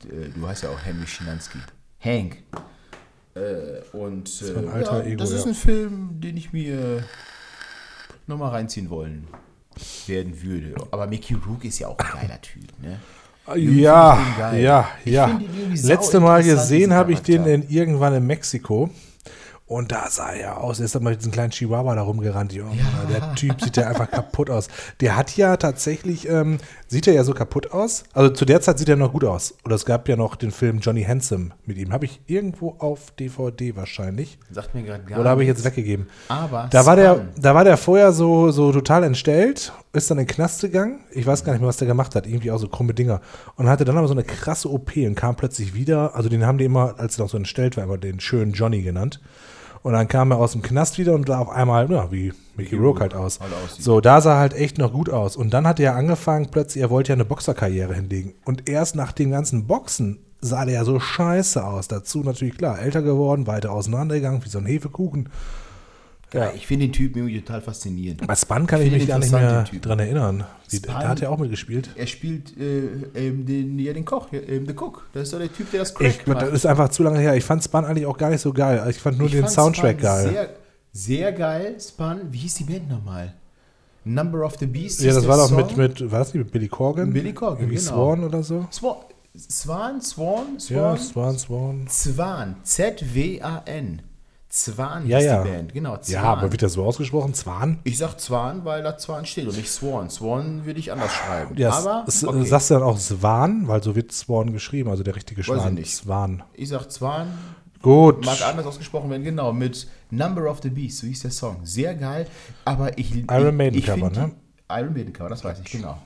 äh, Du heißt ja auch Henry Schimanski. Hank. Äh, und äh, war ein alter ja, Ego, das ist ja. ein Film, den ich mir nochmal reinziehen wollen werden würde. Aber Mickey Rourke ist ja auch ein geiler Typ, ne? Ja, geil. ja, Ich ja. Letzte Mal gesehen habe ich den in, irgendwann in Mexiko. Und da sah er aus. Er ist dann mal mit diesem kleinen Chihuahua da rumgerannt. Junge. Der Typ sieht ja einfach kaputt aus. Der hat ja tatsächlich, ähm, sieht er ja so kaputt aus. Also zu der Zeit sieht er noch gut aus. Oder es gab ja noch den Film Johnny Handsome mit ihm. Habe ich irgendwo auf DVD wahrscheinlich. Sagt mir gerade gar Oder habe ich jetzt weggegeben? Aber Da war, der, da war der vorher so, so total entstellt, ist dann in den Knast gegangen. Ich weiß gar nicht mehr, was der gemacht hat. Irgendwie auch so krumme Dinger. Und hatte dann aber so eine krasse OP und kam plötzlich wieder. Also den haben die immer, als er noch so entstellt war, immer den schönen Johnny genannt. Und dann kam er aus dem Knast wieder und sah auf einmal, ja, wie Mickey Rourke halt aus. halt. So, da sah er halt echt noch gut aus. Und dann hat er angefangen, plötzlich, er wollte ja eine Boxerkarriere hinlegen. Und erst nach dem ganzen Boxen sah der ja so scheiße aus. Dazu natürlich klar, älter geworden, weiter auseinandergegangen, wie so ein Hefekuchen. Ja, ich finde den Typen irgendwie total faszinierend. Bei Spun kann Ich ich mich gar nicht mehr dran erinnern. Spun- da hat er auch mitgespielt. Er spielt äh, ähm, den, ja, den Koch, ähm, The Cook. Das ist doch der Typ, der das Crack Ich, das macht. ist einfach zu lange her. Ich fand Spun eigentlich auch gar nicht so geil. Ich fand nur Ich den fand Soundtrack Spun geil. Sehr, sehr geil, Spun. Wie hieß die Band nochmal? Number of the Beast. ja, das war doch mit, mit, war das nicht mit Billy Corgan? Billy Corgan, Irgendwie genau. Swan oder so? Swan, Swan, Swan, Ja, Swan. Swan, Swan. Zwan, Z-W-A-N. Zwan Ja, hieß ja. die Band, genau. Zwan. Ja, aber wird das so ausgesprochen? Zwan? ich sag Zwan, weil da Zwan steht und nicht Swan. Swan würde ich anders schreiben. Ja, aber okay. sagst du dann auch Swan? Weil so wird Swan geschrieben, also der richtige ich Schwan. nicht. Swan. ich sag Zwan, Gut. mag anders ausgesprochen werden, genau, mit Number of the Beast, so hieß der Song. Sehr geil, aber ich. Iron Maiden ich, ich Cover, ne? Iron Maiden Cover, das weiß ich, genau.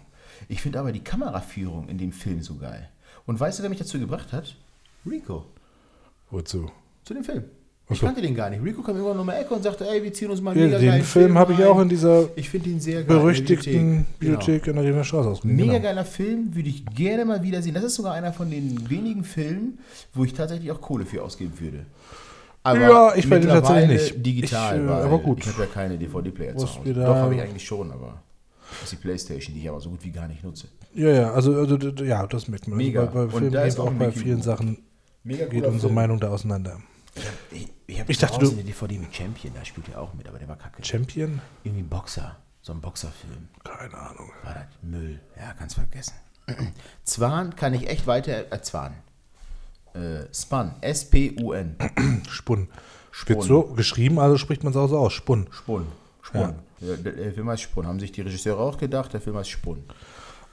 Ich finde aber die Kameraführung in dem Film so geil. Und weißt du, wer mich dazu gebracht hat? Rico. Wozu? Zu dem Film. Ich so. kannte den gar nicht. Rico kam irgendwann um die Ecke und sagte, ey, wir ziehen uns mal Ja, mega den geilen Film habe ich auch in dieser Ich ihn sehr geil. berüchtigten Genau. Bibliothek in der Riemer Straße ausgeliehen. Mega Genau. geiler Film, würde ich gerne mal wieder sehen. Das ist sogar einer von den wenigen Filmen, wo ich tatsächlich auch Kohle für ausgeben würde. Aber Ja, ich mittlerweile tatsächlich nicht. digital, Ich, äh, aber gut. ich habe ja keine DVD-Player zu Hause. Doch, habe ich eigentlich schon, aber das ist die Playstation, die ich aber so gut wie gar nicht nutze. Ja, ja, also, also ja, das merkt man. Mega. Also bei, Und bei Filmen da ist auch bei vielen. Sachen Mega geht unsere Meinung da auseinander. Ich, ich Ich dachte, du- eine DVD mit Champion, da spielt er auch mit, aber der war kacke. Champion? Irgendwie Boxer, so ein Boxerfilm. Keine Ahnung. War das Müll? Ja, kannst vergessen. Zwan kann ich echt weiter. Äh, Zwan. Äh, Spun. S-P-U-N. Spun. Spun. Wird so geschrieben, also spricht man es auch so aus. Spun. Spun. Spun. Ja. Der, der Film heißt Spun. Haben sich die Regisseure auch gedacht, der Film heißt Spun.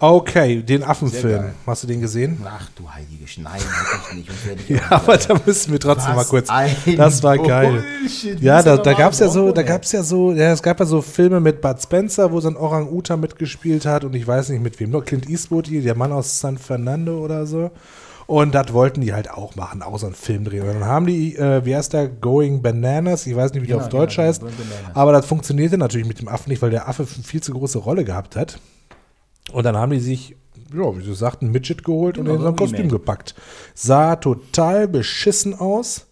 Okay, den Affenfilm. Hast du den gesehen? Ach du heilige Sch- Nein, hab ich nicht. Ja, aber da müssen wir trotzdem mal kurz. Das war geil. Bullshit. Ja, da, da gab es ja so, da ey. gab's ja so, ja, es gab ja so Filme mit Bud Spencer, wo so ein Orang-Utan mitgespielt hat und ich weiß nicht mit wem, nur Clint Eastwood, hier, der Mann aus San Fernando oder so. Und das wollten die halt auch machen, so einen Film drehen. Und dann haben die, äh, wie heißt der, Going Bananas, ich weiß nicht, wie der Genau, auf Deutsch genau, heißt, aber das funktionierte natürlich mit dem Affen nicht, weil der Affe eine viel zu große Rolle gehabt hat. Und dann haben die sich, ja, wie du sagst, ein Midget geholt und Genau, in so ein Kostüm gepackt. Sah total beschissen aus.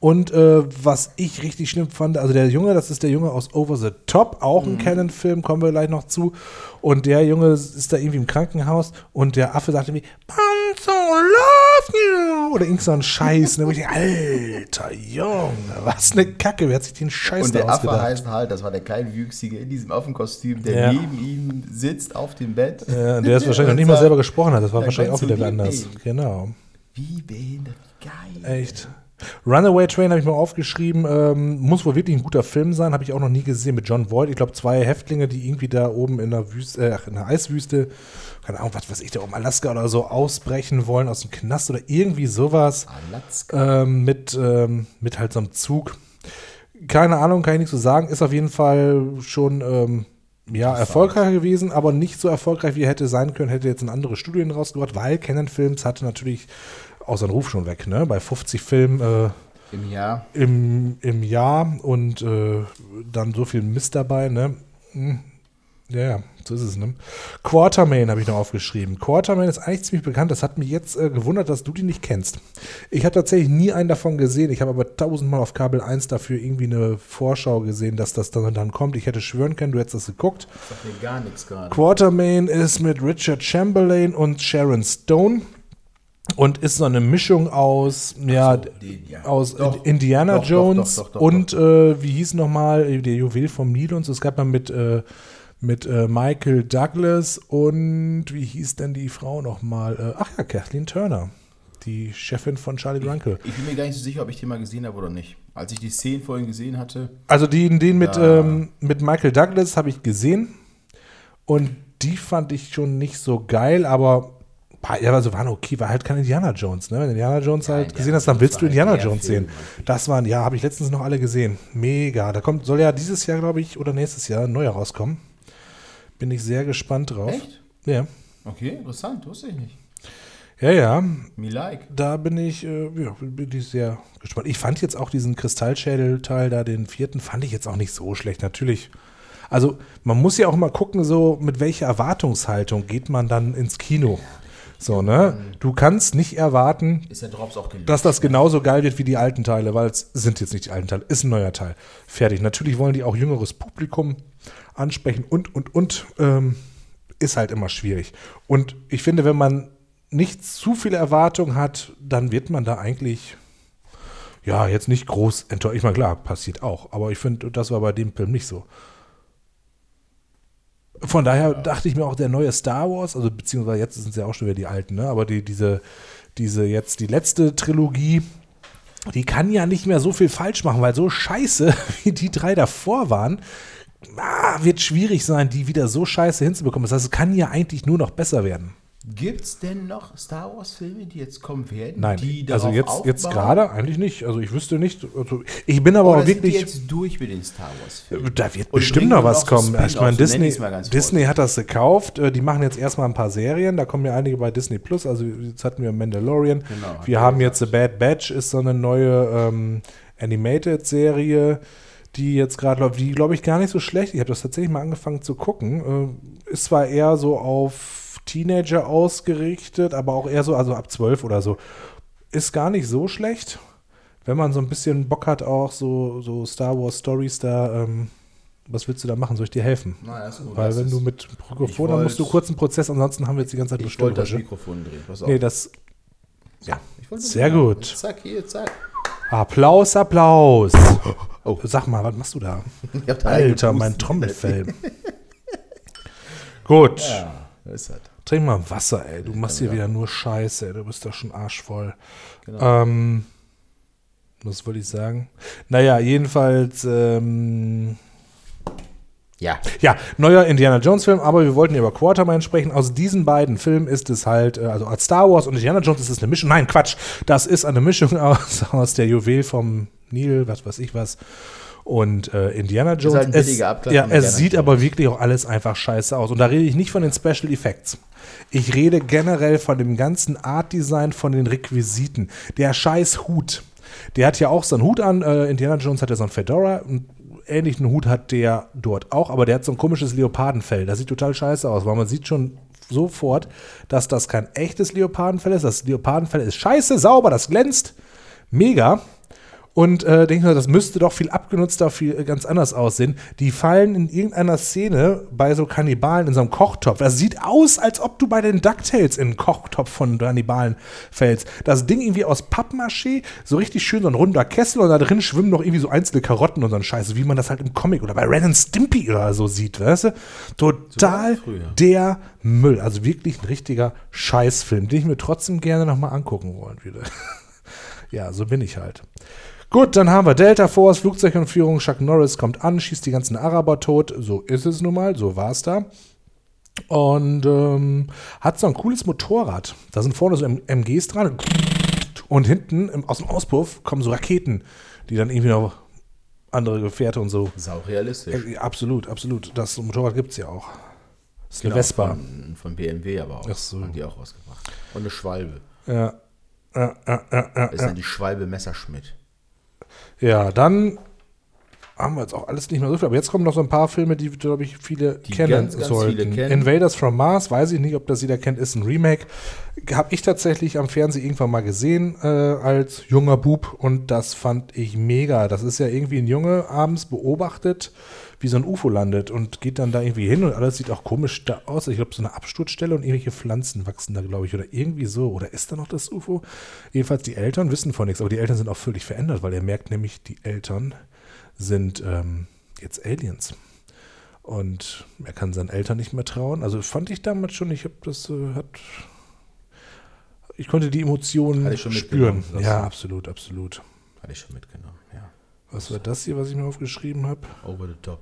Und äh, was ich richtig schlimm fand, also der Junge, das ist der Junge aus Over the Top, auch Mhm. ein Canon-Film, kommen wir gleich noch zu. Und der Junge ist da irgendwie im Krankenhaus und der Affe sagt irgendwie, Panzo, love you. Oder irgend so ein Scheiß. Ne? Wo ich denke, Alter Junge, was eine Kacke, wer hat sich den Scheiß Und der Affe heißt halt, das war der kleine Wüchsige in diesem Affenkostüm, der Ja. neben ihm sitzt auf dem Bett. Ja, der ist wahrscheinlich noch Und nicht mal selber gesprochen hat. Das war dann wahrscheinlich auch wieder anders. Genau. Wie behindert, wie geil. Echt. Runaway Train habe ich mal aufgeschrieben. Ähm, muss wohl wirklich ein guter Film sein. Habe ich auch noch nie gesehen mit John Voight. Ich glaube, zwei Häftlinge, die irgendwie da oben in der Wüste, äh, in der Eiswüste, keine Ahnung, was weiß ich, da oben Alaska oder so ausbrechen wollen aus dem Knast oder irgendwie sowas. Alaska. Ähm, mit, ähm, mit halt so einem Zug. Keine Ahnung, kann ich nichts zu sagen. Ist auf jeden Fall schon ähm, ja, erfolgreich gewesen, aber nicht so erfolgreich, wie er hätte sein können, hätte jetzt in andere Studien rausgebracht, weil Canon Films hatte natürlich auch seinen Ruf schon weg, ne? Bei 50 Filmen äh, Im Jahr. im, im Jahr und äh, dann so viel Mist dabei, ne? Hm. Ja, ja, so ist es, ne? Quartermain habe ich noch aufgeschrieben. Quartermain ist eigentlich ziemlich bekannt. Das hat mich jetzt äh, gewundert, dass du die nicht kennst. Ich habe tatsächlich nie einen davon gesehen. Ich habe aber tausendmal auf Kabel 1 dafür irgendwie eine Vorschau gesehen, dass das dann, dann kommt. Ich hätte schwören können, du hättest das geguckt. Sagt mir gar nichts gerade. Quartermain ist mit Richard Chamberlain und Sharon Stone und ist so eine Mischung aus, ja, die- ja. aus Doch. Indiana Doch, Jones doch, und Äh, wie hieß nochmal der Juwel vom Nil und so. Es gab mal mit, äh, mit äh, Michael Douglas und wie hieß denn die Frau nochmal? Äh, ach ja, Kathleen Turner, die Chefin von Charlie Drunkel. Ich bin mir gar nicht so sicher, ob ich den mal gesehen habe oder nicht. Als ich die Szenen vorhin gesehen hatte, Also den, den mit, ähm, mit Michael Douglas habe ich gesehen und die fand ich schon nicht so geil, aber war- ja, also waren okay, war halt kein Indiana Jones, ne? Wenn du Indiana Jones halt Indiana gesehen hast, dann willst du Indiana Jones sehen. Das waren, ja, habe ich letztens noch alle gesehen. Mega. Da kommt, soll ja dieses Jahr, glaube ich, oder nächstes Jahr ein neuer rauskommen. Bin ich sehr gespannt drauf. Echt? Ja. Okay, interessant, wusste ich nicht. Ja, ja. Me like. Da bin ich, äh, ja, bin ich sehr gespannt. Ich fand jetzt auch diesen Kristallschädel-Teil da, den vierten, fand ich jetzt auch nicht so schlecht. Natürlich. Also, man muss ja auch mal gucken, so mit welcher Erwartungshaltung geht man dann ins Kino. So, ne? Du kannst nicht erwarten, gelöst? dass das genauso geil wird wie die alten Teile, weil es sind jetzt nicht die alten Teile, ist ein neuer Teil. Fertig. Natürlich wollen die auch jüngeres Publikum ansprechen und, und, und. Ähm, ist halt immer schwierig. Und ich finde, wenn man nicht zu viele Erwartungen hat, dann wird man da eigentlich, ja, jetzt nicht groß enttäuscht. Ich meine, klar, passiert auch. Aber ich finde, das war bei dem Film nicht so. Von daher dachte ich mir auch, der neue Star Wars, also beziehungsweise jetzt sind es ja auch schon wieder die alten, ne? aber die, diese, diese jetzt die letzte Trilogie, die kann ja nicht mehr so viel falsch machen, weil so scheiße, wie die drei davor waren, ah, wird schwierig sein, die wieder so scheiße hinzubekommen. Das heißt, es kann ja eigentlich nur noch besser werden. Gibt es denn noch Star Wars-Filme, die jetzt kommen werden? Nein, die also jetzt, jetzt gerade eigentlich nicht. Also ich wüsste nicht. Also ich bin aber Oder auch sind die wirklich. jetzt durch mit den Star Wars-Filmen? Da wird Und bestimmt noch was kommen. Ich meine, Disney, Disney hat das gekauft. Äh, Die machen jetzt erstmal ein paar Serien. Da kommen ja einige bei Disney Plus. Also jetzt hatten wir Mandalorian. Genau, wir haben jetzt The Bad Batch, ist so eine neue ähm, Animated-Serie, die jetzt gerade läuft. Die glaube ich gar nicht so schlecht. Ich habe das tatsächlich mal angefangen zu gucken. Äh, ist zwar eher so auf Teenager ausgerichtet, aber auch eher so, also ab 12 oder so. Ist gar nicht so schlecht. Wenn man so ein bisschen Bock hat, auch so, so Star Wars Stories da, ähm, was willst du da machen? Soll ich dir helfen? Na, gut, Weil wenn du mit Mikrofon, dann musst du kurz einen Prozess, ansonsten haben wir jetzt die ganze Zeit nur Ich wollte das. Mikrofon drehen. Pass auf. Nee, das. ja, ich wollte Sehr drehen. gut. Zack, hier, zack. Applaus, Applaus. Oh. Sag mal, was machst du da? Alter, mein Trommelfell. Gut. Ja, ist halt. Trink mal Wasser, ey. Du machst hier wieder nur Scheiße, ey. Du bist doch schon arschvoll. Genau. Ähm, was wollte ich sagen? Naja, jedenfalls, ähm, Ja. Ja, neuer Indiana Jones Film, aber wir wollten über Quartermain sprechen. Aus diesen beiden Filmen ist es halt, äh, also als Star Wars und Indiana Jones ist es eine Mischung. Nein, Quatsch. Das ist eine Mischung aus, aus der Juwel vom Nil, was weiß ich was. Und äh, Indiana Jones. halt ein es, ja, es Indiana sieht Jones. aber wirklich auch alles einfach scheiße aus. Und da rede ich nicht von den Special Effects. Ich rede generell von dem ganzen Art Design, von den Requisiten. Der scheiß Hut. Der hat ja auch so einen Hut an. Äh, Indiana Jones hat ja so einen Fedora. Einen ähnlichen Hut hat der dort auch, aber der hat so ein komisches Leopardenfell. Das sieht total scheiße aus, weil man sieht schon sofort, dass das kein echtes Leopardenfell ist. Das Leopardenfell ist scheiße, sauber, das glänzt. Mega. Und äh, denke mir, das müsste doch viel abgenutzter, viel äh, ganz anders aussehen. Die fallen in irgendeiner Szene bei so Kannibalen in so einem Kochtopf. Das sieht aus, als ob du bei den DuckTales in einen Kochtopf von Kannibalen fällst. Das Ding irgendwie aus Pappmaché, so richtig schön so ein runder Kessel und da drin schwimmen noch irgendwie so einzelne Karotten und so ein Scheiß, wie man das halt im Comic oder bei Ren and Stimpy oder so sieht, weißt du? Total So der Müll. Also wirklich ein richtiger Scheißfilm, den ich mir trotzdem gerne nochmal angucken wollen würde. Ja, so bin ich halt. Gut, dann haben wir Delta Force, Flugzeugentführung, Chuck Norris kommt an, schießt die ganzen Araber tot. So ist es nun mal, so war es da. Und ähm, hat so ein cooles Motorrad. Da sind vorne so M- MGs dran. Und hinten im, aus dem Auspuff kommen so Raketen, die dann irgendwie noch andere Gefährte und so. Sau realistisch. Äh, absolut, absolut. Das Motorrad gibt es ja auch. Das ist eine Genau, Vespa. Von, von BMW aber auch. Ach so. Haben die auch rausgebracht. Und eine Schwalbe. Ja. Ja, ja, ja, ist dann die Schwalbe Messerschmidt. Ja, dann haben wir jetzt auch alles nicht mehr so viel. Aber jetzt kommen noch so ein paar Filme, die, glaube ich, viele Die kennen ganz, ganz sollten. viele kennen. Invaders from Mars, weiß ich nicht, ob das jeder kennt, ist ein Remake. Habe ich tatsächlich am Fernsehen irgendwann mal gesehen äh, als junger Bub und das fand ich mega. Das ist ja irgendwie ein Junge abends beobachtet, wie so ein UFO landet und geht dann da irgendwie hin und alles sieht auch komisch da aus. Ich glaube, so eine Absturzstelle und irgendwelche Pflanzen wachsen da, glaube ich, oder irgendwie so. Oder ist da noch das UFO? Jedenfalls, die Eltern wissen von nichts, aber die Eltern sind auch völlig verändert, weil er merkt nämlich, die Eltern sind ähm, jetzt Aliens. Und er kann seinen Eltern nicht mehr trauen. Also fand ich damals schon, ich habe das, äh, hat. Ich konnte die Emotionen spüren. Ja, absolut, absolut. Hatte ich schon mitgenommen. Was war das hier, was ich mir aufgeschrieben habe? Over the top.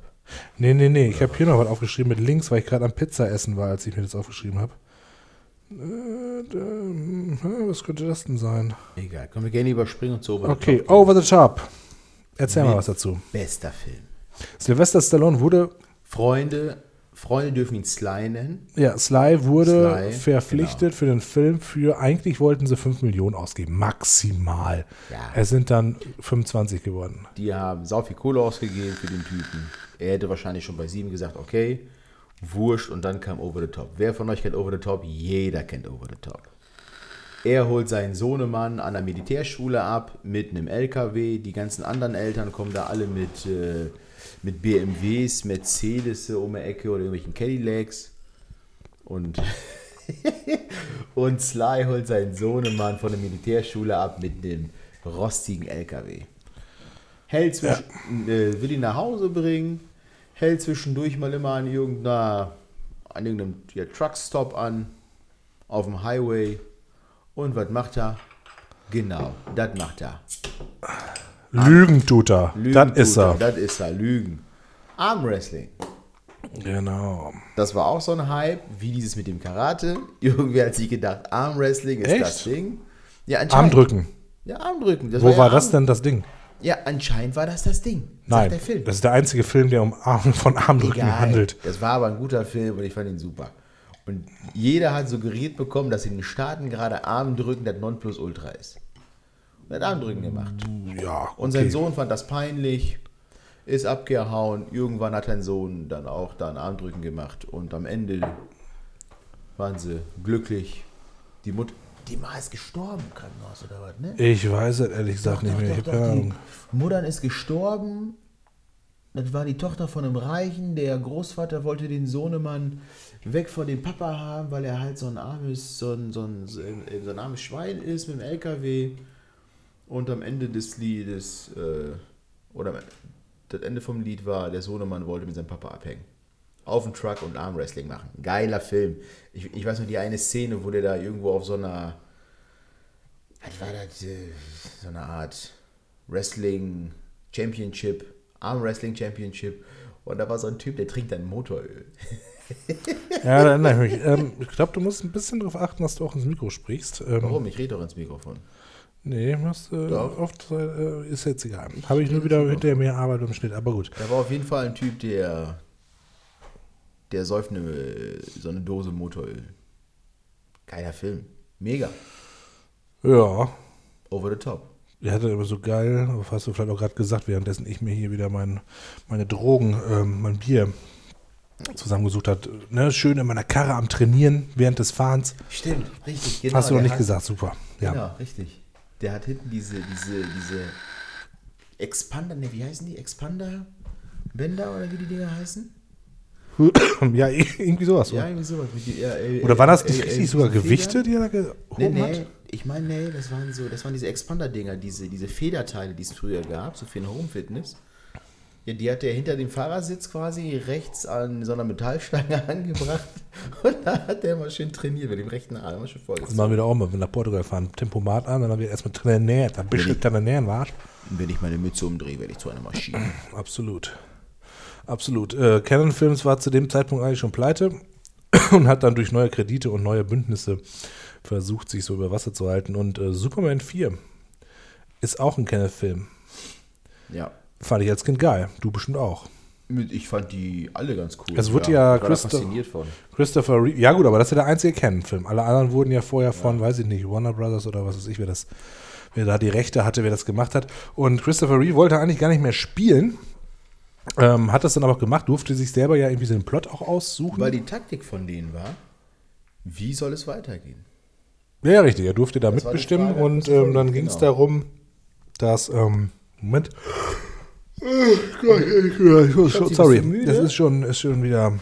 Nee, nee, nee. Ich habe hier noch was aufgeschrieben mit Links, weil ich gerade am Pizza essen war, als ich mir das aufgeschrieben habe. Äh, hm, was könnte das denn sein? Egal, können wir gerne überspringen und zu Over the Okay, top. Over the Top. Erzähl mal Mit- was dazu. Bester Film. Sylvester Stallone wurde, Freunde, Freunde dürfen ihn Sly nennen. ja, Sly wurde Sly, verpflichtet genau. für den Film für, eigentlich wollten sie 5 Millionen ausgeben, maximal. Ja. Es sind dann 25 geworden. Die haben sau viel Kohle ausgegeben für den Typen. Er hätte wahrscheinlich schon bei sieben gesagt, okay, wurscht. Und dann kam Over the Top. Wer von euch kennt Over the Top? Jeder kennt Over the Top. Er holt seinen Sohnemann an der Militärschule ab mit einem LKW. Die ganzen anderen Eltern kommen da alle mit, äh, mit BMWs, Mercedes um die Ecke oder irgendwelchen Cadillacs. Und, und Sly holt seinen Sohnemann von der Militärschule ab mit einem rostigen LKW. Hält zwischen, äh, will ihn nach Hause bringen, hält zwischendurch mal immer an irgendeiner, an irgendeinem ja, Truckstop an, auf dem Highway. Und was macht er? Genau, das macht er. Lügen tut er. Das ist er. Das ist er, Lügen. Armwrestling. Genau. Das war auch so ein Hype, wie dieses mit dem Karate. Irgendwie hat sich gedacht, Armwrestling ist Echt? das Ding. Ja, anscheinend. Armdrücken. Ja, Armdrücken. Das Wo ja war das denn das Ding? Ja, anscheinend war das das Ding. Nein, das ist der einzige Film, der um Arm, von Armdrücken Egal. handelt. Das war aber ein guter Film und ich fand ihn super. Und jeder hat suggeriert bekommen, dass in den Staaten gerade Armdrücken das Nonplusultra ist. Hat Armdrücken gemacht. Ja, Und sein okay. Sohn fand das peinlich, ist abgehauen. Irgendwann hat sein Sohn dann auch dann Armdrücken gemacht. Und am Ende waren sie glücklich. Die Mutter, die Ma ist gestorben im Krankenhaus oder was, ne? Ich weiß es ehrlich gesagt nicht mehr. Ich habe keine Ahnung. Die Mutter ist gestorben. Das war die Tochter von einem Reichen. Der Großvater wollte den Sohnemann weg von dem Papa haben, weil er halt so ein armes, so ein, so ein, so ein armes Schwein ist mit dem LKW. Und am Ende des Liedes, äh, oder das Ende vom Lied war, der Sohnemann wollte mit seinem Papa abhängen. Auf dem Truck und Armwrestling machen. Geiler Film. Ich, ich weiß noch die eine Szene, wo der da irgendwo auf so einer was war das? So eine Art Wrestling Championship, Arm Wrestling Championship. Und da war so ein Typ, der trinkt dann Motoröl. Ja, da erinnere ich mich. Ähm, ich glaube, du musst ein bisschen darauf achten, dass du auch ins Mikro sprichst. Ähm, Warum? Ich rede doch ins Mikrofon. Nee, musst, äh, oft äh, ist jetzt egal. Habe ich nur wieder hinterher mehr Arbeit im Schnitt, aber gut. Da war auf jeden Fall ein Typ, der. Der säuft eine, so eine Dose Motoröl. Geiler Film. Mega. Ja, Over the top. der hatte immer so geil, hast du vielleicht auch gerade gesagt, währenddessen ich mir hier wieder mein, meine Drogen, ähm, mein Bier zusammengesucht hat. Ne, schön in meiner Karre am Trainieren während des Fahrens. Stimmt, richtig. Genau, Hast du noch nicht hat- gesagt, super. Ja. Genau, richtig. Der hat hinten diese, diese, diese Expander, ne, wie heißen die? Expander? Bänder oder wie die Dinger heißen? ja, irgendwie sowas. Ja, oder? irgendwie sowas. Ja, äh, Oder äh, waren das äh, nicht äh, richtig sogar diese Gewichte, die er da gehoben Nee, nee, hat? ich meine, nee, das waren so, das waren diese Expander-Dinger, diese, diese Federteile, die es früher gab, so für den Home-Fitness. Ja, die hat er hinter dem Fahrersitz quasi rechts an so einer Metallstange angebracht und da hat er mal schön trainiert mit dem rechten Arm, immer schön Das machen wir da auch mal, wenn wir nach Portugal fahren. Tempomat an, dann haben wir erstmal trainiert. Dann bestimmt trainieren, war. Und wenn ich meine Mütze umdrehe, werde ich zu einer Maschine. Absolut. Absolut. Äh, Canon Films war zu dem Zeitpunkt eigentlich schon pleite und hat dann durch neue Kredite und neue Bündnisse versucht, sich so über Wasser zu halten. Und äh, Superman 4 ist auch ein Canon-Film. Ja. Fand ich als Kind geil. Du bestimmt auch. Ich fand die alle ganz cool. Es wurde ja ich war da Christo- fasziniert von. Christopher Reeve. Ja, gut, aber das ist ja der einzige Canon-Film. Alle anderen wurden ja vorher von, weiß ich nicht, Warner Brothers oder was weiß ich, wer das, wer da die Rechte hatte, wer das gemacht hat. Und Christopher Reeve wollte eigentlich gar nicht mehr spielen. Ähm, hat das dann aber gemacht, durfte sich selber ja irgendwie so den Plot auch aussuchen. Weil die Taktik von denen war, wie soll es weitergehen? Ja, ja, richtig. Er durfte da Das mitbestimmen Frage, und ähm, dann ging es genau. darum, dass, ähm, Moment. Schon, sorry, es ist schon, ist schon wieder,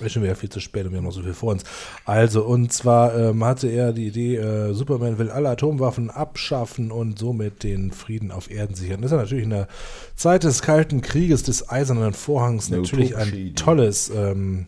ist schon wieder viel zu spät und wir haben noch so viel vor uns. Also, und zwar ähm, hatte er die Idee, äh, Superman will alle Atomwaffen abschaffen und somit den Frieden auf Erden sichern. Das ist ja natürlich in der Zeit des Kalten Krieges, des Eisernen Vorhangs Eine natürlich ein tolles ähm,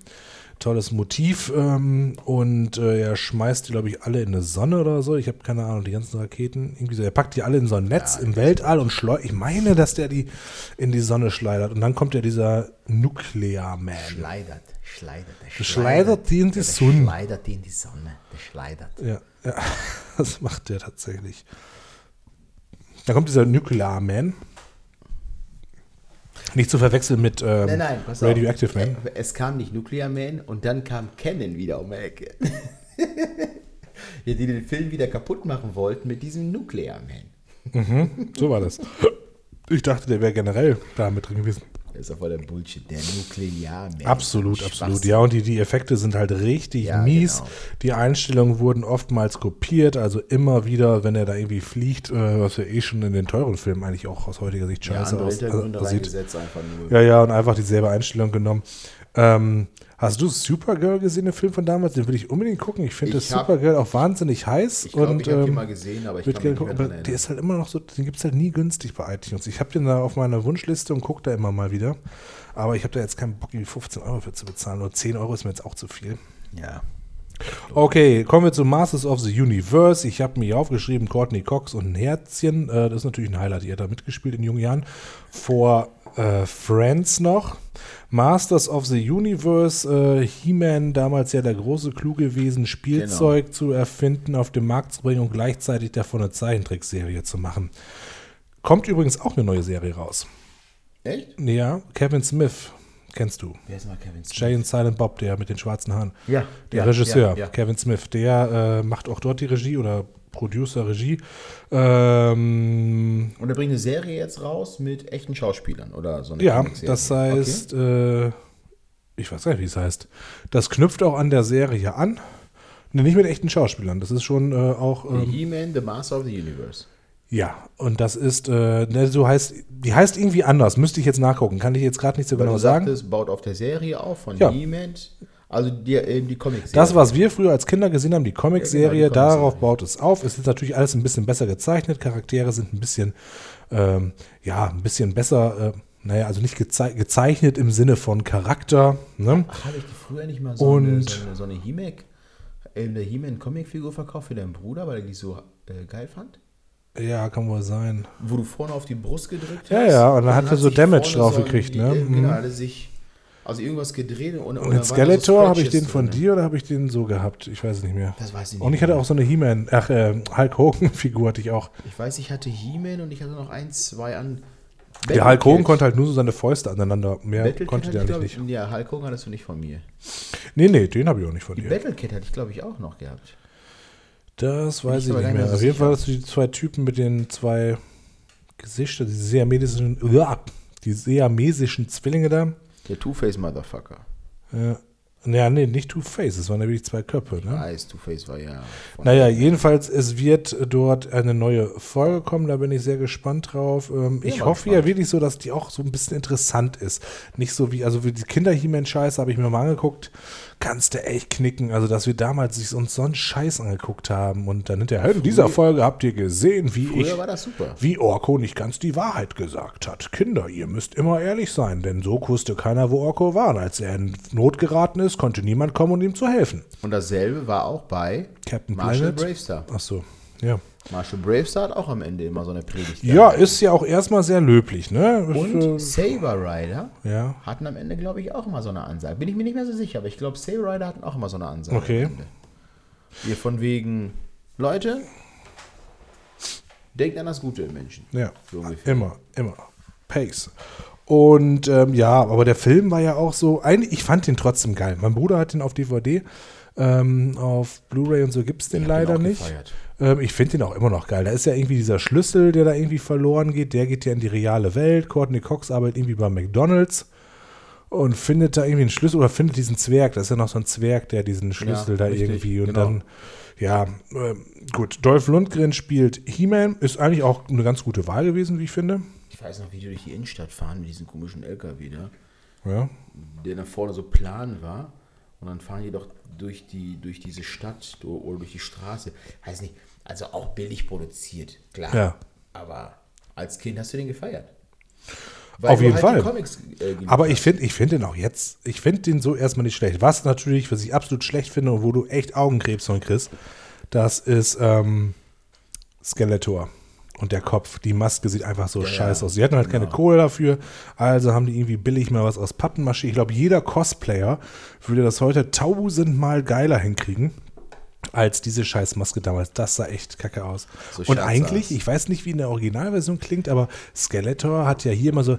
tolles Motiv ähm, und äh, er schmeißt die, glaube ich, alle in eine Sonne oder so. Ich habe keine Ahnung, die ganzen Raketen. Irgendwie so. Er packt die alle in so ein Netz im Weltall und schleudert. Ich meine, dass der die in die Sonne schleudert. Und dann kommt ja dieser Nuclear Man. Schleidert, schleidert. Der Der schleudert die in die der Sonne. schleidert die in die Sonne. Der schleidert. Ja, ja, das macht der tatsächlich. Dann kommt dieser Nuclear Man. Nicht zu verwechseln mit ähm, Nein, nein, Radioactive auf. Man. Es kam nicht Nuclear Man und dann kam Canon wieder um die Ecke. ja, die den Film wieder kaputt machen wollten mit diesem Nuclear Man. So war das. Ich dachte, der wäre generell da mit drin gewesen. Das ist doch voll der Bullshit. Der Nuclear Man. Absolut, absolut. Ja, und die, die Effekte sind halt richtig Ja, mies. genau. Die Einstellungen wurden oftmals kopiert, also immer wieder, wenn er da irgendwie fliegt, äh, was ja eh schon in den teuren Filmen eigentlich auch aus heutiger Sicht Ja, scheiße aus, Hintergründe aussieht. Ja, ja, und einfach dieselbe Einstellung genommen. Ähm, hast du Supergirl gesehen, den Film von damals? Den will ich unbedingt gucken. Ich finde das hab- Supergirl auch wahnsinnig heiß. Ich glaube, und, ich habe den ähm, mal gesehen, aber ich kann mich nicht gucken, dran der ist halt immer noch so, den gibt es halt nie günstig bei iTunes. Ich habe den da auf meiner Wunschliste und gucke da immer mal wieder. Aber ich habe da jetzt keinen Bock, irgendwie 15 Euro für zu bezahlen. Oder 10 Euro ist mir jetzt auch zu viel. Ja. Okay, kommen wir zu Masters of the Universe. Ich habe mir hier aufgeschrieben, Courtney Cox und ein Herzchen. Äh, das ist natürlich ein Highlight. Die hat da mitgespielt in jungen Jahren. Vor äh, Friends noch. Masters of the Universe. Äh, He-Man, damals ja der große Clou gewesen, Spielzeug zu erfinden, auf den Markt zu bringen und gleichzeitig davon eine Zeichentrickserie zu machen. Kommt übrigens auch eine neue Serie raus. Echt? Ja, Kevin Smith. Kennst du? Wer ist mal Kevin Smith? Jay and Silent Bob, der mit den schwarzen Haaren. Ja, Der ja, Regisseur, ja, ja. Kevin Smith, der äh, macht auch dort die Regie oder Producer, Regie. Ähm, Und er bringt eine Serie jetzt raus mit echten Schauspielern oder so eine ja, das heißt, äh, ich weiß gar nicht, wie es heißt. Das knüpft auch an der Serie an. Ne, nicht mit echten Schauspielern. Das ist schon äh, auch. Okay. Ähm, He-Man, The Master of the Universe. ja, und das ist, äh, ne, so heißt, die heißt irgendwie anders. Müsste ich jetzt nachgucken. Kann ich jetzt gerade nicht so Weil genau du sagen. sagtest, baut auf der Serie auf von Ja. He-Man. Also die, eben die Comic-Serie. Das, was wir früher als Kinder gesehen haben, die Comic-Serie, Ja, genau, die Comic-Serie. darauf baut es auf. Es ist natürlich alles ein bisschen besser gezeichnet. Charaktere sind ein bisschen, ähm, ja, ein bisschen besser, äh, naja, also nicht gezei gezeichnet im Sinne von Charakter. Ne? Ach, habe ich dir früher nicht mal so eine, Und- so eine, so eine He-Man, äh, eine He-Man Comicfigur verkauft für deinen Bruder, weil er die so äh, geil fand? Ja, kann wohl sein. wo du vorne auf die Brust gedrückt hast. Ja, ja, und dann hat er so Damage drauf so gekriegt, ne? Genau, Mhm. er sich also irgendwas gedreht und, Und den Skeletor habe ich den von dir oder habe ich den so gehabt? Ich weiß es nicht mehr. Das weiß ich nicht. Und ich hatte auch so eine He-Man, ach, äh, Hulk Hogan-Figur hatte ich auch. Ich weiß, ich hatte He-Man und ich hatte noch ein, zwei an. Der Hulk Hogan konnte halt nur so seine Fäuste aneinander. Mehr Battlecat konnte hatte der ich, eigentlich glaub nicht. ich, Ja, Hulk Hogan hattest du nicht von mir. Nee, nee, den habe ich auch nicht von Die dir. Battlecat hatte ich, glaube ich, auch noch gehabt. Das weiß ich ich nicht mehr. Auf jeden. Fall hast du die zwei Typen mit den zwei Gesichter, die siamesischen, die siamesischen Zwillinge da. Der Two-Face-Motherfucker. Ja. Naja, nee, nicht Two-Face, es waren nämlich zwei Köpfe, ne? Weiß, Two-Face war ja. Naja, jedenfalls, es wird dort eine neue Folge kommen, da bin ich sehr gespannt drauf. Ähm, Bin ich hoffe ja gespannt. wirklich so, dass die auch so ein bisschen interessant ist. Nicht so wie, also wie die kinder he scheiße habe ich mir mal angeguckt, kannst du echt knicken. Also, dass wir damals sich uns so einen Scheiß angeguckt haben und dann hinterher, in dieser Folge habt ihr gesehen, wie ich, war das super. wie Orko nicht ganz die Wahrheit gesagt hat. Kinder, ihr müsst immer ehrlich sein, denn so wusste keiner, wo Orko war. Und als er in Not geraten ist, konnte niemand kommen, um ihm zu helfen. Und dasselbe war auch bei Captain Marshall Planet. Bravestar. Ach so, ja. Marshall Bravestar hat auch am Ende immer so eine Predigt. Ja, ist ja auch erstmal sehr löblich, ne? Und Saber Rider äh, ja. hatten am Ende, glaube ich, auch immer so eine Ansage. Bin ich mir nicht mehr so sicher, aber ich glaube, Saber Rider hatten auch immer so eine Ansage. Okay. Hier von wegen, Leute, denkt an das Gute im Menschen. Ja, So ungefähr. immer, immer. Pace. Und ähm, ja, aber der Film war ja auch so, eigentlich, ich fand den trotzdem geil. Mein Bruder hat den auf DVD, ähm, auf Blu-ray und so gibt es den leider nicht. gefeiert. Ähm, ich finde den auch immer noch geil. Da ist ja irgendwie dieser Schlüssel, der da irgendwie verloren geht, der geht ja in die reale Welt. Courtney Cox arbeitet irgendwie bei McDonalds und findet da irgendwie einen Schlüssel oder findet diesen Zwerg. Das ist ja noch so ein Zwerg, der diesen Schlüssel Ja, da richtig, irgendwie und genau. dann, ja, ähm, gut. Dolph Lundgren spielt He-Man, ist eigentlich auch eine ganz gute Wahl gewesen, wie ich finde. Ich weiß noch, wie die durch die Innenstadt fahren mit diesem komischen LKW da, Ja. der nach vorne so plan war. Und dann fahren die doch durch, die, durch diese Stadt oder durch die Straße. Weiß nicht, also auch billig produziert, klar. Ja. Aber als Kind hast du den gefeiert. Auf du jeden halt Fall. Comics, äh, Aber ich finde ich find den auch jetzt, ich finde den so erstmal nicht schlecht. Was natürlich, was ich absolut schlecht finde und wo du echt Augenkrebs von kriegst, das ist ähm, Skeletor. Und der Kopf, die Maske sieht einfach so Ja, scheiße aus. Sie hatten halt keine genau. Kohle dafür, also haben die irgendwie billig mal was aus Pappenmasche. Ich glaube, jeder Cosplayer würde das heute tausendmal geiler hinkriegen als diese Scheißmaske damals. Das sah echt kacke aus. So Und eigentlich, sah's. ich weiß nicht, wie in der Originalversion klingt, aber Skeletor hat ja hier immer so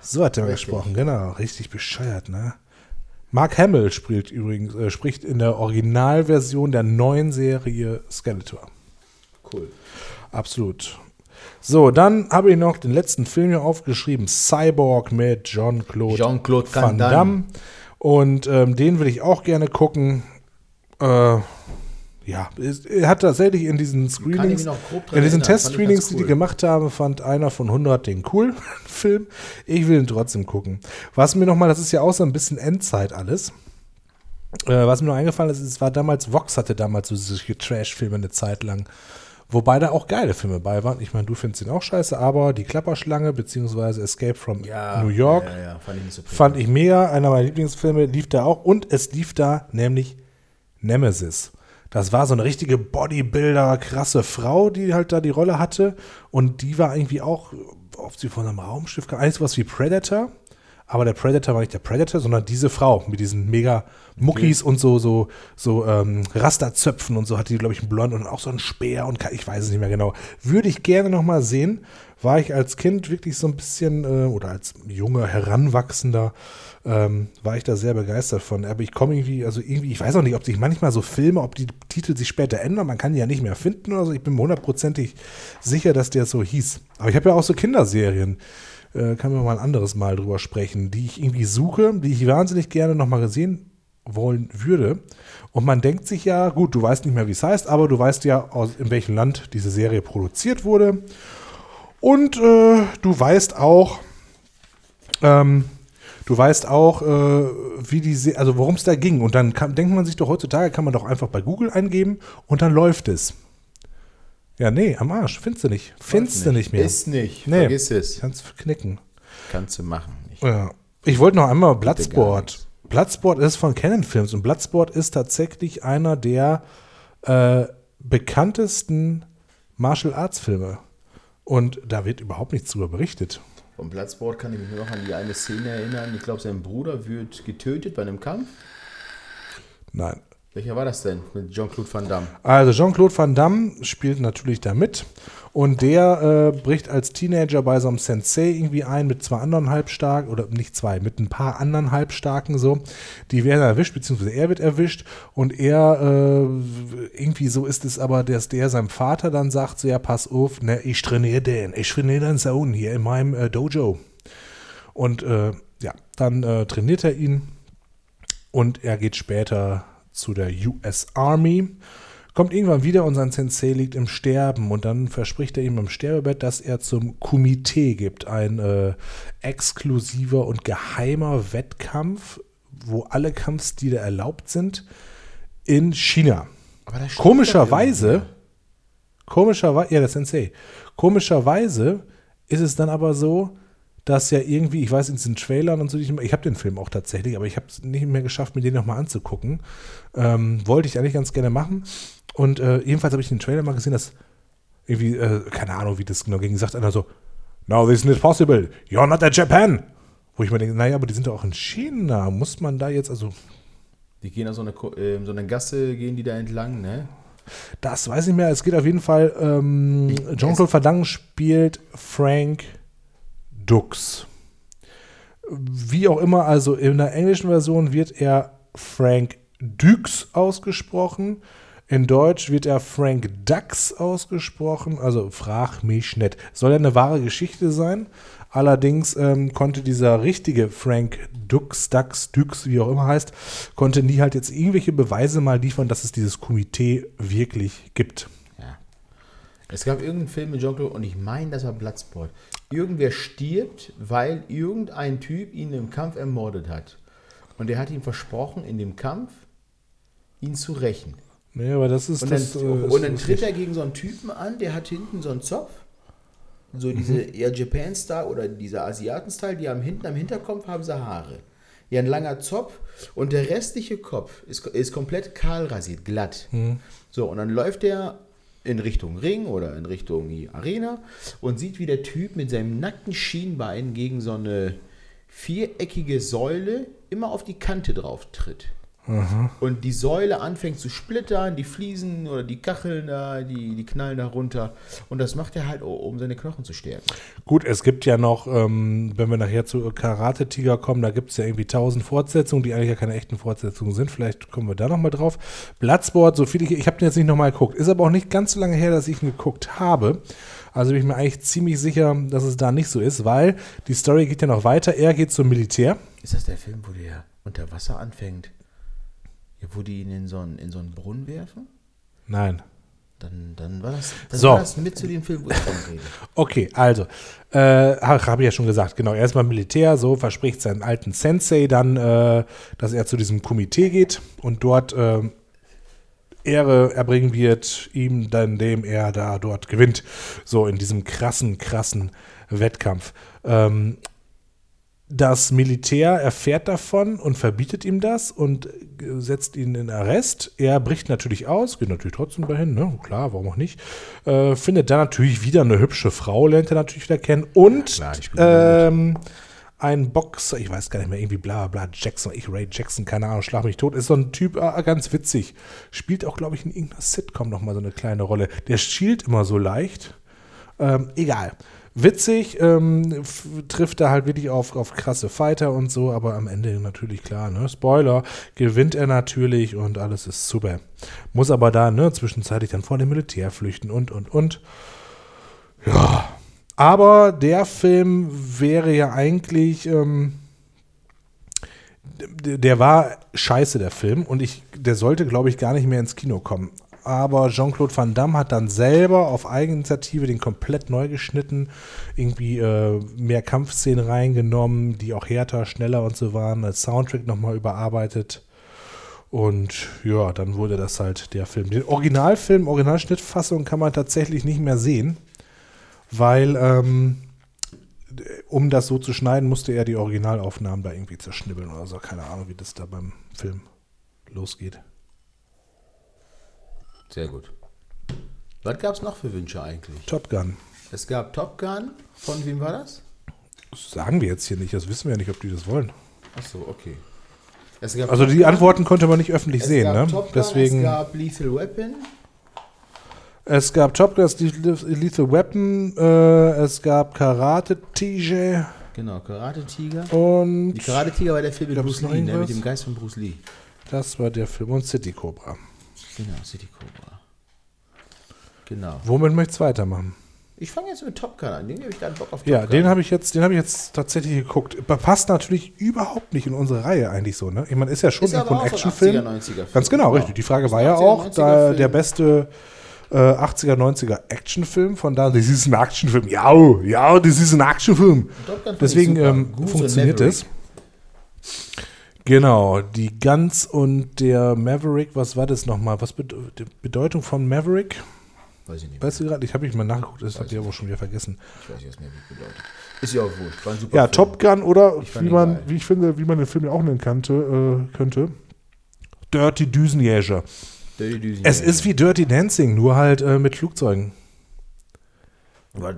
so hat er gesprochen, genau. Richtig bescheuert, ne? Mark Hamill spricht übrigens, äh, spricht in der Originalversion der neuen Serie Skeletor. Cool. Absolut. So, dann habe ich noch den letzten Film hier aufgeschrieben: Cyborg mit Jean-Claude Jean-Claude Van Van Damme. Damme. Und ähm, den will ich auch gerne gucken. Äh, ja, er hat tatsächlich in diesen Screenings, in diesen Test-Screenings, die die cool. gemacht haben, fand einer von 100 den cool Film. Ich will ihn trotzdem gucken. Was mir nochmal, das ist ja auch so ein bisschen Endzeit alles. Äh, was mir noch eingefallen ist, es war damals, Vox hatte damals so solche Trash-Filme eine Zeit lang. Wobei da auch geile Filme bei waren. Ich meine, du findest ihn auch scheiße, aber die Klapperschlange beziehungsweise Escape from New York Ja, ja, fand ich so fand ich mega. Einer meiner Lieblingsfilme lief da auch. Und es lief da nämlich Nemesis. Das war so eine richtige Bodybuilder, krasse Frau, die halt da die Rolle hatte. Und die war irgendwie auch, ob sie von einem Raumschiff kam, eigentlich sowas wie Predator. Aber der Predator war nicht der Predator, sondern diese Frau mit diesen mega Muckis und so, so, so ähm, Rasterzöpfen und so hatte die, glaube ich, einen Blond und auch so einen Speer und ich weiß es nicht mehr genau. Würde ich gerne noch mal sehen. War ich als Kind wirklich so ein bisschen, äh, oder als junger, Heranwachsender, ähm, war ich da sehr begeistert von. Aber ich komme irgendwie, also irgendwie, ich weiß auch nicht, ob sich manchmal so Filme, ob die Titel sich später ändern, man kann die ja nicht mehr finden oder so. Ich bin mir hundertprozentig sicher, dass der so hieß. Aber ich habe ja auch so Kinderserien äh, kann man mal ein anderes Mal drüber sprechen, die ich irgendwie suche, die ich wahnsinnig gerne nochmal gesehen wollen würde. Und man denkt sich ja, gut, du weißt nicht mehr, wie es heißt, aber du weißt ja, aus, in welchem Land diese Serie produziert wurde. Und äh, du weißt auch, ähm, du weißt auch, äh, wie die, Se also worum es da ging. Und dann kann, denkt man sich doch heutzutage, kann man doch einfach bei Google eingeben und dann läuft es. Ja, nee, am Arsch. Findest du nicht. Findest du nicht mehr. Ist nicht. Nee. Vergiss es. Kannst du knicken. Kannst du machen. Nicht. Ja. Ich wollte noch einmal Bloodsport. Bloodsport ist von Canon Films und Bloodsport ist tatsächlich einer der äh, bekanntesten Martial Arts Filme. Und da wird überhaupt nichts drüber berichtet. Vom Bloodsport kann ich mich nur noch an die eine Szene erinnern. Ich glaube, sein Bruder wird getötet bei einem Kampf. Nein. Welcher war das denn mit Jean-Claude Van Damme? Also Jean-Claude Van Damme spielt natürlich da mit und der äh, bricht als Teenager bei so einem Sensei irgendwie ein mit zwei anderen Halbstarken oder nicht zwei, mit ein paar anderen Halbstarken so. Die werden erwischt, beziehungsweise er wird erwischt und er äh, irgendwie so ist es aber, dass der seinem Vater dann sagt, so ja pass auf, ne, ich trainiere den, ich trainiere deinen Sohn hier in meinem äh, Dojo. Und äh, ja, dann äh, trainiert er ihn und er geht später zu der US Army, kommt irgendwann wieder und sein Sensei liegt im Sterben. Und dann verspricht er ihm im Sterbebett, dass er zum Komitee gibt, ein äh, exklusiver und geheimer Wettkampf, wo alle Kampfstile erlaubt sind, in China. Komischerweise, komischerweise, ja, der Sensei, komischerweise ist es dann aber so, dass ja irgendwie, ich weiß in diesen Trailern und so, ich, ich habe den Film auch tatsächlich, aber ich habe es nicht mehr geschafft, mir den nochmal anzugucken. Ähm, wollte ich eigentlich ganz gerne machen. Und äh, jedenfalls habe ich den Trailer mal gesehen, dass irgendwie, äh, keine Ahnung, wie das genau ging, sagt einer so, No, this is not possible. You're not at Japan. Wo ich mir denke, naja, aber die sind doch auch in China. Muss man da jetzt, also, Die gehen da so eine, äh, so eine Gasse, gehen die da entlang, ne? das weiß ich nicht mehr. Es geht auf jeden Fall, ähm, Jean-Claude Van Damme spielt Frank Dux. Wie auch immer, also in der englischen Version wird er Frank Dux ausgesprochen. In Deutsch wird er Frank Dux ausgesprochen. Also frag mich nicht. Soll ja eine wahre Geschichte sein. Allerdings ähm, konnte dieser richtige Frank Dux, Dux, Dux, wie auch immer heißt, konnte nie halt jetzt irgendwelche Beweise mal liefern, dass es dieses Komitee wirklich gibt. Ja. Es gab irgendeinen Film mit Jean-Claude und ich meine, das war Bloodsport. Irgendwer stirbt, weil irgendein Typ ihn im Kampf ermordet hat. Und er hat ihm versprochen, in dem Kampf ihn zu rächen. Nee, aber das ist Und dann, das. äh, und dann tritt er gegen so einen Typen an, der hat hinten so einen Zopf. So diese eher Japan-Style oder dieser Asiaten-Style, die haben hinten am Hinterkopf haben sie Haare. Ja, ein langer Zopf und der restliche Kopf ist, ist komplett kahl rasiert, glatt. So, und dann läuft er in Richtung Ring oder in Richtung Arena und sieht, wie der Typ mit seinem nackten Schienbein gegen so eine viereckige Säule immer auf die Kante drauf tritt. Und die Säule anfängt zu splittern, die Fliesen oder die Kacheln da, die, die knallen da runter. Und das macht er halt, um seine Knochen zu stärken. Gut, es gibt ja noch, ähm, wenn wir nachher zu Karate Tiger kommen, da gibt es ja irgendwie tausend Fortsetzungen, die eigentlich ja keine echten Fortsetzungen sind. Vielleicht kommen wir da nochmal drauf. Bloodsport, so viel ich, ich habe den jetzt nicht nochmal geguckt. Ist aber auch nicht ganz so lange her, dass ich ihn geguckt habe. Also bin ich mir eigentlich ziemlich sicher, dass es da nicht so ist, weil die Story geht ja noch weiter. Er geht zum Militär. Ist das der Film, wo der unter Wasser anfängt? Wo die ihn in so einen, in so einen Brunnen werfen? Nein. Dann, dann, war das, dann So. war das mit zu dem Film, wo ich von rede. Okay, also, äh, habe ich ja schon gesagt, genau, erstmal Militär, so verspricht seinen alten Sensei dann, äh, dass er zu diesem Komitee geht und dort äh, Ehre erbringen wird, ihm dann, dem er da dort gewinnt, so in diesem krassen, krassen Wettkampf. Ähm, das Militär erfährt davon und verbietet ihm das und äh, setzt ihn in Arrest. Er bricht natürlich aus, geht natürlich trotzdem dahin, ne? klar, warum auch nicht. Äh, findet dann natürlich wieder eine hübsche Frau, lernt er natürlich wieder kennen. Und klar, bin ähm, ein Boxer, ich weiß gar nicht mehr, irgendwie bla bla, Jackson, ich Ray Jackson, keine Ahnung, schlag mich tot, ist so ein Typ, äh, ganz witzig. Spielt auch, glaube ich, in irgendeiner Sitcom nochmal so eine kleine Rolle. Der schielt immer so leicht. Ähm, egal. Witzig, ähm, trifft er halt wirklich auf, auf krasse Fighter und so, aber am Ende natürlich klar, ne? Spoiler, gewinnt er natürlich und alles ist super. Muss aber da, ne, zwischenzeitlich dann vor dem Militär flüchten und, und, und. Ja. Aber der Film wäre ja eigentlich, ähm, der war scheiße, der Film, und ich, der sollte, glaube ich, gar nicht mehr ins Kino kommen. Aber Jean-Claude Van Damme hat dann selber auf Eigeninitiative den komplett neu geschnitten, irgendwie äh, mehr Kampfszenen reingenommen, die auch härter, schneller und so waren, als Soundtrack nochmal überarbeitet. Und ja, dann wurde das halt der Film. Den Originalfilm, Originalschnittfassung kann man tatsächlich nicht mehr sehen, weil ähm, um das so zu schneiden, musste er die Originalaufnahmen da irgendwie zerschnibbeln oder so. Keine Ahnung, wie das da beim Film losgeht. Sehr gut. Was gab es noch für Wünsche eigentlich? Top Gun. Es gab Top Gun. Von wem war das? Das sagen wir jetzt hier nicht, das wissen wir ja nicht, ob die das wollen. Achso, okay. Es gab Also Top die Gun, Antworten konnte man nicht öffentlich es sehen, ne? Top Gun, Deswegen. Es gab Lethal Weapon. Es gab Top Gun, Lethal Weapon, äh, es gab Karate TJ Genau, Karate Tiger. und Die Karate Tiger war der Film mit Bruce Lee, ne? mit dem Geist von Bruce Lee. das war der Film und City Cobra. Genau, City Cobra. Genau. Womit möchtest du weitermachen? Ich fange jetzt mit Top Gun an. Den habe ich gerade Bock auf Top Ja, Gun. den habe ich jetzt, den habe ich jetzt tatsächlich geguckt. Passt natürlich überhaupt nicht in unsere Reihe eigentlich so, ne? Ich meine, ist ja schon Ist ein Actionfilm. 80er, 90er Film. Ganz genau, richtig. Die Frage war ja 80er, auch, 90er da der beste äh, 80er, 90er Actionfilm, von da, das ist ein Actionfilm. Ja, oh, ja, das ist ein Actionfilm. Deswegen ähm, funktioniert es. Genau, die Guns und der Maverick, was war das nochmal? Was bede die Bedeutung von Maverick? Weiß ich nicht. Weißt du gerade? Ich habe ich mal nachgeguckt, das habt ihr aber schon wieder vergessen. Ich weiß nicht, was Maverick bedeutet. Ist ja auch wohl. War ein super Ja, Film. Top Gun oder wie man, geil. wie ich finde, wie man den Film ja auch nennen könnte, äh, könnte. Dirty Düsenjäger. Dirty Düsen, Es ist wie Dirty Dancing, nur halt äh, mit Flugzeugen.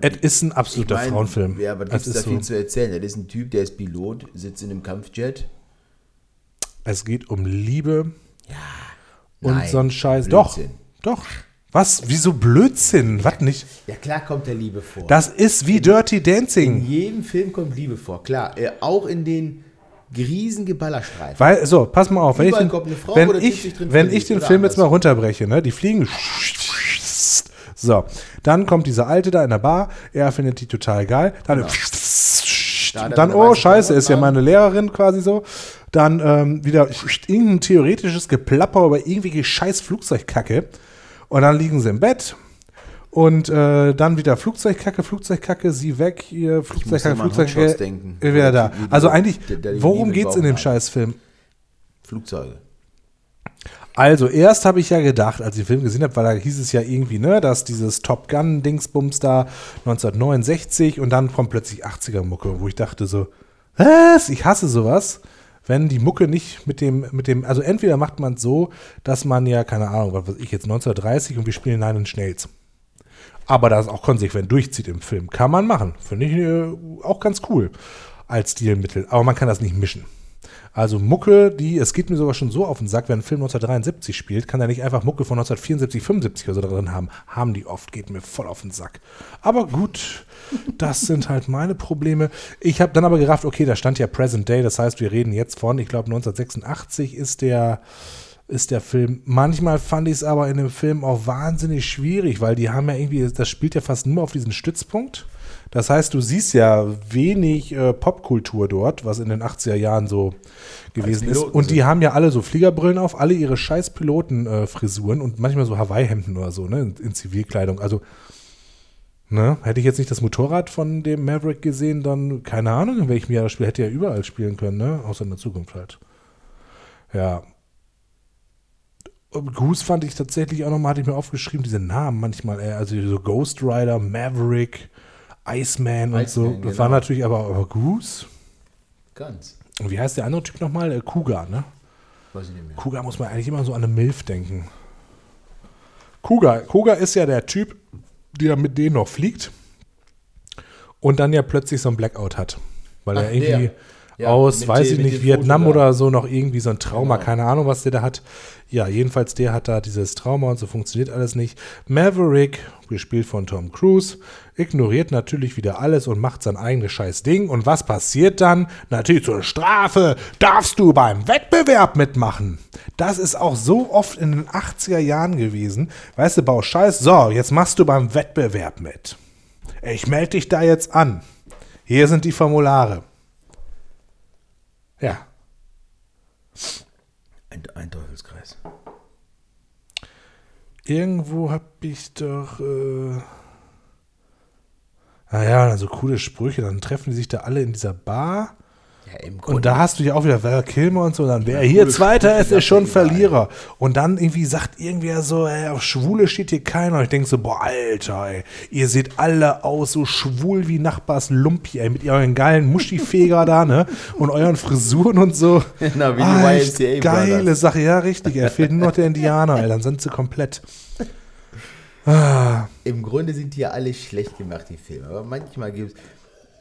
Es ist ein absoluter ich mein, Frauenfilm. Ja, aber gibt es da viel so, zu erzählen? Das ist ein Typ, der ist Pilot, sitzt in einem Kampfjet. Es geht um Liebe und Nein, so ein Scheiß. Doch, Blödsinn. doch. Was? Wieso Blödsinn? Was nicht? Ja, klar kommt der Liebe vor. Das ist wie Dirty in Dancing. jedem Film kommt Liebe vor, klar. Äh, auch in den Riesengeballerstreifen. Weil, so, pass mal auf, wenn ich, Überall eine Frau wenn ich, wenn ich den Film jetzt mal runterbreche, ne, die fliegen. So, dann kommt dieser Alte da in der Bar, er findet die total geil. Dann, Genau. Dann eine oh, scheiße, ist ja meine Lehrerin quasi so. Dann ähm, wieder irgendein theoretisches Geplapper über irgendwelche scheiß Flugzeugkacke. Und dann liegen sie im Bett. Und äh, dann wieder Flugzeugkacke, Flugzeugkacke, sie weg, hier, Flugzeugkacke, Flugzeugkacke. Denken. Wieder da. Also eigentlich, worum geht's in dem hat. Scheißfilm? Flugzeuge. Also, erst habe ich ja gedacht, als ich den Film gesehen habe, weil da hieß es ja irgendwie, ne, dass dieses Top Gun-Dingsbums da 1969 und dann kommt plötzlich 80er-Mucke, wo ich dachte so, was? Ich hasse sowas. Wenn die Mucke nicht mit dem, mit dem, also entweder macht man es so, dass man ja, keine Ahnung, was weiß ich jetzt, 1930 und wir spielen Nine Inch Nails. Aber das auch konsequent durchzieht im Film. Kann man machen. Finde ich äh, auch ganz cool als Stilmittel. Aber man kann das nicht mischen. Also Mucke, die, es geht mir sogar schon so auf den Sack, wenn ein Film 1973 spielt, kann er nicht einfach Mucke von 1974, 75 oder so drin haben. Haben die oft, geht mir voll auf den Sack. Aber gut, das sind halt meine Probleme. Ich habe dann aber gerafft, okay, da stand ja Present Day, das heißt, wir reden jetzt von, ich glaube 1986 ist der, ist der Film. Manchmal fand ich es aber in dem Film auch wahnsinnig schwierig, weil die haben ja irgendwie, das spielt ja fast nur auf diesen Stützpunkt. Das heißt, du siehst ja wenig äh, Popkultur dort, was in den 80er Jahren so gewesen ist. Und die sind. haben ja alle so Fliegerbrillen auf, alle ihre scheiß Pilotenfrisuren und manchmal so Hawaii-Hemden oder so, ne, in, in Zivilkleidung. Also, ne, hätte ich jetzt nicht das Motorrad von dem Maverick gesehen, dann, keine Ahnung, in welchem Jahr das Spiel hätte ja überall spielen können, ne, außer in der Zukunft halt. Ja. Goose fand ich tatsächlich auch nochmal, hatte ich mir aufgeschrieben, diese Namen manchmal, äh, also so Ghost Rider, Maverick, Iceman und so. Iceman, Das genau. war natürlich aber, aber Goose. Ganz. Und wie heißt der andere Typ nochmal? Äh, Kuga, ne? Weiß ich nicht mehr. Kuga muss man eigentlich immer so an eine Milf denken. Kuga, Kuga ist ja der Typ, der mit denen noch fliegt und dann ja plötzlich so ein Blackout hat. Weil Ach, er irgendwie der. Ja, aus, weiß ich nicht, Vietnam Foto oder so noch irgendwie so ein Trauma, Genau. keine Ahnung, was der da hat. Ja, jedenfalls der hat da dieses Trauma und so funktioniert alles nicht. Maverick, gespielt von Tom Cruise, ignoriert natürlich wieder alles und macht sein eigenes scheiß Ding. Und was passiert dann? Natürlich zur Strafe darfst du beim Wettbewerb mitmachen. Das ist auch so oft in den 80er Jahren gewesen. Weißt du, Bau Scheiß, so, jetzt machst du beim Wettbewerb mit. Ich melde dich da jetzt an. Hier sind die Formulare. Ja, Ein, ein Teufelskreis. irgendwo hab ich doch. Äh naja, dann so coole Sprüche. Dann treffen die sich da alle in dieser Bar. Ja, Und da hast du ja auch wieder Val Kilmer und so. Dann wer Ja, hier Zweiter ist, ist schon er. Verlierer. Und dann irgendwie sagt irgendwer so, ey, auf Schwule steht hier keiner. Und ich denke so, boah, Alter, ey, ihr seht alle aus so schwul wie Nachbars Lumpi, ey, mit euren geilen Muschifeger da, ne? Und euren Frisuren und so. Genau, wie die Ah, YMCA echt Geile. Sache, ja, richtig. Er fehlt nur noch der Indianer, ey, dann sind sie komplett. Im Grunde sind die ja alle schlecht gemacht, die Filme. Aber manchmal gibt es.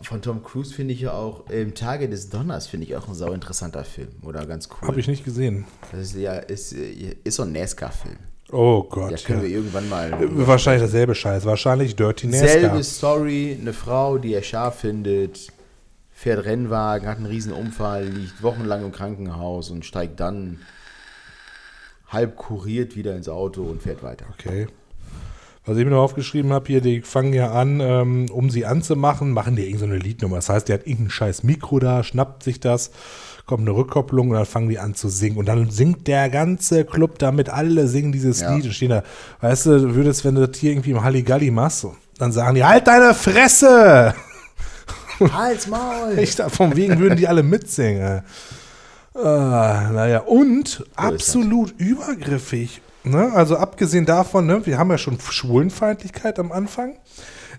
Von Tom Cruise finde ich ja auch, im Tage des Donners finde ich auch ein sau interessanter Film. Oder ganz cool. Habe ich nicht gesehen. Das ist ja, ist, äh, ist so ein NASCAR-Film. Oh Ja, Gott. können Ja, wir irgendwann mal. Wahrscheinlich dasselbe Scheiß. Wahrscheinlich Dirty NASCAR. Selbe Story, eine Frau, die er scharf findet, fährt Rennwagen, hat einen riesen Unfall, liegt wochenlang im Krankenhaus und steigt dann halb kuriert wieder ins Auto und fährt weiter. Okay. Was ich mir noch aufgeschrieben habe, hier, die fangen ja an, ähm, um sie anzumachen, machen die irgendeine so eine Liednummer. Das heißt, der hat irgendein scheiß Mikro da, schnappt sich das, kommt eine Rückkopplung und dann fangen die an zu singen. Und dann singt der ganze Club damit, alle singen dieses Ja. Lied und stehen da. Weißt du, du würdest, wenn du das hier irgendwie im Halligalli machst, dann sagen die, halt deine Fresse! Hals, Maul! Echt, von wegen würden die alle mitsingen. Äh, naja, und absolut übergriffig. Ne? Also abgesehen davon, ne, wir haben ja schon Schwulenfeindlichkeit am Anfang.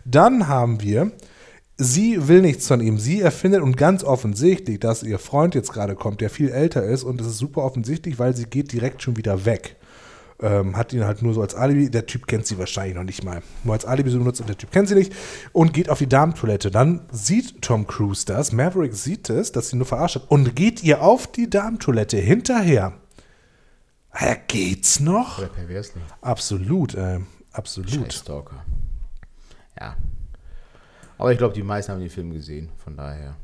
Dann haben wir, sie will nichts von ihm. Sie erfindet und ganz offensichtlich, dass ihr Freund jetzt gerade kommt, der viel älter ist. Und das ist super offensichtlich, weil sie geht direkt schon wieder weg. Ähm, hat ihn halt nur so als Alibi. Der Typ kennt sie wahrscheinlich noch nicht mal. Nur als Alibi so benutzt und der Typ kennt sie nicht. Und geht auf die Damentoilette. Dann sieht Tom Cruise das. Maverick sieht es, dass sie nur verarscht hat. Und geht ihr auf die Damentoilette hinterher. Ja, geht's noch? Oder pervers nicht. Absolut, äh, absolut. Scheiß Stalker. Ja. Aber ich glaube, die meisten haben den Film gesehen, von daher.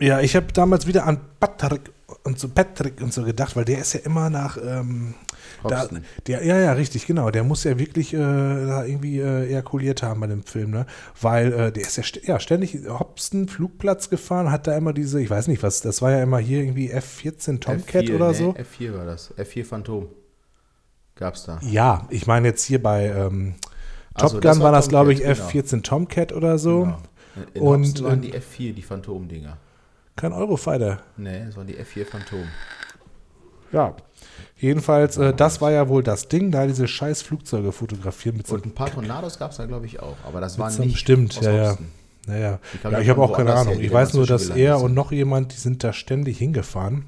Ja, ich habe damals wieder an Patrick und so Patrick und so gedacht, weil der ist ja immer nach ähm, da, der, ja, ja, richtig, genau. Der muss ja wirklich äh, da irgendwie äh, ejakuliert haben bei dem Film, ne? Weil äh, der ist ja, st ja ständig Hobson Flugplatz gefahren, hat da immer diese, ich weiß nicht was, das war ja immer hier irgendwie F14 Tomcat F4, oder nee, so. F4 war das. F4 Phantom. Gab's da. Ja, ich meine jetzt hier bei ähm, so, Top das Gun war war das, glaube ich, genau. F14 Tomcat oder so. Genau. In Und, Hobson waren die F4, die Phantom-Dinger. Kein Eurofighter. Nee, das waren die F4 Phantom. Ja. Jedenfalls, äh, das war ja wohl das Ding, da diese scheiß Flugzeuge fotografieren mit so Und ein paar Tornados gab's da, glaube ich, auch. Aber das waren so nicht stimmt, ja, ja. Naja, ja, ich habe auch keine Ahnung. Ich weiß nur, dass er und noch jemand, die sind da ständig hingefahren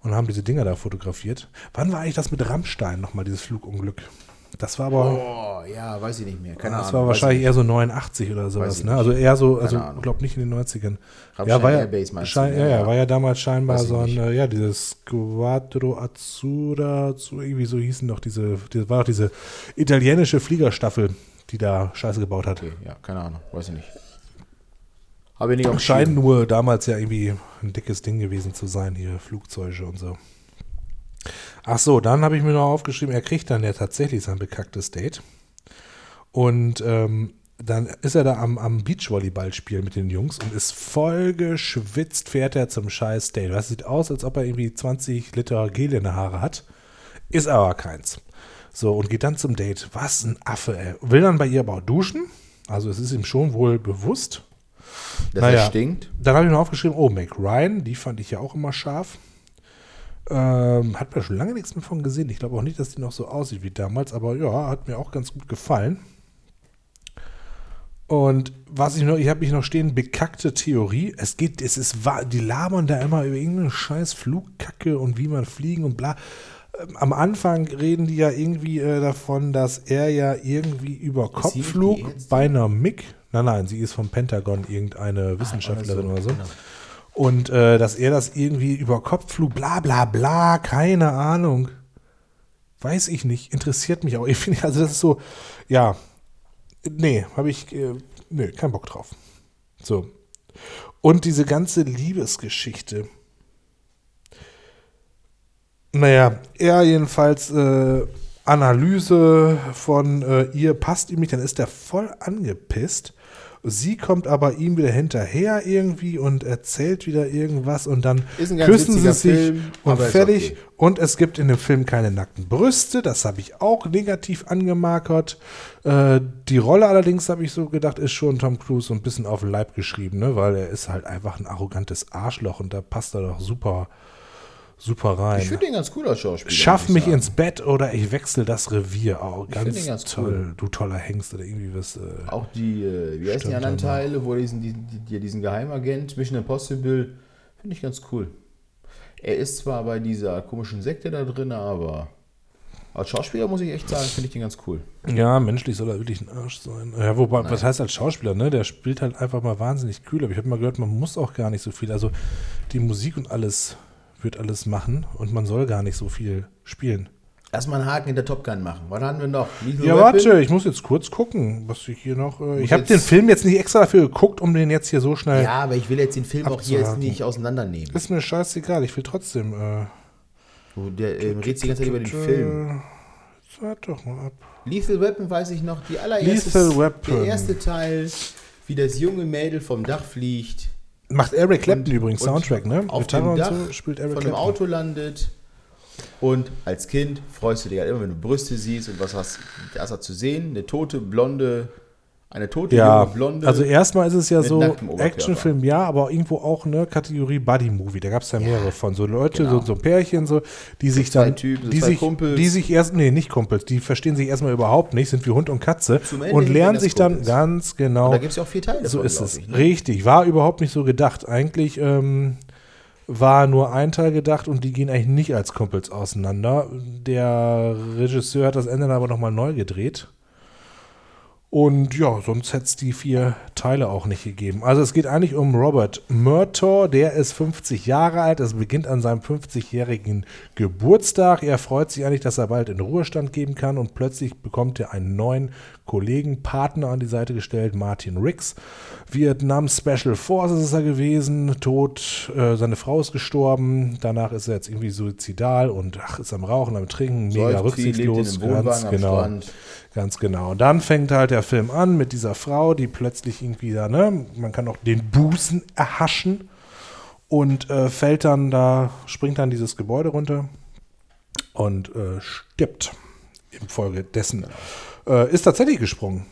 und haben diese Dinger da fotografiert. Wann war eigentlich das mit Rammstein nochmal, dieses Flugunglück? Das war aber, Oh, ja, weiß ich nicht mehr. Keine das Ahnung. war wahrscheinlich ich eher so 89 oder sowas, ich ne? Also eher so, also Ahnung. glaube nicht in den 90ern. Rammstein Ja, war ja, Airbase meinst ja, ja, Ja. war ja damals scheinbar ich so ein, nicht. äh, ja, dieses Squadro Azzurra, so irgendwie so hießen doch diese, das war doch diese italienische Fliegerstaffel, die da Scheiße gebaut hat. Okay, ja, keine Ahnung. Weiß ich nicht. Habe ich nicht Scheint nur damals ja irgendwie ein dickes Ding gewesen zu sein, hier Flugzeuge und so. Ach so, dann habe ich mir noch aufgeschrieben, er kriegt dann ja tatsächlich sein bekacktes Date. Und ähm, dann ist er da am, am Beachvolleyball spielen mit den Jungs und ist voll geschwitzt, fährt er zum scheiß Date. Das sieht aus, als ob er irgendwie 20 Liter Gel in den Haare hat. Ist aber keins. So, und geht dann zum Date. Was ein Affe, ey. Will dann bei ihr aber auch duschen. Also es ist ihm schon wohl bewusst. Dass naja. er stinkt. Dann habe ich noch aufgeschrieben, oh, Meg Ryan, die fand ich ja auch immer scharf. Ähm, hat mir schon lange nichts mehr von gesehen. Ich glaube auch nicht, dass die noch so aussieht wie damals, aber ja, hat mir auch ganz gut gefallen. Und was ich noch, ich habe mich noch stehen, bekackte Theorie. Es geht, es ist, wahr, die labern da immer über irgendeine scheiß Flugkacke und wie man fliegen und bla. Ähm, Am Anfang reden die ja irgendwie äh, davon, dass er ja irgendwie über die Ärztin? bei einer MIG, nein, nein, sie ist vom Pentagon irgendeine Wissenschaftlerin oder so. genau. Und äh, dass er das irgendwie über Kopfflug, bla bla bla, keine Ahnung. Weiß ich nicht, interessiert mich auch. Ich finde, also das ist so, ja, nee, habe ich, äh, nee, keinen Bock drauf. So. Und diese ganze Liebesgeschichte. Naja, er jedenfalls äh, Analyse von äh, ihr passt ihm nicht, dann ist er voll angepisst. Sie kommt aber ihm wieder hinterher irgendwie und erzählt wieder irgendwas und dann küssen sie sich Film, und fertig. okay. Und es gibt in dem Film keine nackten Brüste, das habe ich auch negativ angemarkert. Äh, die Rolle allerdings, habe ich so gedacht, ist schon Tom Cruise so ein bisschen auf den Leib geschrieben, ne? weil er ist halt einfach ein arrogantes Arschloch und da passt er doch super, super rein. Ich finde den ganz cool als Schauspieler. Schaff mich sagen. ins Bett oder ich wechsle das Revier. Oh, ganz, ganz toll. Du toller Hengst oder irgendwie was. Äh, Auch die, äh, wie heißen die anderen ja. Teile, wo er diesen, diesen, die- diesen Geheimagent, Mission Impossible, finde ich ganz cool. Er ist zwar bei dieser komischen Sekte da drin, aber Als Schauspieler muss ich echt sagen, finde ich den ganz cool. Ja, menschlich soll er wirklich ein Arsch sein. Ja, wobei, was heißt als Schauspieler, ne? Der spielt halt einfach mal wahnsinnig kühl. Aber ich habe mal gehört, man muss auch gar nicht so viel. Also die Musik und alles wird alles machen und man soll gar nicht so viel spielen. Erstmal einen Haken in der Top Gun machen. Was haben wir noch? Lethal Ja, Weapon? warte, ich muss jetzt kurz gucken, was ich hier noch. Äh, ich habe den Film jetzt nicht extra dafür geguckt, um den jetzt hier so schnell. Ja, aber ich will jetzt den Film auch hier jetzt nicht auseinandernehmen. Ist mir scheißegal, ich will trotzdem. Äh, Du, der ähm, redet die ganze Zeit über den Film. Warte doch mal ab. Lethal Weapon weiß ich noch, die allererste. Lethal Weapon. Der erste Teil, wie das junge Mädel vom Dach fliegt. Macht Eric Clapton Und- übrigens und Soundtrack, ne? Auf Gitarre dem und Dach so spielt Eric von einem Clapton. Auto landet. Und als Kind freust du dich halt immer, wenn du Brüste siehst und was hast, da ist er zu sehen. Eine tote, blonde, eine tote, Ja, junge, blonde. also erstmal ist es ja so. Actionfilm, ja, aber irgendwo auch eine Kategorie Buddy Movie. Da gab es ja mehrere von so Leute, genau. so, so Pärchen, so, die sich zwei dann, Typen, so die sich, Kumpels. die sich erst, nee, nicht Kumpels, die verstehen sich erstmal überhaupt nicht, sind wie Hund und Katze und lernen sich dann Kumpels. ganz genau. Und da gibt es ja auch vier Teile So davon, ist es. ich, ne? Richtig. War überhaupt nicht so gedacht. Eigentlich ähm, war nur ein Teil gedacht und die gehen eigentlich nicht als Kumpels auseinander. Der Regisseur hat das Ende dann aber nochmal neu gedreht. Und ja, sonst hätte es die vier Teile auch nicht gegeben. Also es geht eigentlich um Robert Murtaugh, der ist 50 Jahre alt, es beginnt an seinem 50-jährigen Geburtstag. Er freut sich eigentlich, dass er bald in Ruhestand geben kann und plötzlich bekommt er einen neuen Kollegen, Partner an die Seite gestellt, Martin Riggs. Vietnam Special Forces ist er gewesen, tot, äh, seine Frau ist gestorben, danach ist er jetzt irgendwie suizidal und ach, ist am Rauchen, am Trinken, mega in rücksichtslos. Wohnwagen Ganz genau. Ganz genau. Und dann fängt halt der Film an mit dieser Frau, die plötzlich irgendwie da, ne, man kann auch den Busen erhaschen und äh, fällt dann da, springt dann dieses Gebäude runter und äh, stirbt infolgedessen. Äh, ist tatsächlich gesprungen.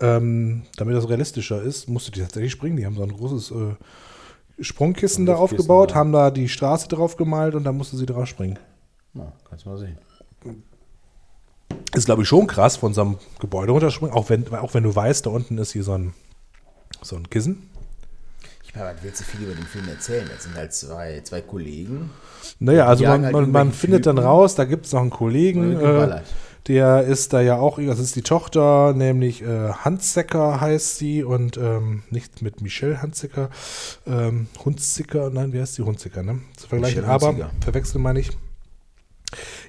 Ähm, damit das realistischer ist, musste die tatsächlich springen. Die haben so ein großes äh, Sprungkissen da aufgebaut, ja. haben da die Straße drauf gemalt und da musste sie drauf springen. Ja, kannst du mal sehen. Ist, glaube ich, schon krass, von so einem Gebäude runterspringen, auch wenn, auch wenn du weißt, da unten ist hier so ein, so ein Kissen. Ich meine, was willst du viel über den Film erzählen? Das sind halt zwei, zwei Kollegen. Naja, also man, halt man, man findet dann raus, da gibt es noch einen Kollegen, äh. Der ist da ja auch, das ist die Tochter, nämlich äh, Handsecker heißt sie und ähm, nicht mit Michelle Handsecker, ähm, Hunziker, nein, wie heißt die Hunziker, ne? Zu vergleichen, aber verwechseln meine ich.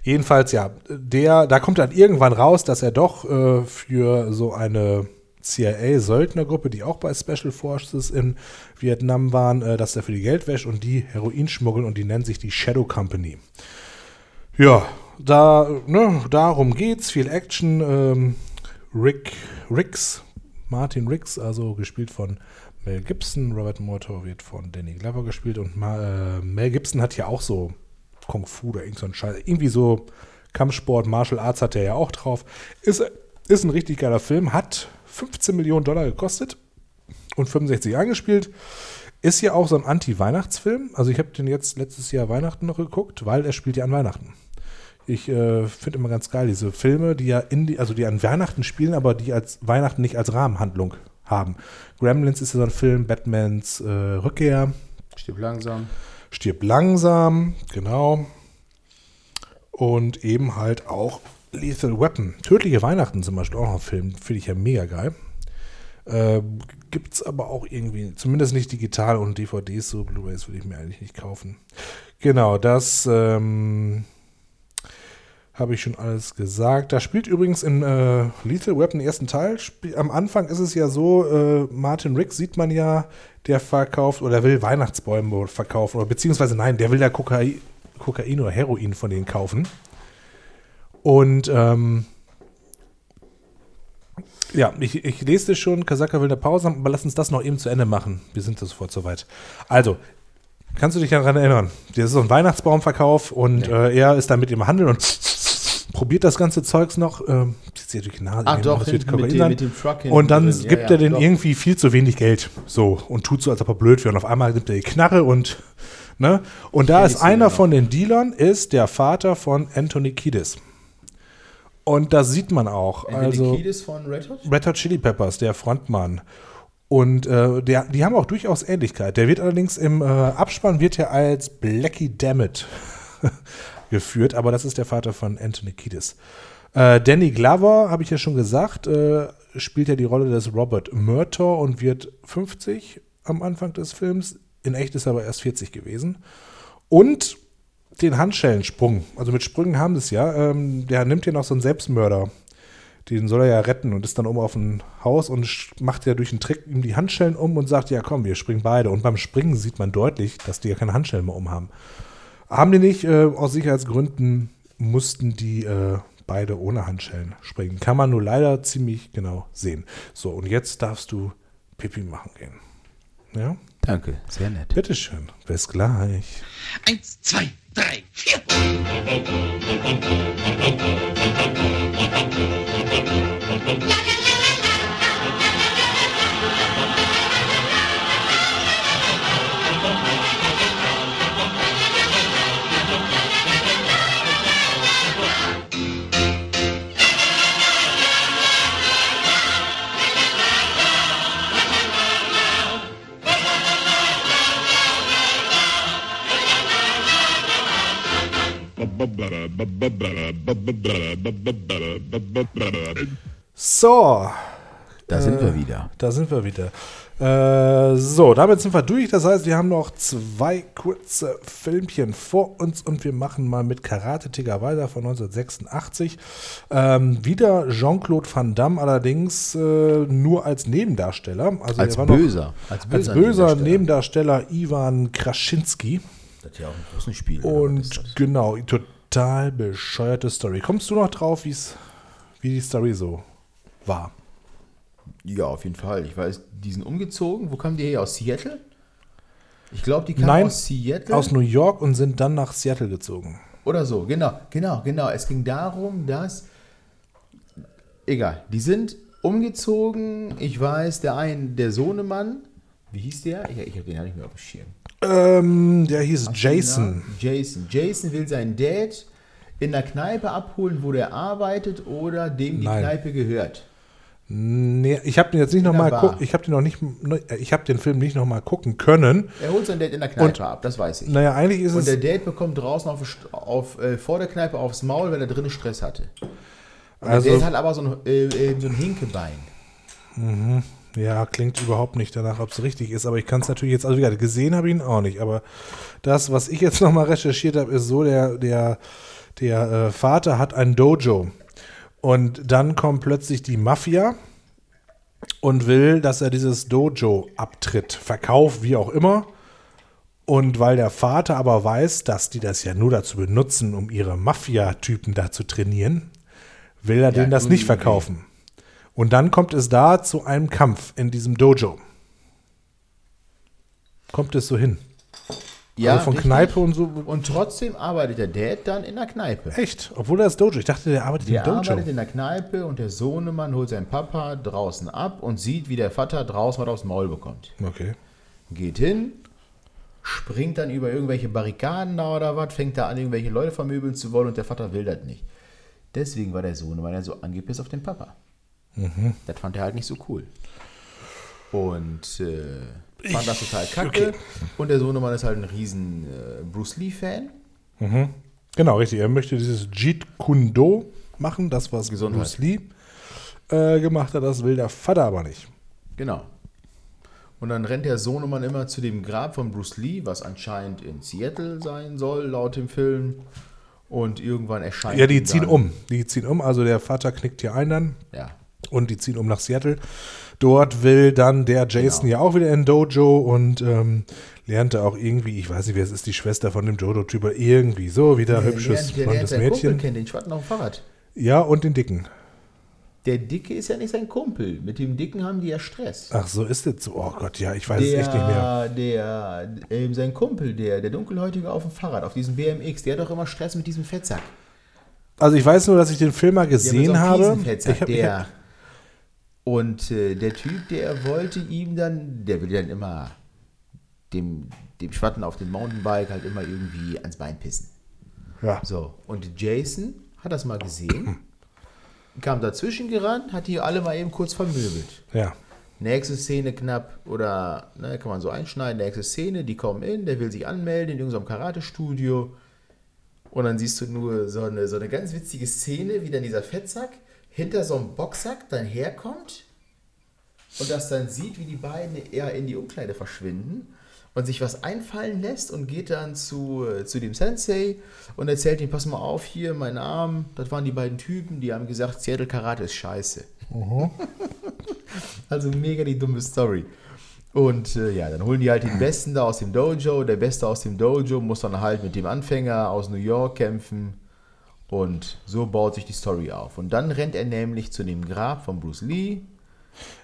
Jedenfalls, ja, der, da kommt dann irgendwann raus, dass er doch äh, für so eine CIA-Söldnergruppe, die auch bei Special Forces in Vietnam waren, äh, dass er für die Geld wäscht und die Heroin schmuggeln und die nennen sich die Shadow Company. Ja, da, ne, darum geht's, viel Action. Ähm, Rick, Ricks, Martin Ricks, also gespielt von Mel Gibson. Robert Murtaugh wird von Danny Glover gespielt und Ma, äh, Mel Gibson hat ja auch so Kung Fu oder irgend so ein Scheiß. Irgendwie so Kampfsport, Martial Arts hat er ja auch drauf. Ist, ist ein richtig geiler Film, hat 15 Millionen Dollar gekostet und 65 angespielt. Ist ja auch so ein Anti-Weihnachtsfilm. Also ich habe den jetzt letztes Jahr Weihnachten noch geguckt, weil er spielt ja an Weihnachten. Ich äh, finde immer ganz geil diese Filme, die ja in die, also die an Weihnachten spielen, aber die als Weihnachten nicht als Rahmenhandlung haben. Gremlins ist ja so ein Film, Batmans äh, Rückkehr, Stirb langsam. stirbt langsam, genau. Und eben halt auch Lethal Weapon. Tödliche Weihnachten zum Beispiel auch noch ein Film, finde ich ja mega geil. Äh, Gibt es aber auch irgendwie, zumindest nicht digital und DVDs, so Blu-rays würde ich mir eigentlich nicht kaufen. Genau, das ähm, habe ich schon alles gesagt. Da spielt übrigens in äh, Lethal Weapon den ersten Teil. Am Anfang ist es ja so, äh, Martin Rick sieht man ja, der verkauft oder will Weihnachtsbäume verkaufen. Oder beziehungsweise nein, der will ja Kokain, Kokain oder Heroin von denen kaufen. Und ähm, ja, ich, ich lese das schon. Kasaka will eine Pause haben, aber lass uns das noch eben zu Ende machen. Wir sind sofort soweit. Also, kannst du dich daran erinnern? Das ist so ein Weihnachtsbaumverkauf und äh, er ist da mit im Handel und probiert das ganze Zeugs noch. Ähm, zieht sich durch die Nase. Ach doch, das wird mit dem, mit dem Truck Und dann drin. Ja, gibt ja, er den doch. irgendwie viel zu wenig Geld. So. Und tut so, als ob er blöd wäre. Und auf einmal nimmt er die Knarre und, ne? Und da ist einer von den Dealern, ist der Vater von Anthony Kiedis. Und das sieht man auch. Anthony also, Kiedis von Red Hot? Red Hot Chili Peppers, der Frontmann. Und äh, der, die haben auch durchaus Ähnlichkeit. Der wird allerdings im äh, Abspann wird er als Blackie Dammit geführt, aber das ist der Vater von Anthony Kiedis. Äh, Danny Glover, habe ich ja schon gesagt, äh, spielt ja die Rolle des Robert Murtaugh und wird 50 am Anfang des Films. In echt ist er aber erst 40 gewesen. Und den Handschellensprung. Also mit Sprüngen haben sie es ja. Ähm, der nimmt ja noch so einen Selbstmörder. Den soll er ja retten und ist dann oben auf ein Haus und macht ja durch einen Trick ihm die Handschellen um und sagt, ja komm, wir springen beide. Und beim Springen sieht man deutlich, dass die ja keine Handschellen mehr umhaben. Haben die nicht, äh, aus Sicherheitsgründen mussten die äh, beide ohne Handschellen springen. Kann man nur leider ziemlich genau sehen. So, und jetzt darfst du Pipi machen gehen. Ja? Danke, sehr nett. Bitteschön. Bis gleich. Eins, zwei, drei, vier. So, Da sind wir wieder. da sind wir wieder. Äh, so, damit sind wir durch. Das heißt, wir haben noch zwei kurze Filmchen vor uns und wir machen mal mit Karate Tiger weiter von 1986. Ähm, wieder Jean-Claude Van Damme, allerdings äh, nur als Nebendarsteller. Also Als er war noch- böser. Als böser, Nebendarsteller Ivan Kraschinski. Das ist ja auch ein großen Spiel. Und genau, total bescheuerte Story. Kommst du noch drauf, wie's, wie die Story so war? Ja, auf jeden Fall. Ich weiß, die sind umgezogen. Wo kamen die her? Aus Seattle? Ich glaube, die kamen Nein, aus Seattle. Aus New York und sind dann nach Seattle gezogen. Oder so, genau, genau, genau. Es ging darum, dass. Egal, die sind umgezogen. Ich weiß, der ein, der Sohnemann, wie hieß der? Ich, ich habe den ja nicht mehr auf dem Schirm. Ähm, der hieß Jason. Jason. Jason will seinen Dad in der Kneipe abholen, wo der arbeitet oder dem die Nein. Kneipe gehört. Nee, ich habe den jetzt nicht nochmal. Ich habe den noch nicht, ich habe den Film nicht nochmal gucken können. Er holt seinen Dad in der Kneipe Und- ab, das weiß ich. Naja, eigentlich ist Und es. der Dad bekommt draußen auf, auf, äh, vor der Kneipe aufs Maul, weil er drinnen Stress hatte. Und Also- der Dad hat aber so ein, äh, äh, so ein Hinkebein. Ja, klingt überhaupt nicht danach, ob es richtig ist. Aber ich kann es natürlich jetzt, also wie gesagt, gesehen habe ich ihn auch nicht. Aber das, was ich jetzt nochmal recherchiert habe, ist so, der, der, der äh, Vater hat ein Dojo. Und dann kommt plötzlich die Mafia und will, dass er dieses Dojo abtritt. Verkauft, wie auch immer. Und weil der Vater aber weiß, dass die das ja nur dazu benutzen, um ihre Mafia-Typen da zu trainieren, will er denen das nicht verkaufen. Und dann kommt es da zu einem Kampf in diesem Dojo. Kommt es so hin? Ja, also von richtig. Kneipe und so. Und trotzdem arbeitet der Dad dann in der Kneipe. Echt? Obwohl er das Dojo. Ich dachte, der arbeitet Der im Dojo. arbeitet in der Kneipe und der Sohnemann holt seinen Papa draußen ab und sieht, wie der Vater draußen was aufs Maul bekommt. Okay. Geht hin, springt dann über irgendwelche Barrikaden da oder was, fängt da an, irgendwelche Leute vermöbeln zu wollen und der Vater will das nicht. Deswegen war der Sohnemann ja so angepisst auf den Papa. Mhm. Das fand er halt nicht so cool. Und äh, fand das total kacke. okay. Und der Sohnemann ist halt ein riesen äh, Bruce Lee-Fan. Genau, richtig. Er möchte dieses Jeet Kune Do machen, das, was Gesundheit. Bruce Lee äh, gemacht hat. Das will der Vater aber nicht. Genau. Und dann rennt der Sohnemann immer zu dem Grab von Bruce Lee, was anscheinend in Seattle sein soll, laut dem Film. Und irgendwann erscheint. Ja, die ziehen um. Die ziehen um. Also der Vater knickt hier ein dann. Ja. Und die ziehen um nach Seattle. Dort will dann der Jason Genau. ja auch wieder in Dojo und ähm, lernte auch irgendwie, ich weiß nicht, wer es ist, die Schwester von dem Jojo-Typ, aber irgendwie so wieder Der hübsches, der blondes seinen Kumpel Mädchen. kennen, den Schwarzen auf dem Fahrrad. Ja, und den Dicken. Der Dicke ist ja nicht sein Kumpel. Mit dem Dicken haben die ja Stress. Ach, so ist es so. Oh Gott, ja, ich weiß es echt nicht mehr. Der, der, ähm, sein Kumpel, der, der Dunkelhäutige auf dem Fahrrad, auf diesem BMX, der hat doch immer Stress mit diesem Fettsack. Also ich weiß nur, dass ich den Film mal Der gesehen so einem habe. Ich hab, ich der. hab, Und äh, der Typ, der wollte ihm dann, der will dann immer dem, dem Schwatten auf dem Mountainbike halt immer irgendwie ans Bein pissen. ja. So, und Jason hat das mal gesehen, kam dazwischen gerannt, hat die alle mal eben kurz vermöbelt. ja. Nächste Szene knapp, oder ne, kann man so einschneiden, nächste Szene, die kommen in, der will sich anmelden in irgendeinem Karate-Studio. Und dann siehst du nur so eine, so eine ganz witzige Szene, wie dann dieser Fettsack hinter so einem Boxsack dann herkommt und das dann sieht, wie die beiden eher in die Umkleide verschwinden und sich was einfallen lässt und geht dann zu, äh, zu dem Sensei und erzählt ihm, pass mal auf, hier, mein Arm, das waren die beiden Typen, die haben gesagt, Seattle Karate ist scheiße. also mega die dumme Story. Und äh, ja, dann holen die halt den Besten da aus dem Dojo. Der Beste aus dem Dojo muss dann halt mit dem Anfänger aus New York kämpfen. Und so baut sich die Story auf. Und dann rennt er nämlich zu dem Grab von Bruce Lee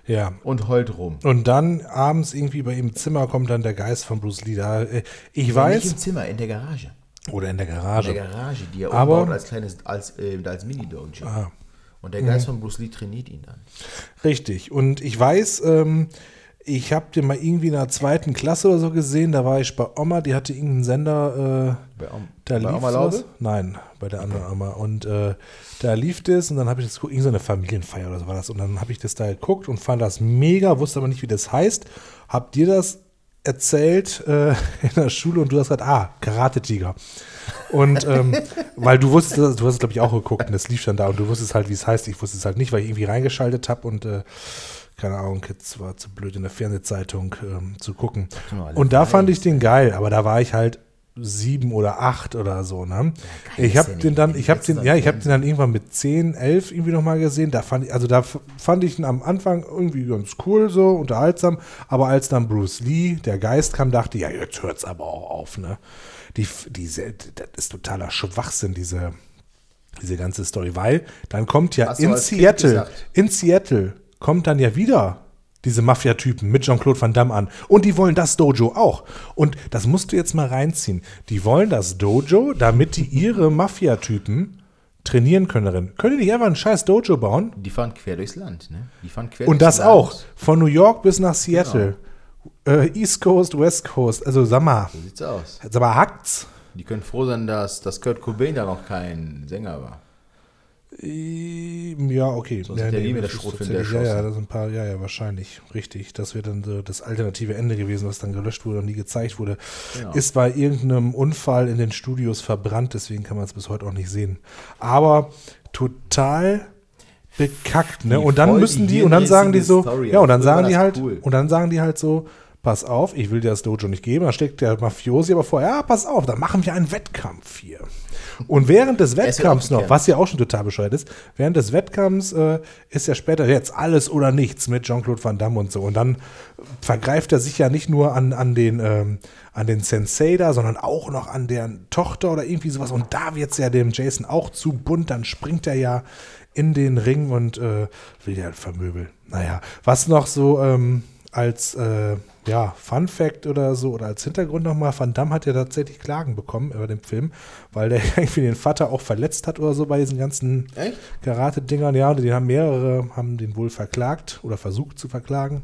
Ja. und heult rum. Und dann abends irgendwie bei ihm im Zimmer kommt dann der Geist von Bruce Lee. Da, äh, ich Nicht weiß, im Zimmer, in der Garage. oder in der In Garage. der Garage, die er Aber- umbaut als kleines, als, äh, als Mini-Dojo. Ah. Und der Geist von Bruce Lee trainiert ihn dann. Richtig. Und ich weiß, ähm, ich habe den mal irgendwie in der zweiten Klasse oder so gesehen. Da war ich bei Oma, die hatte irgendeinen Sender. Äh, Bei, Om da bei lief Oma. Laube? Nein, bei der anderen Oma. Und äh, da lief das und dann habe ich das geguckt, irgendeine so eine Familienfeier oder so war das. Und dann habe ich das da geguckt und fand das mega, wusste aber nicht, wie das heißt. Hab dir das erzählt äh, in der Schule und du hast gesagt, ah, Karate-Tiger. Und ähm, weil du wusstest, du hast es glaube ich auch geguckt und das lief dann da und du wusstest halt, wie es heißt. Ich wusste es halt nicht, weil ich irgendwie reingeschaltet habe und äh, keine Ahnung, jetzt war zu blöd in der Fernsehzeitung ähm, zu gucken. Und da fand ich den geil, aber da war ich halt sieben oder acht oder so, ne? ich ist habe ja den dann, ich habe den, ja, ich habe den dann irgendwann mit zehn, elf irgendwie nochmal gesehen. Da fand ich, also da fand ich ihn am Anfang irgendwie ganz cool, so unterhaltsam. Aber als dann Bruce Lee, der Geist kam, dachte ich, ja, jetzt hört's aber auch auf, ne? Die, diese, das ist totaler Schwachsinn, diese, diese ganze Story, weil dann kommt ja du in Seattle, in Seattle kommt dann ja wieder diese Mafia-Typen mit Jean-Claude Van Damme an. Und die wollen das Dojo auch. Und das musst du jetzt mal reinziehen. Die wollen das Dojo, damit die ihre Mafia-Typen trainieren können. Können die nicht einfach ein scheiß Dojo bauen? Die fahren quer durchs Land, ne? Die fahren quer Und das Land. auch. Von New York bis nach Seattle. Äh, East Coast, West Coast. Also sag mal, So sieht's aus. sag mal, hackt's? Die können froh sein, dass, dass Kurt Cobain da noch kein Sänger war. Ähm, Ja, okay. Sonst ja, er nie nee, das der Schrotflinte tatsächlich- Ja, ja, erschossen. das sind ein paar, ja, ja, wahrscheinlich. Richtig. Das wäre dann so das alternative Ende gewesen, was dann gelöscht wurde und nie gezeigt wurde. Genau. Ist bei irgendeinem Unfall in den Studios verbrannt, deswegen kann man es bis heute auch nicht sehen. Aber total bekackt, ne? Wie Und dann müssen die die, und dann sagen die so, Story, ja, und dann früher sagen die das halt, cool. und dann sagen die halt so, pass auf, ich will dir das Dojo nicht geben. Dann steckt der Mafiosi aber vor, ja, pass auf, dann machen wir einen Wettkampf hier. Und während des Wettkampfs noch, was ja auch schon total bescheuert ist, während des Wettkampfs äh, ist ja später jetzt alles oder nichts mit Jean-Claude Van Damme und so. Und dann vergreift er sich ja nicht nur an, an, den, ähm, an den Sensei da, sondern auch noch an deren Tochter oder irgendwie sowas. Und da wird es ja dem Jason auch zu bunt. Dann springt er ja in den Ring und äh, will ja vermöbeln. Naja, was noch so ähm, als äh, ja, Fun Fact oder so oder als Hintergrund nochmal, Van Damme hat ja tatsächlich Klagen bekommen über den Film, weil der irgendwie den Vater auch verletzt hat oder so bei diesen ganzen? Karate-Dingern. Ja, und den haben mehrere, haben den wohl verklagt oder versucht zu verklagen.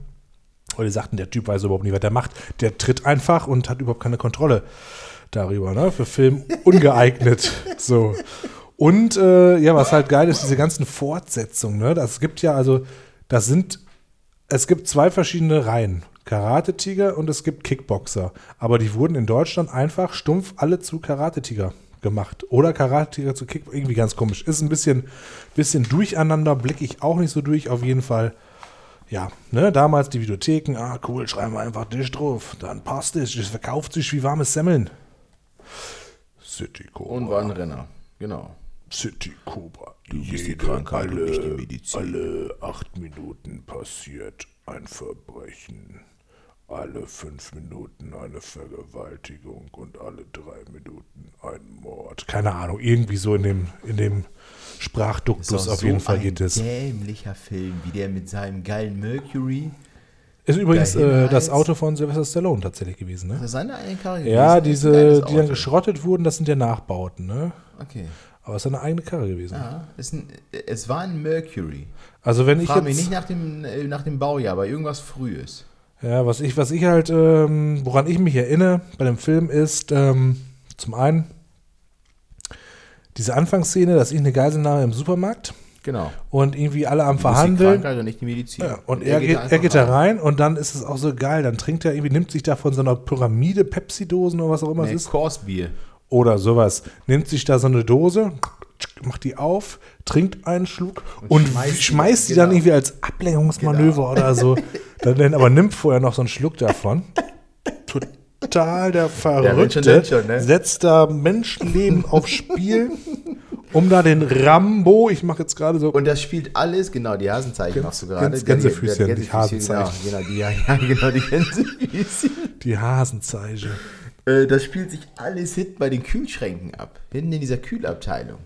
Und die sagten, der Typ weiß überhaupt nicht, was der macht. Der tritt einfach und hat überhaupt keine Kontrolle darüber, ne? Für Film ungeeignet. so. Und äh, ja, was halt geil ist, diese ganzen Fortsetzungen, ne? Das gibt ja also, das sind, es gibt zwei verschiedene Reihen. Karate-Tiger und es gibt Kickboxer. Aber die wurden in Deutschland einfach stumpf alle zu Karate-Tiger gemacht. Oder Karate-Tiger zu Kick, irgendwie ganz komisch. Ist ein bisschen, bisschen durcheinander, blicke ich auch nicht so durch, auf jeden Fall. Ja, ne, damals die Videotheken, ah, cool, schreiben wir einfach Tisch drauf. Dann passt es, es verkauft sich wie warmes Semmeln. City Cobra. Und war ein Renner. Genau. City Cobra. Du bist die Jede, Krankheit und alle, nicht die Medizin. alle acht Minuten passiert ein Verbrechen. Alle fünf Minuten eine Vergewaltigung und alle drei Minuten ein Mord. Keine Ahnung, irgendwie so in dem, in dem Sprachduktus auf jeden so Fall ein geht es. dämlicher Film, wie der mit seinem geilen Mercury. Ist übrigens äh, das. Auto von Sylvester Stallone tatsächlich gewesen, Das ne? ist seine eigene Karre Ja, gewesen. Das ein diese, die dann geschrottet wurden, das sind ja Nachbauten, ne? Okay. Aber es ist eine eigene Karre gewesen. Ja, ist ein, es war ein Mercury. Also wenn ich Frag mich jetzt, nicht nach dem, äh, nach dem Baujahr, aber irgendwas Frühes. Ja, was ich, was ich halt, ähm, woran ich mich erinnere bei dem Film ist, ähm, zum einen diese Anfangsszene, dass ich eine Geiselnahme im Supermarkt Genau. und irgendwie alle am die verhandeln. Krankheit und nicht die Medizin. Ja, und er, geht, da er geht da rein und dann ist es auch so geil. Dann trinkt er irgendwie, nimmt sich da von so einer Pyramide Pepsi-Dosen oder was auch immer Nee, es ist. Korsbier. Oder sowas. Nimmt sich da so eine Dose, macht die auf, trinkt einen Schluck und, schmeißt schmeißt, die- die, dann genau. irgendwie als Ablenkungsmanöver oder so. Dann, aber nimmt vorher noch so einen Schluck davon. Total der Verrückte. dann schon, ne? Setzt da Menschenleben aufs Spiel, um da den Rambo, ich mache jetzt gerade so, Und das spielt alles, genau, die Hasenzeichen machst du gerade. Gänse- Gänsefüßchen, Die- die nicht Gänsefüßchen, Hasenzeichen. Genau, genau, die, ja, ja, genau, die Gänsefüßchen. die Hasenzeichen. Äh, das spielt sich alles hinten bei den Kühlschränken ab. Hinten in dieser Kühlabteilung.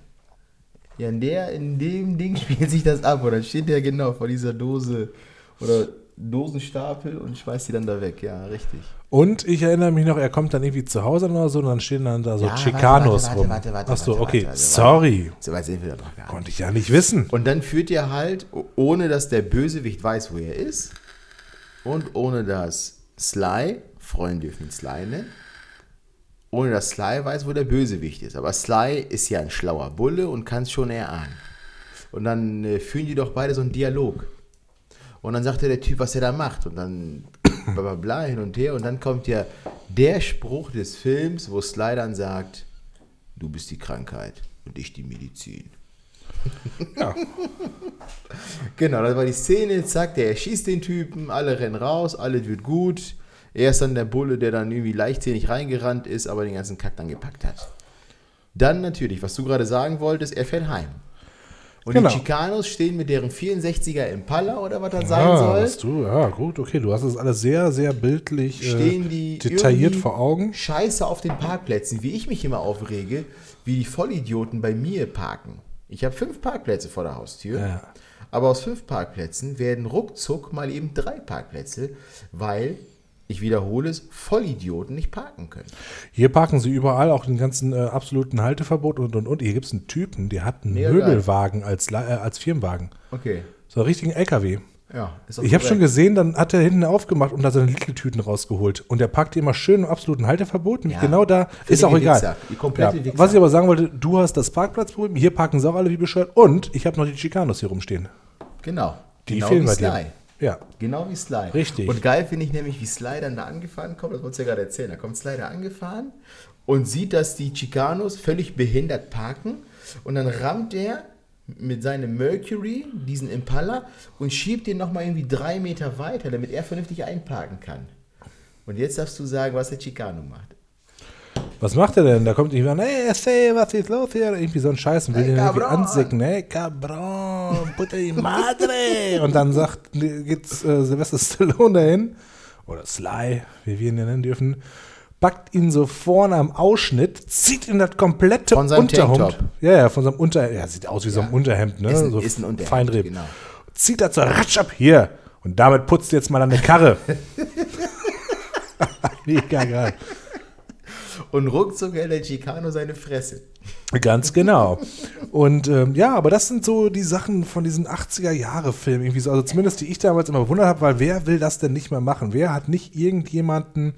Ja, in, der, in dem Ding spielt sich das ab. Und dann steht der genau vor dieser Dose oder Dosenstapel und schmeißt die dann da weg. Ja, richtig. Und ich erinnere mich noch, er kommt dann irgendwie zu Hause oder so und dann stehen dann da so Ja, warte, Chicanos warte, rum. warte, warte, Achso, warte, okay, warte, warte, sorry. So weit sind wir doch gar nicht. Konnte ich ja nicht wissen. Und dann führt ihr halt, ohne dass der Bösewicht weiß, wo er ist, und ohne dass Sly, Freunde dürfen ihn Sly nennen, ohne dass Sly weiß, wo der Bösewicht ist. Aber Sly ist ja ein schlauer Bulle und kann es schon erahnen. Und dann äh, führen die doch beide so einen Dialog. Und dann sagt der Typ, was er da macht. Und dann bla bla bla hin und her. Und dann kommt ja der Spruch des Films, wo Sly dann sagt, du bist die Krankheit und ich die Medizin. Ja. Genau, das war die Szene, zack, der erschießt den Typen, alle rennen raus, alles wird gut. Er ist dann der Bulle, der dann irgendwie leichtsinnig reingerannt ist, aber den ganzen Kack dann gepackt hat. Dann natürlich, was du gerade sagen wolltest, er fährt heim. Und Genau. die Chicanos stehen mit deren 64er Impala oder was das sein Ah, soll. hast du, ja, gut, okay, du hast das alles sehr, sehr bildlich äh, stehen die detailliert vor Augen. Scheiße auf den Parkplätzen, wie ich mich immer aufrege, wie die Vollidioten bei mir parken. Ich habe fünf Parkplätze vor der Haustür, Ja. aber aus fünf Parkplätzen werden ruckzuck mal eben drei Parkplätze, weil, ich wiederhole es, Vollidioten nicht parken können. Hier parken sie überall, auch den ganzen äh, absoluten Halteverbot und und und. Hier gibt es einen Typen, der hat einen Mega Möbelwagen als, äh, als Firmenwagen. Okay. So einen richtigen LKW. Ja, ist Ich habe schon gesehen, dann hat er hinten aufgemacht und da seine Little-Tüten rausgeholt. Und der packt die immer schön im absoluten Halteverbot. Ja, genau da. Ist auch egal. Wichser. was ich aber sagen wollte, du hast das Parkplatzproblem. Hier parken sie auch alle wie bescheuert. Und ich habe noch die Chicanos hier rumstehen. Genau. Die genau fehlen bei dir. Ja. Genau wie Sly. Richtig. Und geil finde ich nämlich, wie Sly dann da angefahren kommt, das wolltest du ja gerade erzählen. Da kommt Sly da angefahren und sieht, dass die Chicanos völlig behindert parken und dann rammt er mit seinem Mercury diesen Impala und schiebt den nochmal irgendwie drei Meter weiter, damit er vernünftig einparken kann. Und jetzt darfst du sagen, was der Chicano macht. Was macht er denn? Da kommt jemand, hey, say, was ist los hier? Irgendwie so ein Scheiß und will Hey, den irgendwie ansicken. Hey, cabron, puta di madre. und dann sagt, geht's äh, Sylvester Stallone dahin, oder Sly, wie wir ihn ja nennen dürfen, packt ihn so vorne am Ausschnitt, zieht ihn das komplette Von seinem Unterhemd. Tanktop. Ja, ja, von seinem Unterhemd. Ja, sieht aus wie so ein Ja. Unterhemd, ne? Ist ein- so ist ein Unterhemd, Feinripp. genau. Zieht das so ratsch ab hier. Und damit putzt jetzt mal an der Karre. Mega geil. Und ruckzuck hält der Chicano seine Fresse. Ganz genau. Und ähm, ja, aber das sind so die Sachen von diesen 80er-Jahre-Filmen, irgendwie so. Also zumindest die ich damals immer bewundert habe, weil wer will das denn nicht mehr machen? Wer hat nicht irgendjemanden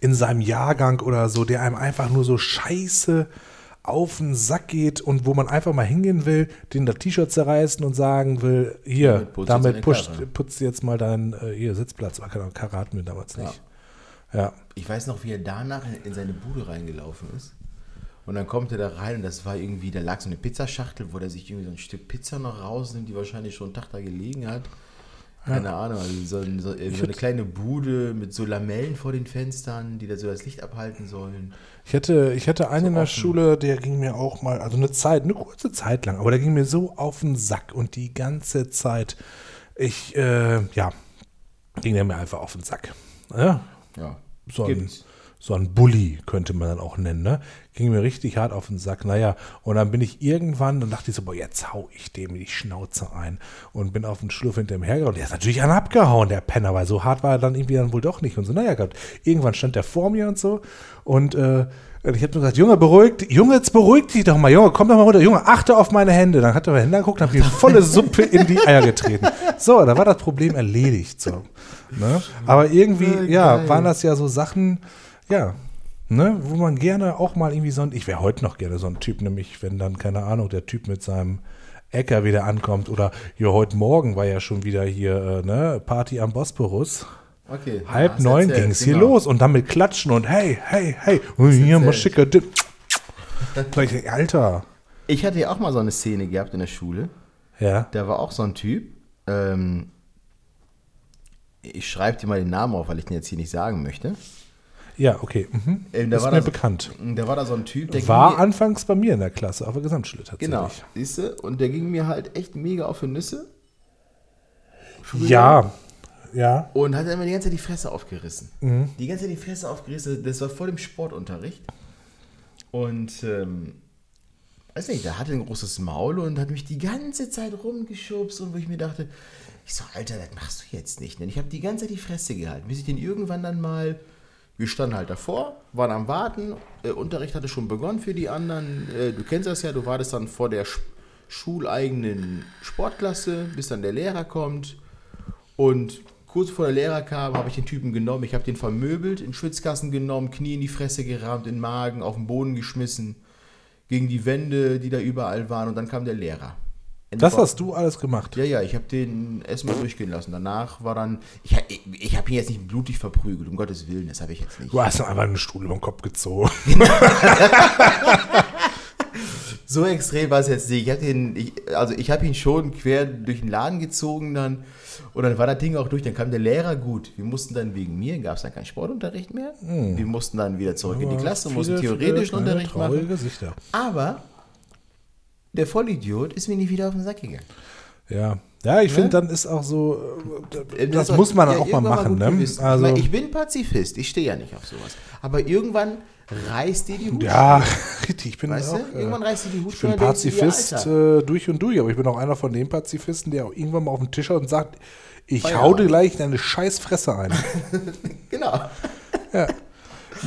in seinem Jahrgang oder so, der einem einfach nur so scheiße auf den Sack geht und wo man einfach mal hingehen will, den das T-Shirt zerreißen und sagen will, hier, Damit putzt damit jetzt pusht, putzt jetzt mal deinen äh, hier, Sitzplatz. Keine Ahnung, Karre hatten wir damals nicht. Ja. Ich weiß noch, wie er danach in- in seine Bude reingelaufen ist. Und dann kommt er da rein und das war irgendwie, da lag so eine Pizzaschachtel, wo er sich irgendwie so ein Stück Pizza noch rausnimmt, die wahrscheinlich schon einen Tag da gelegen hat. Keine Ahnung, also so, ein- so, so eine kleine Bude mit so Lamellen vor den Fenstern, die da so das Licht abhalten sollen. Ich hatte, ich hatte einen in der Schule, der ging mir auch mal, also eine Zeit, eine kurze Zeit lang, aber der ging mir so auf den Sack und die ganze Zeit, ich, äh, ja, ging der mir einfach auf den Sack. Ja, Ja, so ein, so ein Bully könnte man dann auch nennen, ne? Ging mir richtig hart auf den Sack. Naja, und dann bin ich irgendwann und dachte ich so, boah, jetzt hau ich dem die Schnauze ein und bin auf den Schlurf hinter ihm hergehauen. Der ist natürlich an abgehauen, der Penner, weil so hart war er dann irgendwie dann wohl doch nicht. Und so, naja, Gott, irgendwann stand der vor mir und so und äh, und ich habe nur gesagt, Junge, beruhigt, Junge, jetzt beruhig dich doch mal, Junge, komm doch mal runter, Junge, achte auf meine Hände. Dann hat er meine Hände angeguckt und hat mir volle Suppe in die Eier getreten. So, da war das Problem erledigt. So. Ne? Aber irgendwie, ja, waren das ja so Sachen, ja, ne, wo man gerne auch mal irgendwie so ein, ich wäre heute noch gerne so ein Typ, nämlich wenn dann, keine Ahnung, der Typ mit seinem Äcker wieder ankommt oder ja, heute Morgen war ja schon wieder hier, äh, ne, Party am Bosporus. Okay. Halb Hast neun ging es hier genau. los und dann mit Klatschen und hey, hey, hey, und hier mal schicker. Alter. Ich hatte ja auch mal so eine Szene gehabt in der Schule. Ja. Da war auch so ein Typ. Ähm, ich schreibe dir mal den Namen auf, weil ich den jetzt hier nicht sagen möchte. Ja, okay. Mhm. Ähm, da ist war mir da so- bekannt. Da war da so ein Typ, der War mir, anfangs bei mir in der Klasse, auf der Gesamtschule tatsächlich. Genau, siehst du? Und der ging mir halt echt mega auf die Nüsse. Früher. Ja, ja. Und hat dann immer die ganze Zeit die Fresse aufgerissen. Mhm. Die ganze Zeit die Fresse aufgerissen. Das war vor dem Sportunterricht. Und, ähm, weiß nicht, der hatte ein großes Maul und hat mich die ganze Zeit rumgeschubst und wo ich mir dachte, ich so, Alter, das machst du jetzt nicht. Und ich habe die ganze Zeit die Fresse gehalten, bis ich den irgendwann dann mal, wir standen halt davor, waren am Warten, äh, Unterricht hatte schon begonnen für die anderen. Äh, du kennst das ja, du wartest dann vor der sch schuleigenen Sportklasse, bis dann der Lehrer kommt. Und kurz vor der Lehrer kam, habe ich den Typen genommen. Ich habe den vermöbelt, in den Schwitzkasten genommen, Knie in die Fresse gerammt, in den Magen, auf den Boden geschmissen, gegen die Wände, die da überall waren. Und dann kam der Lehrer. Das hast du alles gemacht. Ja, ja, ich habe den erstmal durchgehen lassen. Danach war dann. Ich, ich, ich habe ihn jetzt nicht blutig verprügelt, um Gottes Willen, das habe ich jetzt nicht. Du hast ihm einfach einen Stuhl über den Kopf gezogen. So extrem war es jetzt nicht. Ich hab den, ich, also ich habe ihn schon quer durch den Laden gezogen dann. Und dann war das Ding auch durch. Dann kam der Lehrer gut. Wir mussten dann wegen mir, gab es dann keinen Sportunterricht mehr. Wir mussten dann wieder zurück in die Klasse, mussten Hm. Theoretischen viele Unterricht traurige machen. Gesichter. Aber der Vollidiot ist mir nicht wieder auf den Sack gegangen. Ja. Ja, ich finde, dann ist auch so, äh, Äh, das war- muss man dann ja, auch mal machen, ne? Also, ich, mein, ich bin Pazifist, ich stehe ja nicht auf sowas. Aber irgendwann reißt dir die Hut. ja, richtig, ich bin Weißt auch, du? Irgendwann äh, reißt dir die Hut ich bin dir, Pazifist Alter. äh, durch und durch, aber ich bin auch einer von den Pazifisten, der auch irgendwann mal auf den Tisch haut und sagt, ich Feierabend. hau dir gleich deine scheiß Fresse ein. Genau.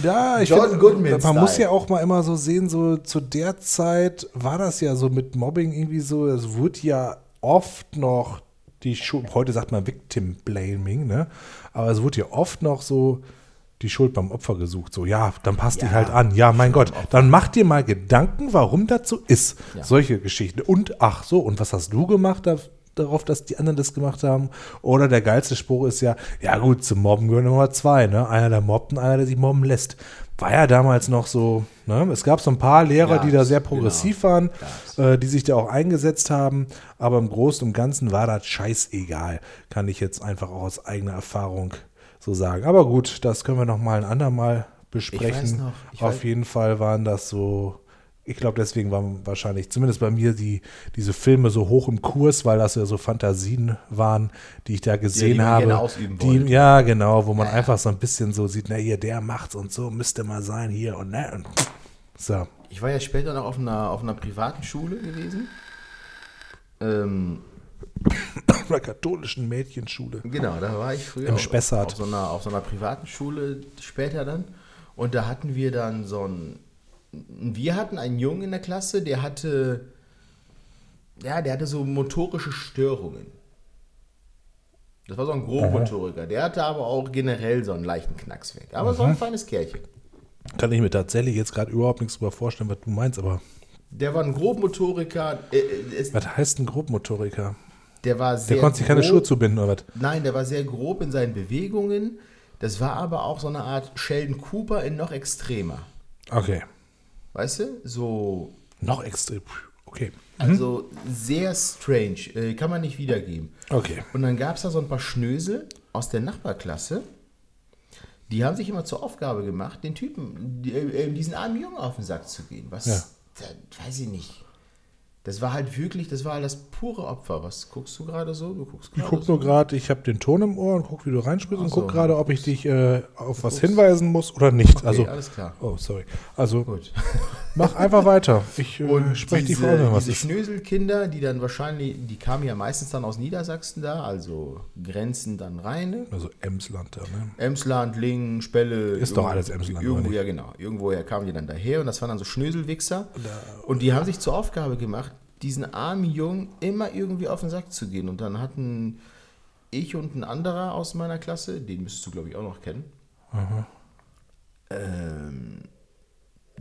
Ja, ich John Goodman man Style. muss ja auch mal immer so sehen, so zu der Zeit war das ja so mit Mobbing irgendwie so, es wurde ja oft noch die Schuld, heute sagt man Victim Blaming, ne? Aber es wurde ja oft noch so die Schuld beim Opfer gesucht. So, ja, dann passt dich Ja, halt an. Ja, mein Gott, dann mach dir mal Gedanken, warum das so ist. Ja. Solche Geschichten. Und ach so, und was hast du gemacht da, darauf, dass die anderen das gemacht haben? Oder der geilste Spruch ist ja, ja gut, zum Mobben gehören immer zwei, ne? Einer, der mobbt und einer, der sich mobben lässt. War ja damals noch so, ne? Es gab so ein paar Lehrer, die da sehr progressiv waren, äh, die sich da auch eingesetzt haben, aber im Großen und Ganzen war das scheißegal. Kann ich jetzt einfach auch aus eigener Erfahrung so sagen. Aber gut, das können wir noch mal ein andermal besprechen. noch, Auf weiß- jeden Fall waren das so, ich glaube, deswegen waren wahrscheinlich, zumindest bei mir, die, diese Filme so hoch im Kurs, weil das ja so Fantasien waren, die ich da gesehen man habe. gerne ausüben die, ja, genau, wo man einfach so ein bisschen so sieht, na hier, der macht's und so, müsste mal sein, hier und ne. Und so. Ich war ja später noch auf einer, auf einer privaten Schule gewesen. Ähm, einer katholischen Mädchenschule. genau, da war ich früher Im auf, Spessart. auf, so einer, auf so einer privaten Schule später dann. Und da hatten wir dann so ein. Wir hatten einen Jungen in der Klasse, der hatte. Ja, der hatte so motorische Störungen. Das war so ein Grobmotoriker. Der hatte aber auch generell so einen leichten Knacks weg. Aber so ein feines Kerlchen. Kann ich mir tatsächlich jetzt gerade überhaupt nichts drüber vorstellen, was du meinst, aber Der war ein Grobmotoriker. Äh, äh, was heißt ein Grobmotoriker? Der war sehr. Der konnte sich keine grob. Schuhe zubinden oder was? Nein, der war sehr grob in seinen Bewegungen. Das war aber auch so eine Art Sheldon Cooper in noch extremer. Okay. Weißt du? So, Noch extrem. Okay. also sehr strange. Äh, kann man nicht wiedergeben. Okay. Und dann gab es da so ein paar Schnösel aus der Nachbarklasse. Die haben sich immer zur Aufgabe gemacht, den Typen, die, äh, diesen armen Jungen auf den Sack zu gehen. Was, Ja. da, weiß ich nicht. Das war halt wirklich, das war halt das pure Opfer. Was guckst du gerade so? Du guckst Ich gucke so. nur gerade, ich habe den Ton im Ohr und gucke, wie du reinsprichst und Ach so. gucke gerade, ob ich dich äh, auf was hinweisen muss oder nicht. Okay, also, alles klar. oh, sorry. Also, Gut. mach einfach weiter. Ich äh, Und spreche die Frage, was diese ist. Schnöselkinder, die dann wahrscheinlich, die kamen ja meistens dann aus Niedersachsen da, also Grenzen dann Rheine. Also Emsland da, ne? Emsland, Lingen, Spelle. Ist doch alles Emsland, Irgendwo, ja genau. Irgendwoher kamen die dann daher und das waren dann so Schnöselwichser. Und die haben sich zur Aufgabe gemacht, diesen armen Jungen immer irgendwie auf den Sack zu gehen. Und dann hatten ich und ein anderer aus meiner Klasse, den müsstest du glaube ich auch noch kennen. Ähm,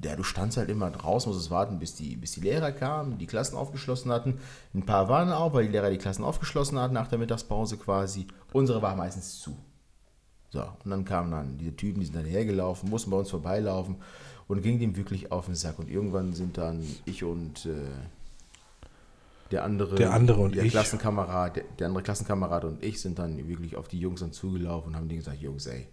ja, du standst halt immer draußen, musstest warten, bis die, bis die Lehrer kamen, die Klassen aufgeschlossen hatten. Ein paar waren auch, weil die Lehrer die Klassen aufgeschlossen hatten nach der Mittagspause quasi. Unsere war meistens zu. So, und dann kamen dann diese Typen, die sind dann hergelaufen, mussten bei uns vorbeilaufen und ging dem wirklich auf den Sack. Und irgendwann sind dann ich und äh, der andere, Der andere und der ich. Klassenkamerad, der, der andere Klassenkamerad und ich sind dann wirklich auf die Jungs dann zugelaufen und haben denen gesagt, Jungs, ey,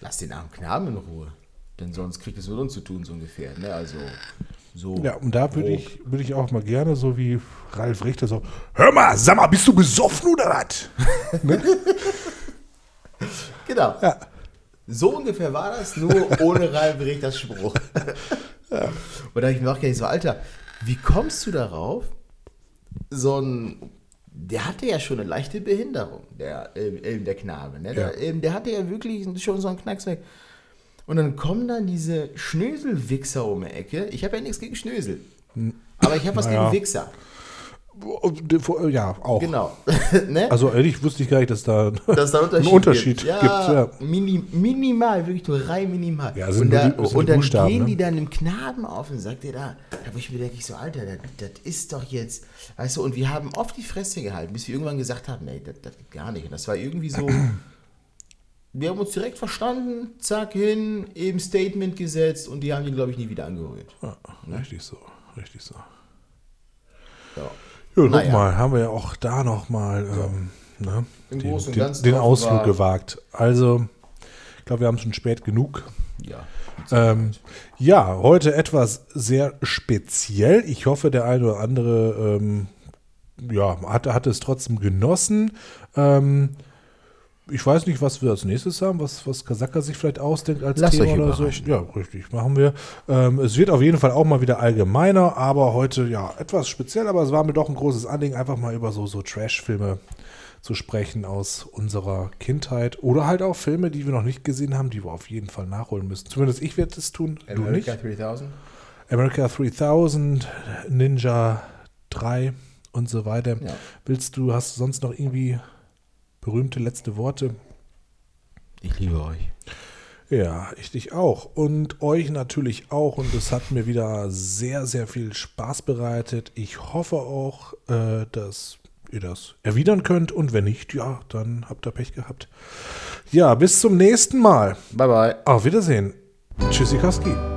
lass den armen Knaben in Ruhe. Denn sonst kriegt es mit uns zu tun, so ungefähr. Ne? Also so. Ja, und da würde ich, würde ich auch mal gerne, so wie Ralf Richter, so, hör mal, sag mal, bist du besoffen oder was? Genau. Ja. So ungefähr war das, nur ohne Ralf Richters Spruch. Und da habe ich mir auch gedacht, so, Alter, wie kommst du darauf? So ein, der hatte ja schon eine leichte Behinderung, der, ähm, ähm, der Knabe. Ne? Der, Ja. ähm, der hatte ja wirklich schon so einen Knacks weg. Und dann kommen dann diese Schnöselwichser um die Ecke. Ich habe ja nichts gegen Schnösel. Aber ich habe was Naja. gegen Wichser. Ja, auch. Genau. ne? Also ehrlich wusste ich gar nicht, dass da dass da Unterschied einen Unterschied gibt. gibt. Ja. Mini, minimal, wirklich nur rein minimal. Ja, sind und da, die- und dann Buchstaben, gehen ne? die dann dem Knaben auf und sagt ihr da, da wo ich mir denke, ich so, Alter, das, das ist doch jetzt, weißt du, und wir haben oft die Fresse gehalten, bis wir irgendwann gesagt haben, nee, das, das geht gar nicht. Und das war irgendwie so, wir haben uns direkt verstanden, zack, hin, eben Statement gesetzt und die haben ihn, glaube ich, nie wieder angerührt. Ja, richtig so, richtig so. Ja. Ja, guck Naja. mal, haben wir ja auch da nochmal ähm, ne, den, den, den Ausflug war- gewagt. Also, ich glaube, wir haben schon spät genug. ja. Ähm, ja, heute etwas sehr speziell. Ich hoffe, der eine oder andere ähm, ja, hat, hat es trotzdem genossen. Ähm, ich weiß nicht, was wir als nächstes haben, was, was Kasaka sich vielleicht ausdenkt als Lasst Thema euch oder so. Ja, richtig, machen wir. Ähm, es wird auf jeden Fall auch mal wieder allgemeiner, aber heute ja etwas speziell, aber es war mir doch ein großes Anliegen, einfach mal über so, so Trash-Filme zu sprechen aus unserer Kindheit oder halt auch Filme, die wir noch nicht gesehen haben, die wir auf jeden Fall nachholen müssen. Zumindest ich werde es tun, du nicht. America 3000? America 3000, Ninja 3 und so weiter. Ja. Willst du, hast du sonst noch irgendwie berühmte letzte Worte? Ich liebe euch. Ja, ich dich auch. Und euch natürlich auch. Und es hat mir wieder sehr, sehr viel Spaß bereitet. Ich hoffe auch, äh, dass ihr das erwidern könnt. Und wenn nicht, ja, dann habt ihr Pech gehabt. Ja, bis zum nächsten Mal. Bye, bye. Auf Wiedersehen. Tschüssikowski.